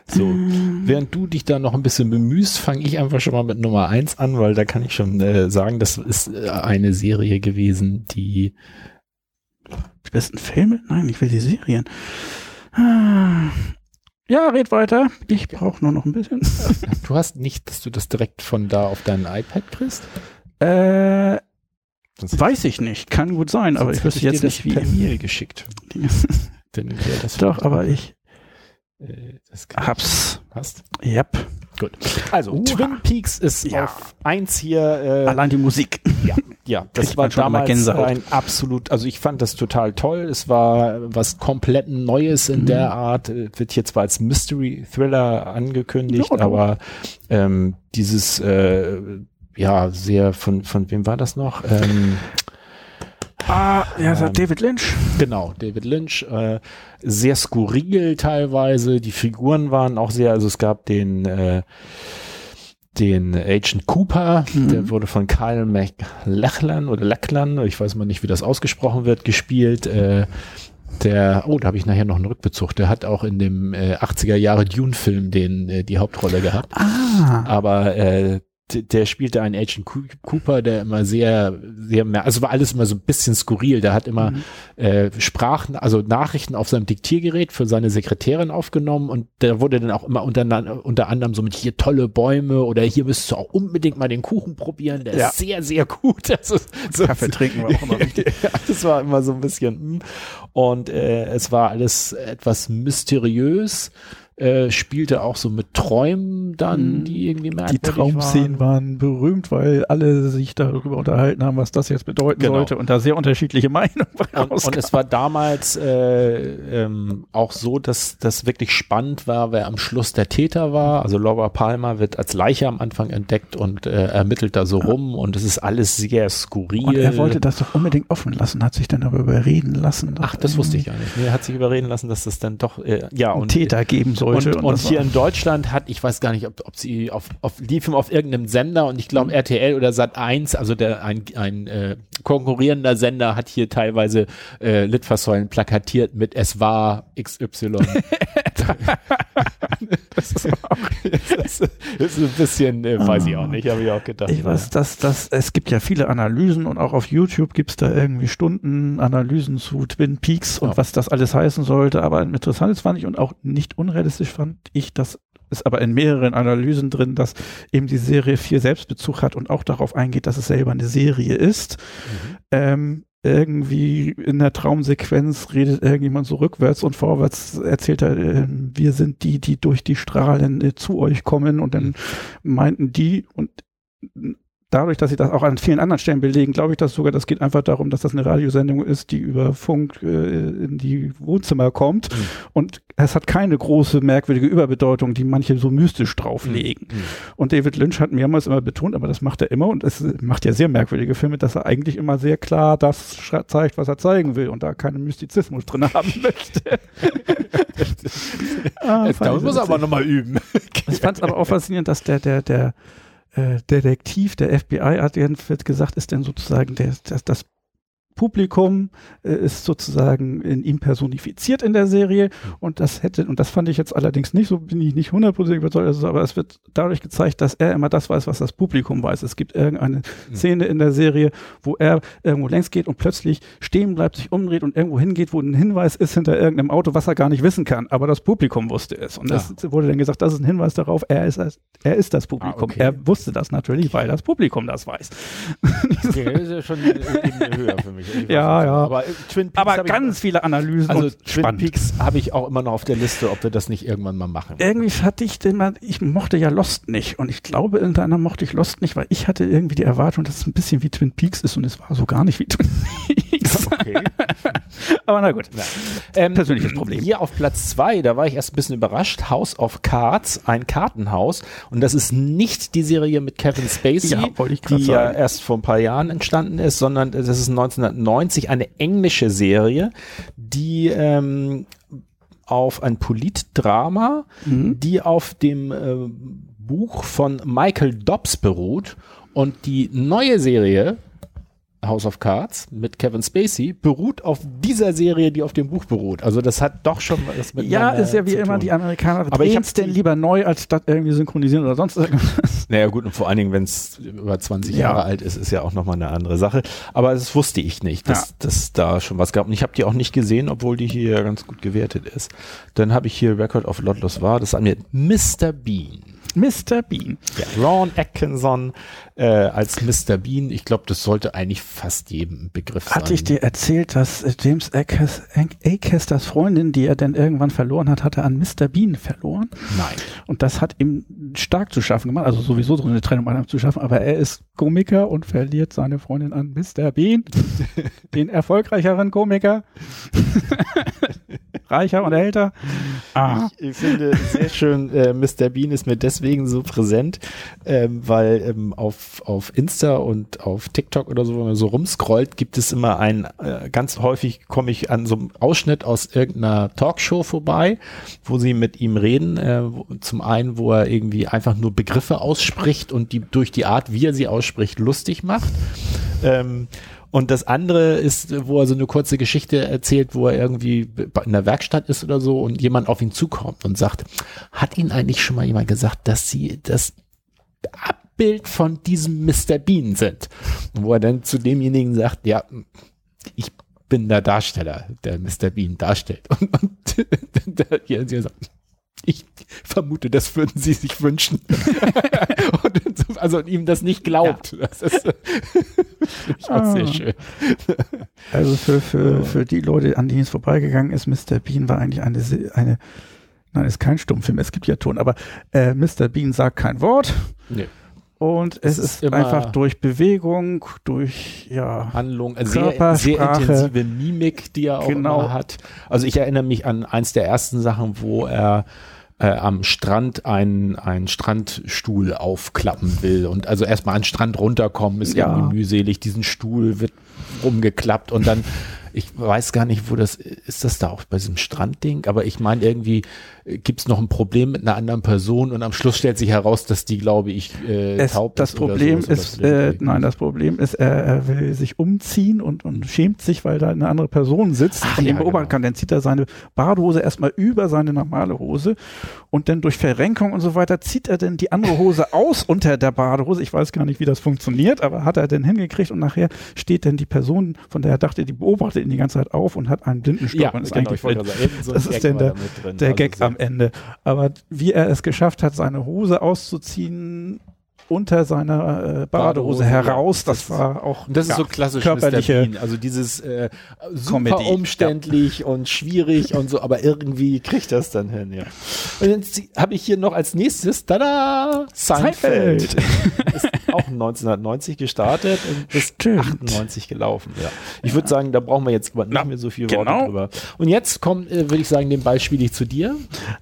So, Ähm, während du dich da noch ein bisschen bemühst, fange ich einfach schon mal mit Nummer eins an, weil da kann ich schon äh, sagen, das ist äh, eine Serie gewesen, die Die besten Filme? Nein, ich will die Serien. Ah. Ja, red weiter. Ich brauche nur noch ein bisschen. du hast nicht, dass du das direkt von da auf dein iPad kriegst. Äh, Sonst weiß ich nicht. Kann gut sein, aber ich wüsste dir jetzt nicht per wie. Mail geschickt. Denn das Doch, aber ich äh, hab's. hast. Yep. Gut. Also, Uha. Twin Peaks ist Ja. auf eins hier. Äh, Allein die Musik. Ja, ja, das war schon damals ein absolut, also ich fand das total toll. Es war was komplett Neues in Mhm. der Art. Äh, Wird hier zwar als Mystery Thriller angekündigt, doch. aber ähm, dieses äh, ja sehr von von wem war das noch? Ähm, Ah, ja, Ähm, David Lynch. Genau, David Lynch, äh, sehr skurril teilweise. Die Figuren waren auch sehr, also es gab den, äh, den Agent Cooper, Mhm. der wurde von Kyle McLachlan oder Lachlan, ich weiß mal nicht, wie das ausgesprochen wird, gespielt. Äh, der, oh, da habe ich nachher noch einen Rückbezug. Der hat auch in dem äh, 80er Jahre Dune-Film den äh, die Hauptrolle gehabt. Ah. Aber äh, der spielte einen Agent Cooper, der immer sehr, sehr, also war alles immer so ein bisschen skurril. Der hat immer mhm. äh, Sprachen, also Nachrichten auf seinem Diktiergerät für seine Sekretärin aufgenommen und der wurde dann auch immer unter, unter anderem so mit hier tolle Bäume oder hier müsstest du auch unbedingt mal den Kuchen probieren. Der ja. ist sehr, sehr gut. Also, so, Kaffee trinken war auch immer wichtig. das war immer so ein bisschen. Hm. Und äh, es war alles etwas mysteriös äh, spielte auch so mit Träumen dann, mhm. die irgendwie merkwürdig Die Traumszenen waren. waren. berühmt, weil alle sich darüber unterhalten haben, was das jetzt bedeuten genau. sollte und da sehr unterschiedliche Meinungen und, und es war damals äh, ähm, auch so, dass das wirklich spannend war, wer am Schluss der Täter war. Also Laura Palmer wird als Leiche am Anfang entdeckt und äh, ermittelt da so ja. rum und es ist alles sehr skurril. Und er wollte das doch unbedingt offen lassen, hat sich dann aber überreden lassen. Ach, das wusste ich ja nicht. Nee, er hat sich überreden lassen, dass das dann doch äh, ja und Täter geben soll sollte. Und, und, und hier in Deutschland hat, ich weiß gar nicht, ob, ob sie auf, auf liefen auf irgendeinem Sender und ich glaube mhm. RTL oder Sat 1, also der ein, ein äh, konkurrierender Sender hat hier teilweise äh, Litfaßsäulen plakatiert mit es war XY. das, ist auch, das, ist ein bisschen, äh, weiß ich auch nicht, habe ich auch gedacht. Ich weiß, dass das, es gibt ja viele Analysen und auch auf YouTube gibt es da irgendwie Stunden Analysen zu Twin Peaks und ja. was das alles heißen sollte, aber interessant fand ich und auch nicht unrealistisch fand ich, dass ist aber in mehreren Analysen drin, dass eben die Serie viel Selbstbezug hat und auch darauf eingeht, dass es selber eine Serie ist. Mhm. Ähm, irgendwie in der Traumsequenz redet irgendjemand so rückwärts und vorwärts erzählt er, äh, wir sind die, die durch die Strahlen äh, zu euch kommen und dann mhm. meinten die und dadurch, dass sie das auch an vielen anderen Stellen belegen, glaube ich das sogar, das geht einfach darum, dass das eine Radiosendung ist, die über Funk äh, in die Wohnzimmer kommt mhm. und es hat keine große merkwürdige Überbedeutung, die manche so mystisch drauflegen. Mhm. Und David Lynch hat mehrmals immer betont, aber das macht er immer und es macht ja sehr merkwürdige Filme, dass er eigentlich immer sehr klar das zeigt, was er zeigen will und da keinen Mystizismus drin haben möchte. ah, Jetzt muss er aber nochmal üben. ich fand es aber auch faszinierend, dass der, der, der äh, Detektiv der FBI hat jedenfalls gesagt, ist denn sozusagen der, das, das Publikum äh, ist sozusagen in ihm personifiziert in der Serie und das hätte, und das fand ich jetzt allerdings nicht, so bin ich nicht hundertprozentig überzeugt, also, aber es wird dadurch gezeigt, dass er immer das weiß, was das Publikum weiß. Es gibt irgendeine mhm. Szene in der Serie, wo er irgendwo längs geht und plötzlich stehen bleibt, sich umdreht und irgendwo hingeht, wo ein Hinweis ist hinter irgendeinem Auto, was er gar nicht wissen kann, aber das Publikum wusste es. Und es ja. wurde dann gesagt, das ist ein Hinweis darauf, er ist, er ist das Publikum. Ah, okay. Er wusste das natürlich, weil das Publikum das weiß. Okay, das ist ja schon eine höher für mich mich. Ja, ja. Aber, äh, aber ganz viele Analysen. Also Twin spannend. Peaks habe ich auch immer noch auf der Liste, ob wir das nicht irgendwann mal machen. Irgendwie hatte ich den mal, ich mochte ja Lost nicht. Und ich glaube, irgendeiner mochte ich Lost nicht, weil ich hatte irgendwie die Erwartung, dass es ein bisschen wie Twin Peaks ist und es war so gar nicht wie Twin Peaks. Okay. aber na gut. Ja. Ähm, Persönliches Problem. Hier auf Platz zwei, da war ich erst ein bisschen überrascht. House of Cards, ein Kartenhaus. Und das ist nicht die Serie mit Kevin Spacey, ja, die ja erst vor ein paar Jahren entstanden ist, sondern das ist 19 1990 eine englische Serie, die ähm, auf ein Politdrama, mhm. die auf dem äh, Buch von Michael Dobbs beruht. Und die neue Serie House of Cards mit Kevin Spacey beruht auf dieser Serie, die auf dem Buch beruht. Also das hat doch schon was mit Ja, ist ja wie immer die Amerikaner. Aber ich hab's denn lieber neu, als das irgendwie synchronisieren oder sonst irgendwas. Naja gut, und vor allen Dingen, wenn es über 20 ja. Jahre alt ist, ist ja auch nochmal eine andere Sache. Aber das wusste ich nicht, dass, ja. dass da schon was gab. Und ich habe die auch nicht gesehen, obwohl die hier ganz gut gewertet ist. Dann habe ich hier Record of Lotlos war, das hat mir Mr. Bean. Mr. Bean. Ja, Ron Atkinson äh, als Mr. Bean. Ich glaube, das sollte eigentlich fast jedem Begriff sein. Hatte ich dir erzählt, dass äh, James Acasters Freundin, die er dann irgendwann verloren hat, hatte an Mr. Bean verloren? Nein. Und das hat ihm stark zu schaffen gemacht, also sowieso so eine Trennung zu schaffen, aber er ist Komiker und verliert seine Freundin an Mr. Bean, den erfolgreicheren Komiker. Reicher und älter. Ah. Ich, finde sehr schön, äh, Mr. Bean ist mir deswegen so präsent, ähm, weil ähm, auf, auf Insta und auf TikTok oder so, wenn man so rumscrollt, gibt es immer ein, äh, ganz häufig komme ich an so einem Ausschnitt aus irgendeiner Talkshow vorbei, wo sie mit ihm reden. Äh, zum einen, wo er irgendwie einfach nur Begriffe ausspricht und die durch die Art, wie er sie ausspricht, lustig macht. Ähm, und das andere ist, wo er so eine kurze Geschichte erzählt, wo er irgendwie in der Werkstatt ist oder so und jemand auf ihn zukommt und sagt, hat Ihnen eigentlich schon mal jemand gesagt, dass Sie das Bild von diesem Mr. Bean sind. Wo er dann zu demjenigen sagt, ja, ich bin der Darsteller, der Mr. Bean darstellt. Und, und der, hier, hier sagt, ich vermute, das würden Sie sich wünschen. Also ihm das nicht glaubt. Ja. Das ist ich ah. sehr schön. Also für, für, für die Leute, an denen es vorbeigegangen ist, Mr. Bean war eigentlich eine, eine nein, ist kein Stummfilm, es gibt ja Ton, aber äh, Mr. Bean sagt kein Wort. Nee. Und es, es ist, einfach durch Bewegung, durch ja, Handlung, sehr, sehr intensive Mimik, die er auch genau. hat. Also ich erinnere mich an eins der ersten Sachen, wo er äh, am Strand einen, einen Strandstuhl aufklappen will und also erstmal an den Strand runterkommen ist ja. irgendwie mühselig, diesen Stuhl wird rumgeklappt und dann ich weiß gar nicht, wo das ist, das da auch bei diesem Strandding, aber ich meine irgendwie gibt es noch ein Problem mit einer anderen Person und am Schluss stellt sich heraus, dass die, glaube ich, äh, es, taub das ist. Problem ist, äh, nein, das Problem ist, er, er, will sich umziehen und, und schämt sich, weil da eine andere Person sitzt Ach, und ja, ihn beobachten genau. kann. Dann zieht er seine Badehose erstmal über seine normale Hose und dann durch Verrenkung und so weiter zieht er dann die andere Hose aus unter der Badehose. Ich weiß gar nicht, wie das funktioniert, aber hat er denn hingekriegt und nachher steht dann die Person, von der er dachte, die beobachtet ihn die ganze Zeit auf und hat einen Blindenstock ja, und ist genau, eigentlich blind. So das ist denn der, der also Gag am Ende. Aber wie er es geschafft hat, seine Hose auszuziehen, unter seiner äh, Badehose, Badehose heraus. Das, war auch das ist so klassisch körperliche Bean. Also dieses äh, super Comedy. umständlich ja. und schwierig und so, aber irgendwie kriegt das dann hin. Ja. Und jetzt habe ich hier noch als nächstes, tada, Seinfeld. Seinfeld. ist auch 1990 gestartet und bis Stimmt. 98 gelaufen. Ja. Ich würde sagen, da brauchen wir jetzt nicht mehr so viel genau. Worte drüber. Und jetzt kommt, äh, würde ich sagen, den Ball spiele ich zu dir.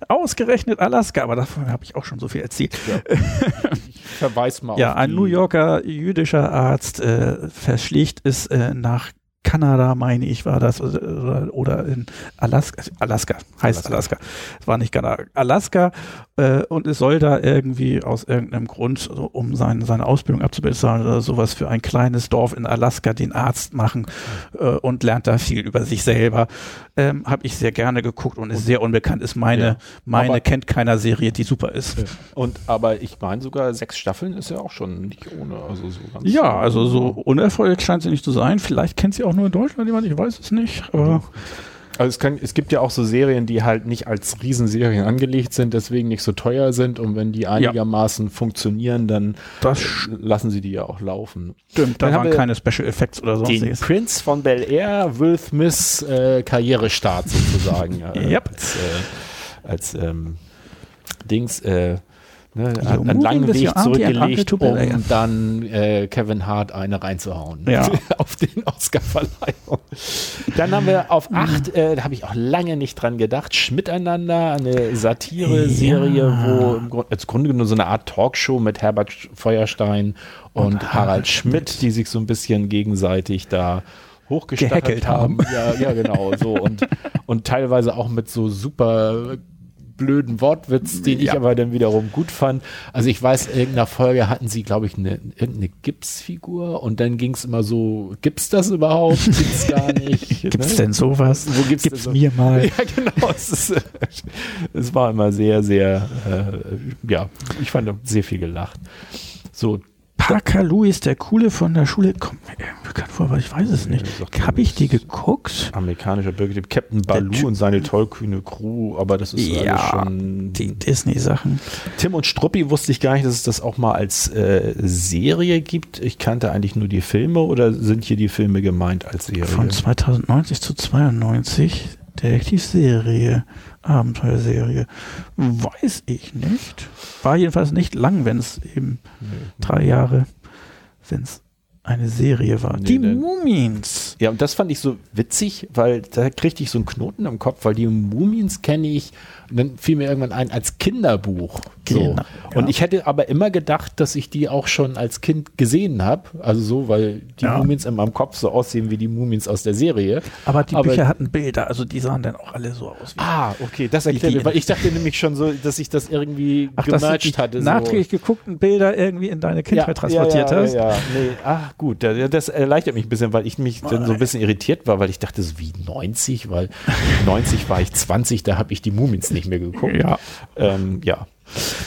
Ausgerechnet Alaska, aber davon habe ich auch schon so viel erzählt. Ja. verweis mal ja, ein New Yorker jüdischer Arzt äh, verschlägt es äh, nach Kanada, meine ich, war das, oder, in Alaska, Alaska, heißt Alaska, es war nicht Kanada, Alaska, äh, und es soll da irgendwie aus irgendeinem Grund, um sein, seine Ausbildung abzubezahlen oder sowas für ein kleines Dorf in Alaska den Arzt machen äh, und lernt da viel über sich selber. Ähm, Habe ich sehr gerne geguckt und ist sehr unbekannt, ist meine, ja, meine kennt keiner Serie, die super ist. Und aber ich meine sogar sechs Staffeln ist ja auch schon nicht ohne, also so ganz Ja, also so unerfolgreich scheint sie nicht zu sein. Vielleicht kennt sie auch nur in Deutschland jemand, ich weiß es nicht. Aber also es, kann, es gibt ja auch so Serien, die halt nicht als Riesenserien angelegt sind, deswegen nicht so teuer sind und wenn die einigermaßen ja. funktionieren, dann das lassen sie die ja auch laufen. Stimmt, da waren keine Special Effects oder so. Den Prince von Bel Air, Will Smith äh, Karrierestart sozusagen. äh, yep. Als, äh, als ähm, Dings, äh, Ne, hat einen langen Weg zurückgelegt, um dann äh, Kevin Hart eine reinzuhauen ja. auf den Oscar-Verleihung. Dann haben wir auf acht, äh, da habe ich auch lange nicht dran gedacht, Schmiteinander, eine Satire-Serie, ja. wo im Grunde, als Grunde genommen so eine Art Talkshow mit Herbert Feuerstein und, und Harald, Schmidt, die sich so ein bisschen gegenseitig da hochgestachelt haben. haben. Ja, ja, genau. So und, und teilweise auch mit so super blöden Wortwitz, den ja. ich aber dann wiederum gut fand. Also ich weiß, in irgendeiner Folge hatten sie, glaube ich, eine, irgendeine Gipsfigur und dann ging es immer so, gibt's das überhaupt? Gibt's gar nicht. gibt's ne? denn sowas? Wo gibt's, gibt's so? mir mal? Ja, genau. Es, ist, es war immer sehr, sehr, äh, ja, ich fand sehr viel gelacht. So, Parker Lewis, der Coole von der Schule, kommt mir irgendwie bekannt vor, aber ich weiß es nicht. Habe ich die geguckt? Amerikanischer Bürger, Captain Baloo und seine tollkühne Crew, aber das ist ja, schon... die Disney-Sachen. Tim und Struppi wusste ich gar nicht, dass es das auch mal als äh, Serie gibt. Ich kannte eigentlich nur die Filme oder sind hier die Filme gemeint als Serie? Von 2090 zu 92, Detektivserie. Abenteuerserie. Weiß ich nicht. War jedenfalls nicht lang, wenn es eben nee. drei Jahre, wenn es eine Serie war. Nee, die ne. Mumins. Ja, und das fand ich so witzig, weil da kriegte ich so einen Knoten im Kopf, weil die Mumins kenne ich und dann fiel mir irgendwann ein als Kinderbuch. So. Genau, ja. Und ich hätte aber immer gedacht, dass ich die auch schon als Kind gesehen habe. Also so, weil die ja. Mumins in meinem Kopf so aussehen wie die Mumins aus der Serie. Aber die aber Bücher hatten Bilder, also die sahen dann auch alle so aus. ah, okay, das erklärt mir, weil ich dachte nämlich schon so, dass ich das irgendwie Ach, gemercht hatte. Nachträglich so. geguckten Bilder irgendwie in deine Kindheit ja, transportiert hast. Ja, ja, nee, ach gut, das erleichtert mich ein bisschen, weil ich mich dann so ein bisschen irritiert war, weil ich dachte so wie 90, weil 90 war ich 20, da habe ich die Mumins nicht nicht mehr geguckt. Ja. Ähm, ja.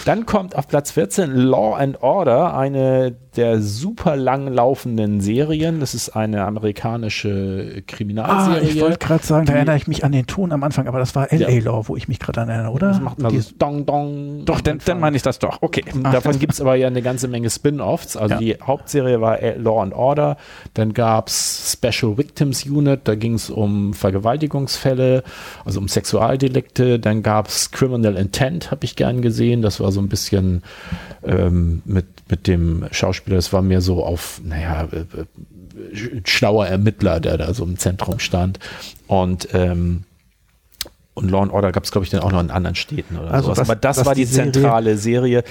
Dann kommt auf Platz 14 Law and Order, eine der super lang laufenden Serien. Das ist eine amerikanische Ah, Kriminalserie. ich wollte gerade sagen, da erinnere ich mich an den Ton am Anfang, aber das war L.A. Ja. Law, wo ich mich gerade an erinnere, oder? das macht immer Die- so Dong Dong. doch, dann, dann meine ich das doch. Okay. Davon gibt es aber ja eine ganze Menge Spin-offs. Also Ja. die Hauptserie war Law and Order, dann gab es Special Victims Unit, da ging es um Vergewaltigungsfälle, also um Sexualdelikte. Dann gab es Criminal Intent, habe ich gern gesehen. Das war so ein bisschen ähm, mit, mit dem Schauspieler, das war mehr so auf, naja, äh, äh, schlauer Ermittler, der da so im Zentrum stand. Und ähm, und Law and Order gab es, glaube ich, dann auch noch in anderen Städten oder Also sowas. was- Aber das war die, die Serie- zentrale Serie.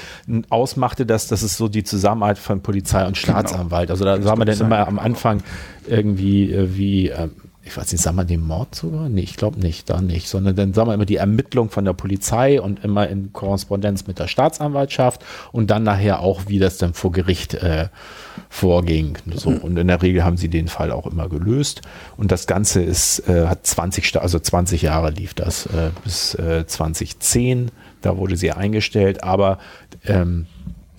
Ausmachte das, das ist so die Zusammenarbeit von Polizei und Staatsanwalt. Also da sah man dann immer am Anfang irgendwie äh, wie, ähm, ich weiß nicht, sah man den Mord sogar? Nee, ich glaube nicht, da nicht. Sondern dann sah man immer die Ermittlung von der Polizei und immer in Korrespondenz mit der Staatsanwaltschaft und dann nachher auch, wie das dann vor Gericht äh, vorging. So. Und in der Regel haben sie den Fall auch immer gelöst. Und das Ganze ist, äh, hat 20, Sta- also 20 Jahre lief das äh, bis äh, 2010. Da wurde sie eingestellt, aber ähm,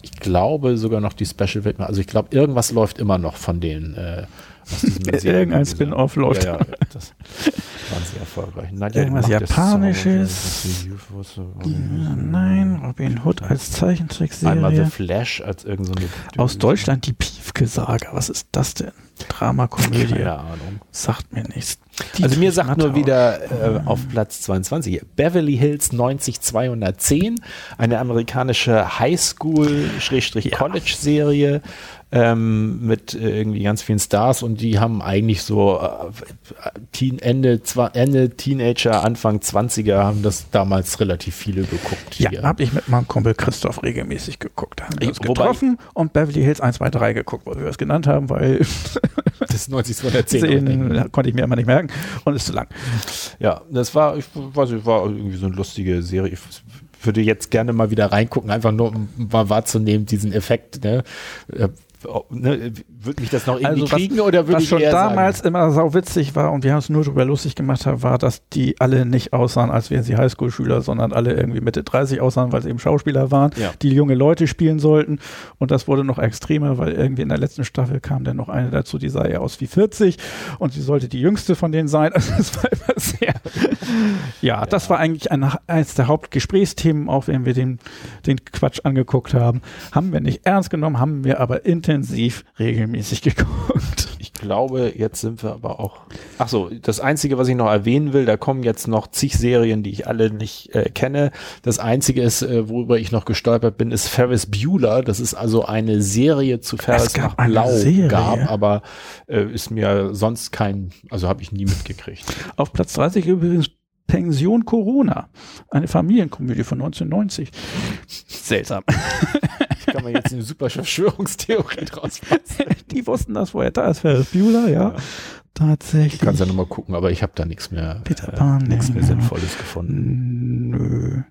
ich glaube sogar noch die Special. Also ich glaube, irgendwas läuft immer noch von denen. Äh, Irgendein Spin-off läuft. Ja, ja, das waren sehr erfolgreich. Nadja, Irgendwas Japanisches. so- Ja, nein, Robin Hood als Einmal The Zeichentrickserie. Flash als irgend so Aus Deutschland die Piefke-Saga. Was ist das denn? Dramakomödie. Keine Ahnung. Sagt mir nichts. Also mir sagt nur wieder äh, auf Platz 22 Beverly Hills 90210, eine amerikanische Highschool-College-Serie ähm, mit äh, irgendwie ganz vielen Stars und die haben eigentlich so äh, Teen, Ende, zwa- Ende Teenager, Anfang 20er haben das damals relativ viele geguckt. Ja, hier. habe ich mit meinem Kumpel Christoph regelmäßig geguckt. Da haben wir uns getroffen und Beverly Hills 1, 2, 3 geguckt, weil wir es genannt haben, weil das ist 90210. sehen, konnte ich mir immer nicht merken und ist zu lang. Ja, das war, ich weiß nicht, war irgendwie so eine lustige Serie. Ich würde jetzt gerne mal wieder reingucken, einfach nur um mal wahrzunehmen, diesen Effekt. Ne? Ne? Würde mich das noch irgendwie Also was- kriegen oder würde Was ich schon damals sagen, immer sau witzig war und wir haben es nur darüber lustig gemacht haben, war, dass die alle nicht aussahen, als wären sie Highschool-Schüler, sondern alle irgendwie Mitte 30 aussahen, weil sie eben Schauspieler waren, Ja. die junge Leute spielen sollten. Und das wurde noch extremer, weil irgendwie in der letzten Staffel kam dann noch eine dazu, die sah ja aus wie 40 und sie sollte die jüngste von denen sein. Also das war immer sehr. ja, das war eigentlich ein, eines der Hauptgesprächsthemen, auch wenn wir den, den Quatsch angeguckt haben. Haben wir nicht ernst genommen, haben wir aber intensiv regelmäßig geguckt. ich glaube, jetzt sind wir aber auch. Ach so, das Einzige, was ich noch erwähnen will, da kommen jetzt noch zig Serien, die ich alle nicht äh, kenne. Das Einzige ist, äh, worüber ich noch gestolpert bin, ist Ferris Bueller. Das ist also eine Serie zu Ferris gab nach eine Blau Serie? gab, aber äh, ist mir sonst kein, also habe ich nie mitgekriegt. Auf Platz 30 übrigens Pension Corona, eine Familienkomödie von 1990. Seltsam. kann man jetzt eine super Verschwörungstheorie draus. Die wussten das vorher. Da ist Ferris Bueller, ja. Ja. Tatsächlich. Kannst ja nochmal gucken, aber ich habe da nichts mehr, Peter Pan, nichts ja. mehr Sinnvolles gefunden. Nö.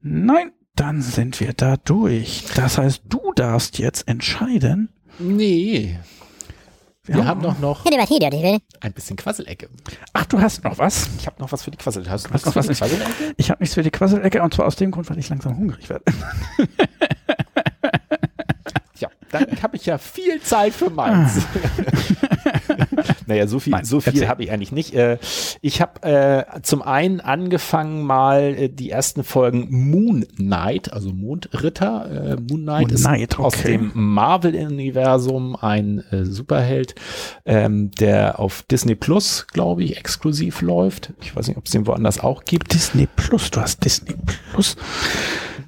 Nein, dann sind wir da durch. Das heißt, du darfst jetzt entscheiden. Nee, wir haben doch noch ein bisschen Quasselecke. Ach, du hast noch was? Ich habe noch was für die Quasselecke. Hast du Hast was noch für was? die Quasselecke? Ich habe nichts für die Quasselecke und zwar aus dem Grund, weil ich langsam hungrig werde. Ja, dann habe ich ja viel Zeit für meins. naja, so viel, Nein, so viel habe ich eigentlich nicht. Äh, Ich habe äh, zum einen angefangen mal äh, die ersten Folgen Moon Knight, also Mondritter. Äh, Moon Knight Moon ist Knight, aus okay. dem Marvel-Universum ein äh, Superheld, ähm, der auf Disney Plus, glaube ich, exklusiv läuft. Ich weiß nicht, ob es den woanders auch gibt. Disney Plus, du hast Disney Plus.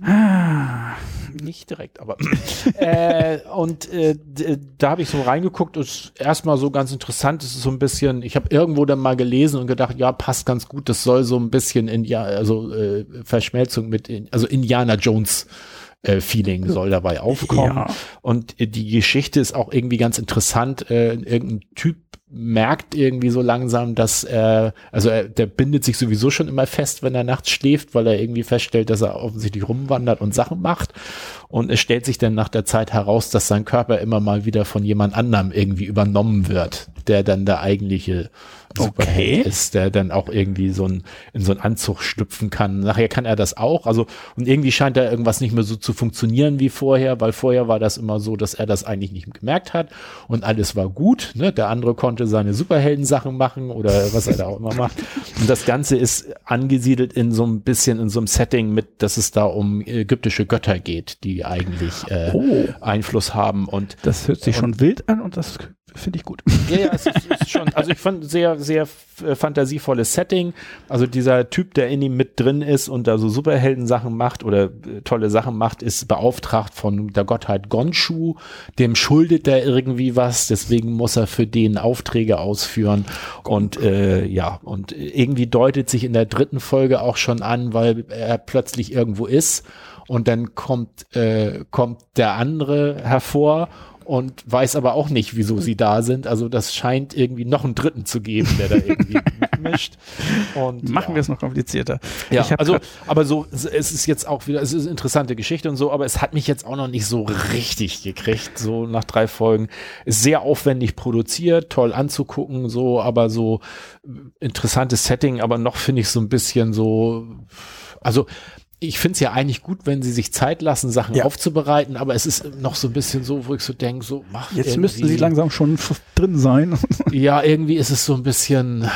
Ah, Nicht direkt, aber. äh, und äh, da habe ich so reingeguckt, ist erstmal so ganz interessant. Es ist so ein bisschen, ich habe irgendwo dann mal gelesen und gedacht, ja, passt ganz gut. Das soll so ein bisschen in ja, also äh, Verschmelzung mit, in, also Indiana Jones. Äh, Feeling soll dabei aufkommen. Ja. Und äh, die Geschichte ist auch irgendwie ganz interessant. Äh, irgendein Typ merkt irgendwie so langsam, dass er, also er, der bindet sich sowieso schon immer fest, wenn er nachts schläft, weil er irgendwie feststellt, dass er offensichtlich rumwandert und Sachen macht. Und es stellt sich dann nach der Zeit heraus, dass sein Körper immer mal wieder von jemand anderem irgendwie übernommen wird, der dann der eigentliche Superheld Okay. ist, der dann auch irgendwie so ein, in so einen Anzug schlüpfen kann. Nachher kann er das auch. Also, und irgendwie scheint da irgendwas nicht mehr so zu funktionieren wie vorher, weil vorher war das immer so, dass er das eigentlich nicht gemerkt hat und alles war gut. Ne? Der andere konnte seine Superheldensachen machen oder was er da auch immer macht. Und das Ganze ist angesiedelt in so ein bisschen in so einem Setting mit, dass es da um ägyptische Götter geht, die eigentlich äh, Oh. Einfluss haben und Das hört sich schon wild an und das finde ich gut. ja, ja, es ist, ist schon, also ich fand sehr, sehr äh, fantasievolles Setting. Also dieser Typ, der in ihm mit drin ist und da so Superhelden-Sachen macht oder äh, tolle Sachen macht, ist beauftragt von der Gottheit Gonshu. Dem schuldet er irgendwie was, deswegen muss er für den Aufträge ausführen. Und äh, ja, und irgendwie deutet sich in der dritten Folge auch schon an, weil er plötzlich irgendwo ist und dann kommt, äh, kommt der andere hervor und weiß aber auch nicht, wieso sie da sind. Also das scheint irgendwie noch einen Dritten zu geben, der da irgendwie mitmischt. Und Machen ja. wir es noch komplizierter. Ja, also, aber so, es es ist jetzt auch wieder, es ist eine interessante Geschichte und so, aber es hat mich jetzt auch noch nicht so richtig gekriegt, so nach drei Folgen. Ist sehr aufwendig produziert, toll anzugucken, so, aber so äh, interessantes Setting, aber noch finde ich so ein bisschen so, also, ich finde es ja eigentlich gut, wenn sie sich Zeit lassen, Sachen Ja. aufzubereiten, aber es ist noch so ein bisschen so, wo ich so denke, so, mach Jetzt irgendwie- müssten sie langsam schon drin sein. ja, irgendwie ist es so ein bisschen,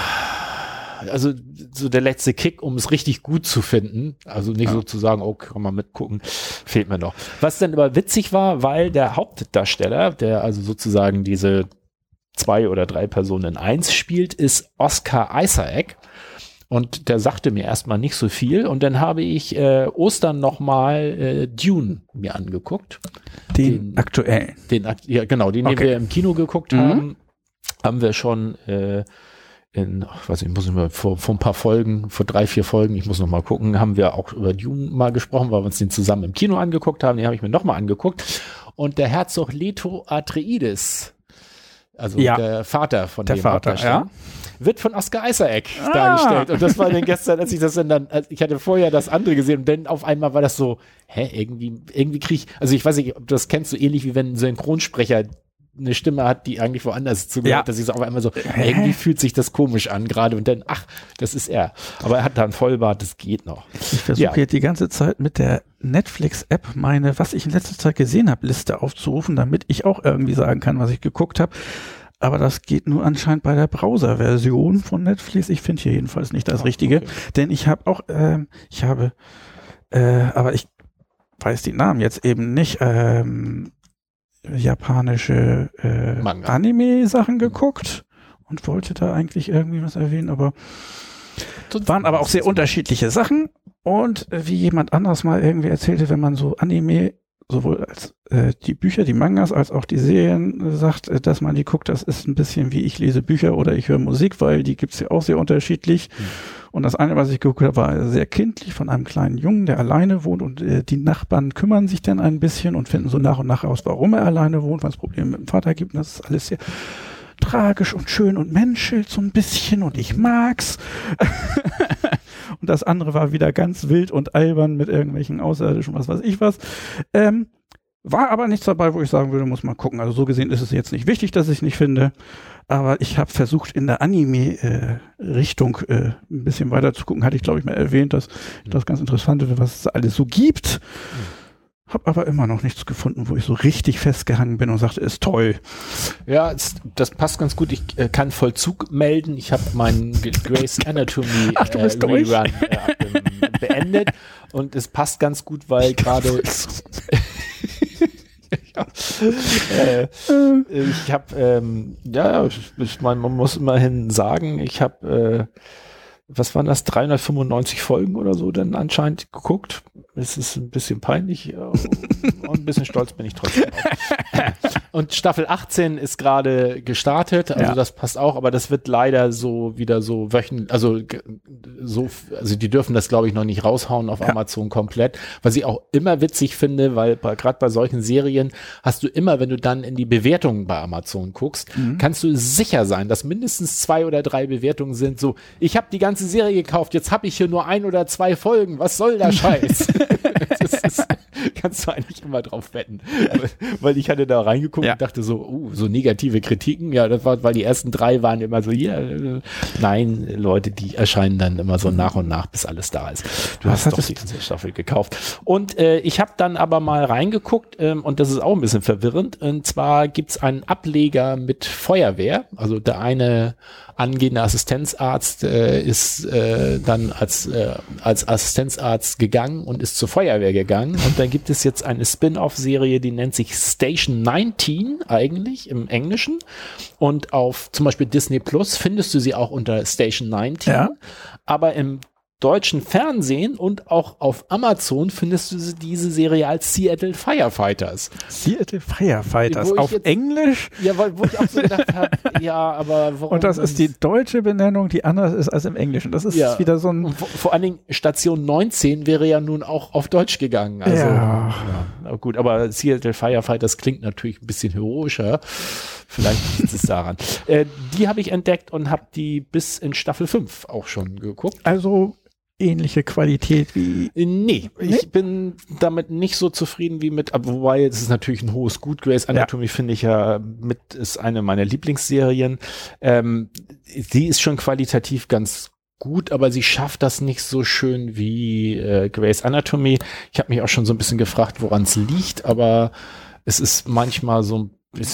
also so der letzte Kick, um es richtig gut zu finden. Also nicht so zu sagen, oh, kann man mitgucken, fehlt mir noch. Was dann aber witzig war, weil der Hauptdarsteller, der also sozusagen diese zwei oder drei Personen in eins spielt, ist Oscar Isaac. Und der sagte mir erstmal nicht so viel. Und dann habe ich äh, Ostern nochmal äh, Dune mir angeguckt. Den, Den- aktuellen. Den, ja, genau, den, den Okay. wir im Kino geguckt Mhm. haben, haben wir schon äh, in, ach, weiß ich, muss ich mal, vor, vor ein paar Folgen, vor drei, vier Folgen, ich muss noch mal gucken, haben wir auch über Dune mal gesprochen, weil wir uns den zusammen im Kino angeguckt haben. Den habe ich mir noch mal angeguckt. Und der Herzog Leto Atreides, also Ja. der Vater von Der dem Vater, ja. Wird von Oscar Isaac Ah. dargestellt. Und das war dann gestern, als ich das dann, ich hatte vorher das andere gesehen und dann auf einmal war das so, hä, irgendwie, irgendwie krieg ich, also ich weiß nicht, ob du das kennst, so ähnlich wie wenn ein Synchronsprecher eine Stimme hat, die eigentlich woanders zugehört, Ja. dass ich so auf einmal so, irgendwie fühlt sich das komisch an gerade und dann, ach, das ist er. Aber er hat da einen Vollbart, das geht noch. Ich versuche Ja. jetzt die ganze Zeit mit der Netflix-App meine, was ich in letzter Zeit gesehen habe, Liste aufzurufen, damit ich auch irgendwie sagen kann, was ich geguckt habe. Aber das geht nur anscheinend bei der Browser-Version von Netflix. Ich finde hier jedenfalls nicht das Richtige. okay. Denn ich habe auch, ähm, ich habe, äh, aber ich weiß die Namen jetzt eben nicht, ähm, japanische äh. Anime-Sachen geguckt und wollte da eigentlich irgendwie was erwähnen, aber waren aber auch sehr unterschiedliche Sachen und äh, wie jemand anders mal irgendwie erzählte, wenn man so Anime sowohl als äh, die Bücher, die Mangas als auch die Serien äh, sagt, äh, dass man die guckt, das ist ein bisschen wie ich lese Bücher oder ich höre Musik, weil die gibt's ja auch sehr unterschiedlich. Und das eine, was ich geguckt habe, war sehr kindlich von einem kleinen Jungen, der alleine wohnt und äh, die Nachbarn kümmern sich dann ein bisschen und finden so nach und nach aus, warum er alleine wohnt, was Probleme mit dem Vater gibt. Und das ist alles sehr tragisch und schön und menschelt so ein bisschen und ich mag's. und das andere war wieder ganz wild und albern mit irgendwelchen Außerirdischen, was weiß ich was. Ähm, war aber nichts dabei, wo ich sagen würde, muss man gucken. Also so gesehen ist es jetzt nicht wichtig, dass ich es nicht finde. Aber ich habe versucht, in der Anime-Richtung äh, ein bisschen weiter zu gucken. Hatte ich, glaube ich, mal erwähnt, dass ich das ganz interessant finde, was es alles so gibt. Hab aber immer noch nichts gefunden, wo ich so richtig festgehangen bin und sagte, ist toll. Ja, das passt ganz gut. Ich äh, kann Vollzug melden. Ich habe meinen G- Grey's Anatomy Ach, äh. Rerun äh, beendet und es passt ganz gut, weil gerade ja, äh, ich habe ähm, ja, ich, ich mein, man muss immerhin sagen, ich habe äh, was waren das 395 Folgen oder so dann anscheinend geguckt? Es ist ein bisschen peinlich äh, und ein bisschen stolz bin ich trotzdem. Und Staffel 18 ist gerade gestartet, also Ja. das passt auch, aber das wird leider so wieder so wöchentlich, also so, also die dürfen das glaube ich noch nicht raushauen auf Amazon komplett, was ich auch immer witzig finde, weil gerade bei solchen Serien hast du immer, wenn du dann in die Bewertungen bei Amazon guckst, kannst du sicher sein, dass mindestens zwei oder drei Bewertungen sind. So, ich habe die ganze Serie gekauft, jetzt habe ich hier nur ein oder zwei Folgen, was soll der Scheiß? das ist, kannst du eigentlich immer drauf wetten. Weil- ich hatte da reingeguckt Ja. und dachte so, uh, so negative Kritiken, ja, das war, weil die ersten drei waren immer so, ja, äh, nein, Leute, die erscheinen dann immer so nach und nach, bis alles da ist. Du Was hast doch die ganze Staffel gekauft. Und äh, ich habe dann aber mal reingeguckt ähm, und das ist auch ein bisschen verwirrend. Und zwar gibt's einen Ableger mit Feuerwehr. Also der eine angehende Assistenzarzt äh, ist äh, dann als, äh, als Assistenzarzt gegangen und ist zur Feuerwehr gegangen. Und dann gibt es jetzt eine Spin-off-Serie, die nennt sich Station 19 eigentlich im Englischen. Und auf zum Beispiel Disney Plus findest du sie auch unter Station 19. Ja. Aber im deutschen Fernsehen und auch auf Amazon findest du diese Serie als Seattle Firefighters. Seattle Firefighters auf jetzt- Englisch. Ja, weil, wo ich auch so gedacht habe, ja, aber warum? Und das ist die deutsche Benennung, die anders ist als im Englischen. Das ist Ja. wieder so ein. Vor, vor allen Dingen Station 19 wäre ja nun auch auf Deutsch gegangen. Also, Ja. ja, gut, aber Seattle Firefighters klingt natürlich ein bisschen heroischer. Vielleicht liegt es daran. Äh, die habe ich entdeckt und habe die bis in Staffel 5 auch schon geguckt. Also ähnliche Qualität wie. Äh, Nee, ich bin damit nicht so zufrieden wie mit, wobei es ist natürlich ein hohes Gut. Grey's Anatomy finde ich ja mit, ist eine meiner Lieblingsserien. Ähm, sie ist schon qualitativ ganz gut, aber sie schafft das nicht so schön wie äh, Grey's Anatomy. Ich habe mich auch schon so ein bisschen gefragt, woran es liegt, aber es ist manchmal so ein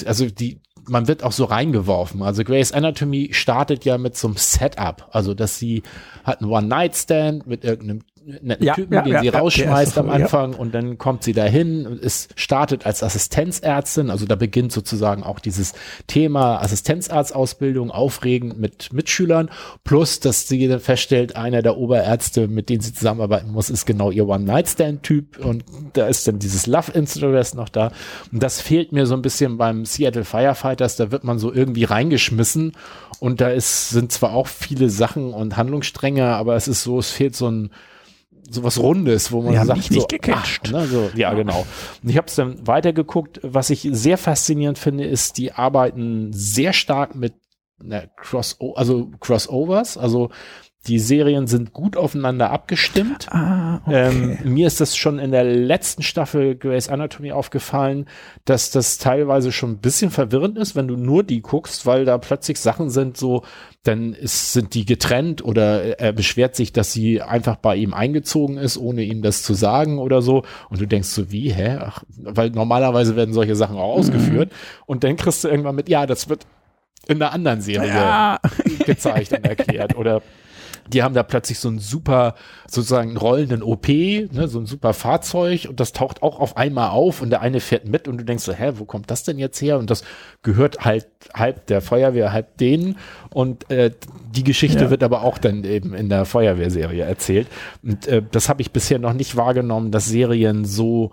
also die, man wird auch so reingeworfen. Also Grey's Anatomy startet ja mit so einem Setup, also dass sie hat einen One-Night-Stand mit irgendeinem netten Ja, Typen, ja, den ja, sie rausschmeißt am. Anfang und dann kommt sie dahin. Und es startet als Assistenzärztin, also da beginnt sozusagen auch dieses Thema Assistenzarztausbildung aufregend mit Mitschülern, plus dass sie dann feststellt, einer der Oberärzte, mit denen sie zusammenarbeiten muss, ist genau ihr One-Night-Stand-Typ. Und da ist dann dieses Love-Interest noch da. Und das fehlt mir so ein bisschen beim Seattle Firefighters, da wird man so irgendwie reingeschmissen. Und da ist, sind zwar auch viele Sachen und Handlungsstränge, aber es ist so, es fehlt so ein so was Rundes, wo man haben sagt, so, gecatcht. ach, ne, so, ja, genau. Und ich habe es dann weitergeguckt. Was ich sehr faszinierend finde, ist, die arbeiten sehr stark mit ne, Cross, also Crossovers. Also die Serien sind gut aufeinander abgestimmt. Ah, okay. Ähm, mir ist das schon in der letzten Staffel Grey's Anatomy aufgefallen, dass das teilweise schon ein bisschen verwirrend ist, wenn du nur die guckst, weil da plötzlich Sachen sind, so, dann ist, sind die getrennt oder er beschwert sich, dass sie einfach bei ihm eingezogen ist, ohne ihm das zu sagen oder so. Und du denkst so, wie, hä? Ach, weil normalerweise werden solche Sachen auch ausgeführt. Und dann kriegst du irgendwann mit, ja, das wird in einer anderen Serie ja. gezeigt und erklärt. Oder die haben da plötzlich so einen super, sozusagen rollenden OP, ne, so ein super Fahrzeug und das taucht auch auf einmal auf und der eine fährt mit und du denkst so, hä, wo kommt das denn jetzt her? Und das gehört halt halb der Feuerwehr, halb denen und äh, die Geschichte Ja. wird aber auch dann eben in der Feuerwehrserie erzählt. Und äh, das habe ich bisher noch nicht wahrgenommen, dass Serien so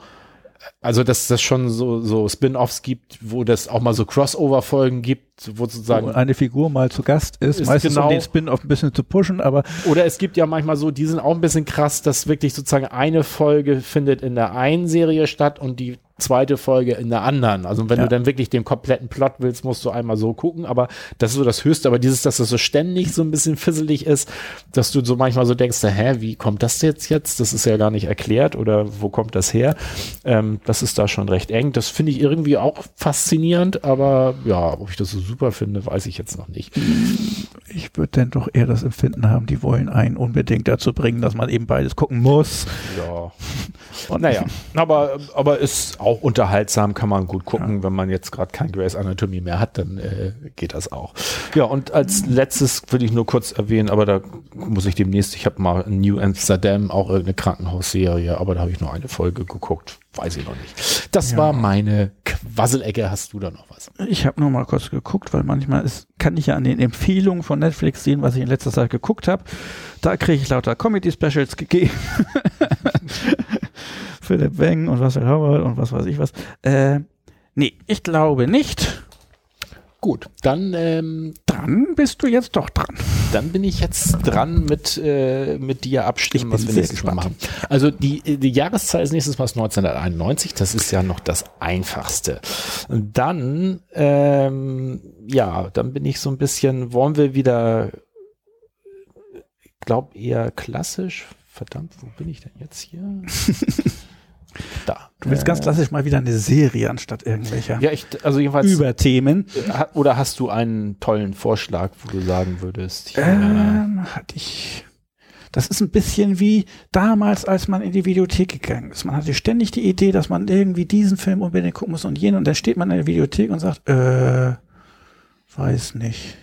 also dass das schon so, so Spin-offs gibt, wo das auch mal so Crossover-Folgen gibt, wo sozusagen Wo eine Figur mal zu Gast ist, Ist meistens genau- um den Spin-off ein bisschen zu pushen, aber Oder es gibt ja manchmal so, die sind auch ein bisschen krass, dass wirklich sozusagen eine Folge findet in der einen Serie statt und die zweite Folge in der anderen. Also wenn Ja. du dann wirklich den kompletten Plot willst, musst du einmal so gucken, aber das ist so das Höchste. Aber dieses, dass das so ständig so ein bisschen fisselig ist, dass du so manchmal so denkst, hä, wie kommt das jetzt jetzt? Das ist ja gar nicht erklärt oder wo kommt das her? Ähm, das ist da schon recht eng. Das finde ich irgendwie auch faszinierend, aber ja, ob ich das so super finde, weiß ich jetzt noch nicht. ich würde dann doch eher das Empfinden haben, die wollen einen unbedingt dazu bringen, dass man eben beides gucken muss. Ja. Und naja, aber, aber ist auch unterhaltsam, kann man gut gucken. Wenn man jetzt gerade kein Grey's Anatomy mehr hat, dann äh, geht das auch. Ja, und als letztes will ich nur kurz erwähnen, aber da muss ich demnächst, ich habe mal New Amsterdam auch irgendeine Krankenhausserie, aber da habe ich nur eine Folge geguckt. Weiß ich noch nicht. Das Ja. war meine Quasselecke. Hast du da noch was? Ich habe nur mal kurz geguckt, weil manchmal ist, kann ich ja an den Empfehlungen von Netflix sehen, was ich in letzter Zeit geguckt habe. Da kriege ich lauter Comedy-Specials gegeben. Philipp Weng und Russell Howard und was weiß ich was. Äh, nee, ich glaube nicht. Gut, dann, ähm, Dran bist du jetzt doch dran. Dann bin ich jetzt dran mit, äh, mit dir abstimmen, was wir nächstes Mal machen. Also die, die Jahreszahl ist nächstes Mal 1991, das ist ja noch das Einfachste. Und dann, ähm, ja, dann bin ich so ein bisschen, wollen wir wieder, ich glaube eher klassisch, verdammt, wo bin ich denn jetzt hier? da. Du willst ganz Äh, klassisch mal wieder eine Serie anstatt irgendwelcher Ja, ich, also jedenfalls, Überthemen. Ha- Oder hast du einen tollen Vorschlag, wo du sagen würdest? ja, Ähm, hatte ich. Das ist ein bisschen wie damals, als man in die Videothek gegangen ist. Man hatte ständig die Idee, dass man irgendwie diesen Film unbedingt gucken muss und jenen. Und dann steht man in der Videothek und sagt, äh, weiß nicht.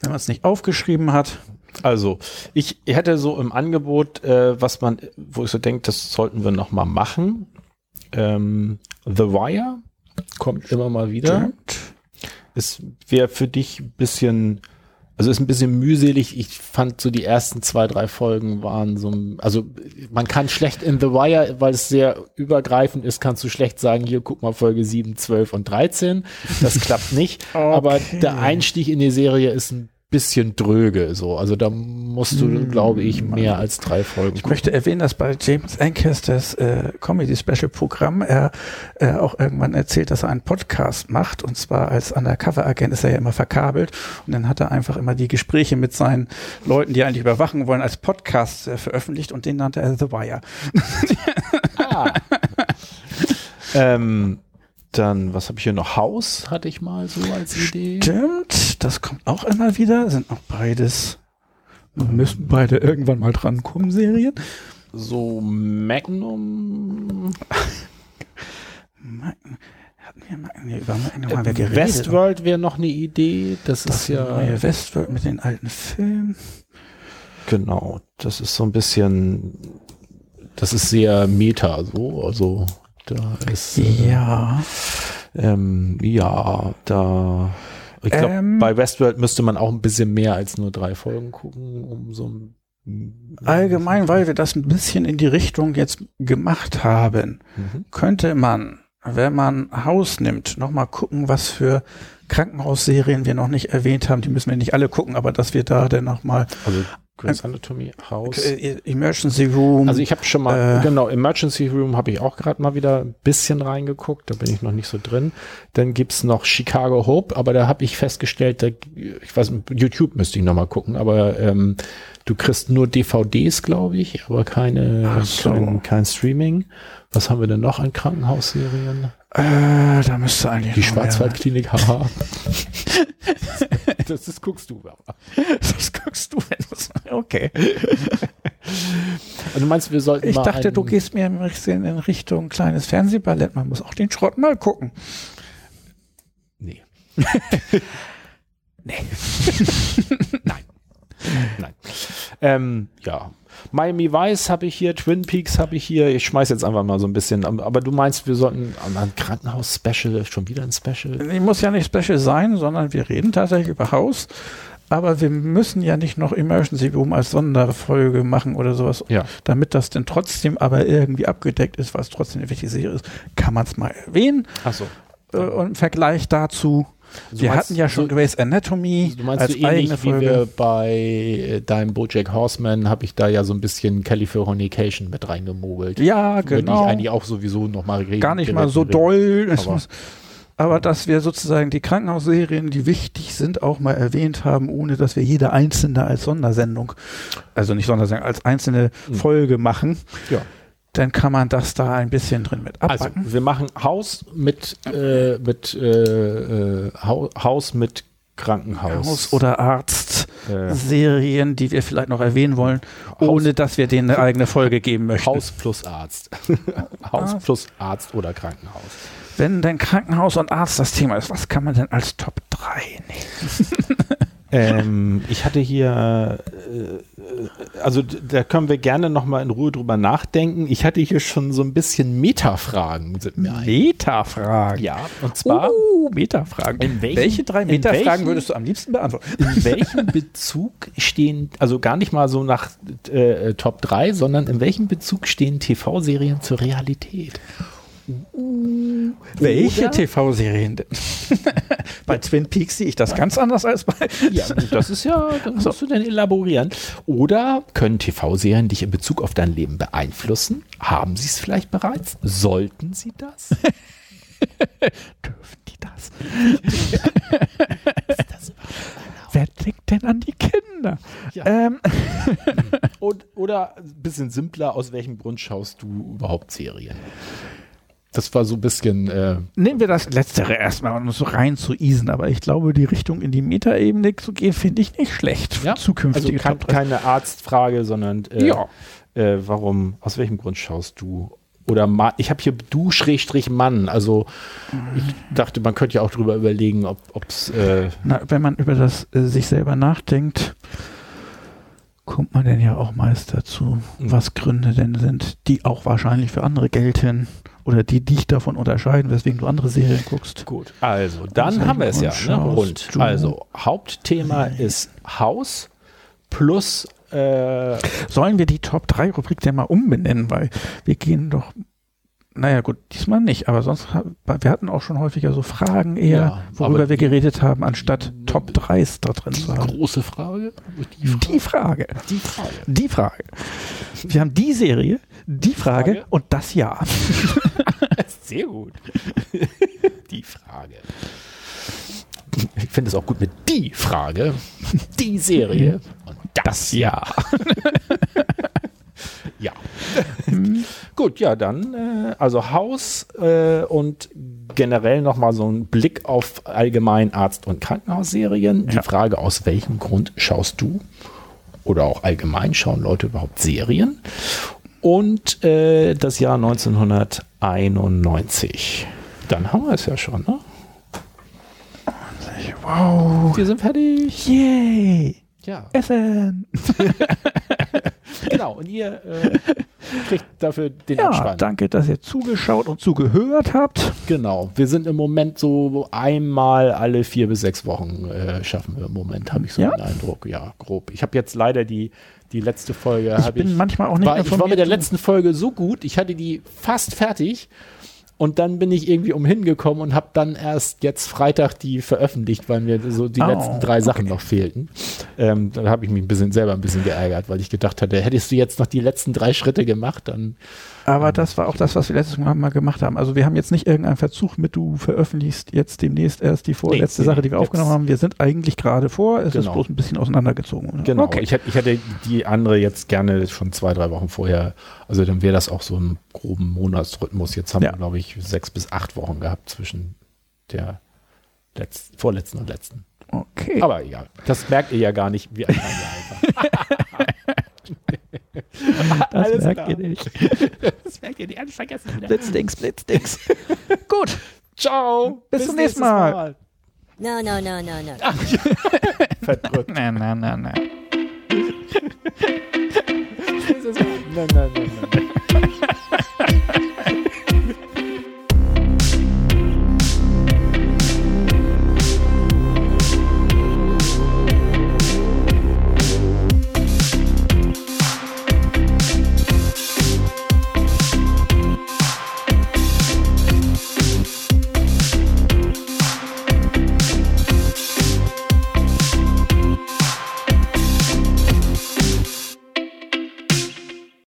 Wenn man es nicht aufgeschrieben hat. Also, ich hätte so im Angebot, äh, was man, wo ich so denke, das sollten wir noch mal machen. Ähm, The Wire kommt immer mal wieder. Stimmt. Es wäre für dich ein bisschen, also ist ein bisschen mühselig. Ich fand so die ersten zwei, drei Folgen waren so, also man kann schlecht in The Wire, weil es sehr übergreifend ist, kannst du schlecht sagen, hier guck mal Folge 7, 12 und 13. Das klappt nicht. Aber Okay. der Einstieg in die Serie ist ein bisschen dröge, so. Also da musst du, glaube ich, mehr als drei Folgen Ich möchte erwähnen, dass bei James Ancasters äh, Comedy-Special-Programm er äh, auch irgendwann erzählt, dass er einen Podcast macht. Und zwar als Undercover-Agent ist er ja immer verkabelt. Und dann hat er einfach immer die Gespräche mit seinen Leuten, die eigentlich überwachen wollen, als Podcast äh, veröffentlicht. Und den nannte er The Wire. Ah. ähm, dann, was habe ich hier noch? Haus hatte ich mal so als Idee. Stimmt, das kommt auch immer wieder. Sind auch beides, müssen beide irgendwann mal drankommen, Serien. So Magnum. Magnum- Hatten wir Magnum, nee, über Magnum haben wir geredet. Westworld wäre noch eine Idee. Das, Das ist ja neue Westworld mit den alten Filmen. genau. Das ist so ein bisschen. Das ist sehr Meta so. Also da ist äh, Ja. ähm, ja da. Ich glaube, Ähm. bei Westworld müsste man auch ein bisschen mehr als nur drei Folgen gucken, um so ein Allgemein, weil wir das ein bisschen in die Richtung jetzt gemacht haben, Mhm. könnte man, wenn man Haus nimmt, nochmal gucken, was für Krankenhausserien wir noch nicht erwähnt haben. Die müssen wir nicht alle gucken, aber dass wir da dann nochmal Also Grey's Anatomy, House. äh, Emergency Room. Also ich habe schon mal, Äh, genau, Emergency Room habe ich auch gerade mal wieder ein bisschen reingeguckt, da bin ich noch nicht so drin. Dann gibt's noch Chicago Hope, aber da habe ich festgestellt, da, ich weiß, YouTube müsste ich noch mal gucken, aber ähm, du kriegst nur DVDs, glaube ich, aber keine, so. kein, kein Streaming. Was haben wir denn noch an Krankenhausserien? Äh, da müsste eigentlich Die mehr- Schwarzwaldklinik, haha. das, das guckst du aber. Das guckst du, wenn Okay. Also du meinst, wir sollten Ich dachte, du gehst mir in Richtung kleines Fernsehballett. Man muss auch den Schrott mal gucken. Nee. Nee. Nein. Nein. Ähm, ja. Miami Vice habe ich hier, Twin Peaks habe ich hier. Ich schmeiß jetzt einfach mal so ein bisschen. Aber du meinst, wir sollten an ein Krankenhaus-Special, schon wieder ein Special? Die muss ja nicht special sein, sondern wir reden tatsächlich über Haus. Aber wir müssen ja nicht noch Emergency Room als Sonderfolge machen oder sowas. Ja. Damit das denn trotzdem aber irgendwie abgedeckt ist, was trotzdem eine wichtige Serie ist, kann man es mal erwähnen. Achso. Äh, und im Vergleich dazu, wir hatten ja schon Grey's Anatomy Du meinst als so ähnlich eigene wie Folge. wir bei äh, deinem Bojack Horseman, habe ich da ja so ein bisschen Californication mit reingemogelt. ja, genau. ich eigentlich auch sowieso noch mal reden gar nicht mal so reden- doll. Aber- aber dass wir sozusagen die Krankenhausserien, die wichtig sind, auch mal erwähnt haben, ohne dass wir jede einzelne als Sondersendung, also nicht Sondersendung, als einzelne Mhm. Folge machen, Ja. Dann kann man das da ein bisschen drin mit Also, abpacken. wir machen Haus mit, äh, mit äh, äh, Hau- Haus mit Krankenhaus. Haus- oder Arzt. äh, Serien, die wir vielleicht noch erwähnen wollen, ohne dass wir denen eine eigene Folge geben möchten. Haus plus Arzt. Haus Ah. plus Arzt oder Krankenhaus. Wenn denn Krankenhaus und Arzt das Thema ist, was kann man denn als Top 3 nehmen? Ähm, ich hatte hier, äh, also d- da können wir gerne noch mal in Ruhe drüber nachdenken. Ich hatte hier schon so ein bisschen Metafragen. Metafragen. Ja, und zwar Uh, Metafragen. In welchen- Welche drei Metafragen welchen- würdest du am liebsten beantworten? in welchem Bezug stehen, also gar nicht mal so nach äh, Top 3, sondern in welchem Bezug stehen TV-Serien zur Realität? Welche TV-Serien denn? bei Twin Peaks sehe ich das ganz anders als bei. Ja, das ist ja, das musst du dann elaborieren. Oder können TV-Serien dich in Bezug auf dein Leben beeinflussen? Haben sie es vielleicht bereits? Sollten sie das? Dürfen die das? Wer denkt denn an die Kinder? Ja. Ähm, Und, oder ein bisschen simpler, aus welchem Grund schaust du überhaupt Serien? Das war so ein bisschen, äh, nehmen wir das Letztere erstmal, um es so rein zu easen. Aber ich glaube, die Richtung in die Metaebene zu gehen, finde ich nicht schlecht. für also Zukünftige kein, Top 3. keine Arztfrage, sondern äh, Ja. äh, warum, aus welchem Grund schaust du? Oder Ma ich habe hier du Schrägstrich Mann, also ich dachte, man könnte ja auch drüber überlegen, ob es äh, Na, wenn man über das äh, sich selber nachdenkt, kommt man denn ja auch meist dazu, Mhm. was Gründe denn sind, die auch wahrscheinlich für andere gelten oder die dich davon unterscheiden, weswegen du andere Serien guckst. Gut, also dann haben wir es ja, ne? du? Also Hauptthema ist Haus plus äh, Sollen wir die Top 3 Rubrik denn mal umbenennen, weil wir gehen doch, naja gut, diesmal nicht, aber sonst, wir hatten auch schon häufiger so Fragen eher, Ja, worüber wir die- geredet haben, anstatt Top 3s da drin zu haben. große Frage. Die Frage. Die Frage. Die Frage. Wir haben die Serie, die Frage, Frage. und das Jahr. Sehr gut. die Frage. Ich finde es auch gut mit die Frage, die Serie und das Jahr. ja. gut, ja, dann äh, also Haus äh, und generell nochmal so ein Blick auf allgemein Arzt- und Krankenhausserien. Die Ja. Frage, aus welchem Grund schaust du oder auch allgemein schauen Leute überhaupt Serien? Und äh, das Jahr 1991. Dann haben wir es ja schon, ne? Wow. Wir sind fertig. Yay. Ja, Essen. genau. Und ihr äh, kriegt dafür den Ja, Abspann. danke, dass ihr zugeschaut und zugehört habt. Genau. Wir sind im Moment so einmal alle vier bis sechs Wochen äh, schaffen wir im Moment, habe ich so Ja? den Eindruck. Ja, grob. Ich habe jetzt leider die, die letzte Folge. Ich bin ich, manchmal auch nicht war, ich war mit der letzten Folge so gut, ich hatte die fast fertig. Und dann bin ich irgendwie umhin gekommen und habe dann erst jetzt Freitag die veröffentlicht, weil mir so die Oh, letzten drei Sachen okay. noch fehlten. Ähm, da habe ich mich ein bisschen selber ein bisschen geärgert, weil ich gedacht hatte, hättest du jetzt noch die letzten drei Schritte gemacht, dann Aber das war auch das, was wir letztes Mal mal gemacht haben. Also wir haben jetzt nicht irgendeinen Verzug mit, du veröffentlichst jetzt demnächst erst die vorletzte Nee, Sache, die wir aufgenommen haben. Wir sind eigentlich gerade vor, es ist Genau. bloß ein bisschen auseinandergezogen. oder? Genau, Okay. ich, hätte, ich hätte die andere jetzt gerne schon zwei, drei Wochen vorher. Also dann wäre das auch so ein groben Monatsrhythmus. Jetzt haben Ja. wir, glaube ich, sechs bis acht Wochen gehabt zwischen der letzten, vorletzten und letzten. okay. Aber egal, das merkt ihr ja gar nicht, wie alt wir einfach. das alles merkt klar. ihr nicht. Das merkt ihr nicht, alles vergessen wieder. Blitzdings, Blitzdings. Gut. Ciao, Bis zum nächsten Mal. No, no, no, no, no. Verdrückt. Na, na, na, na. Nein, nein, nein, nein.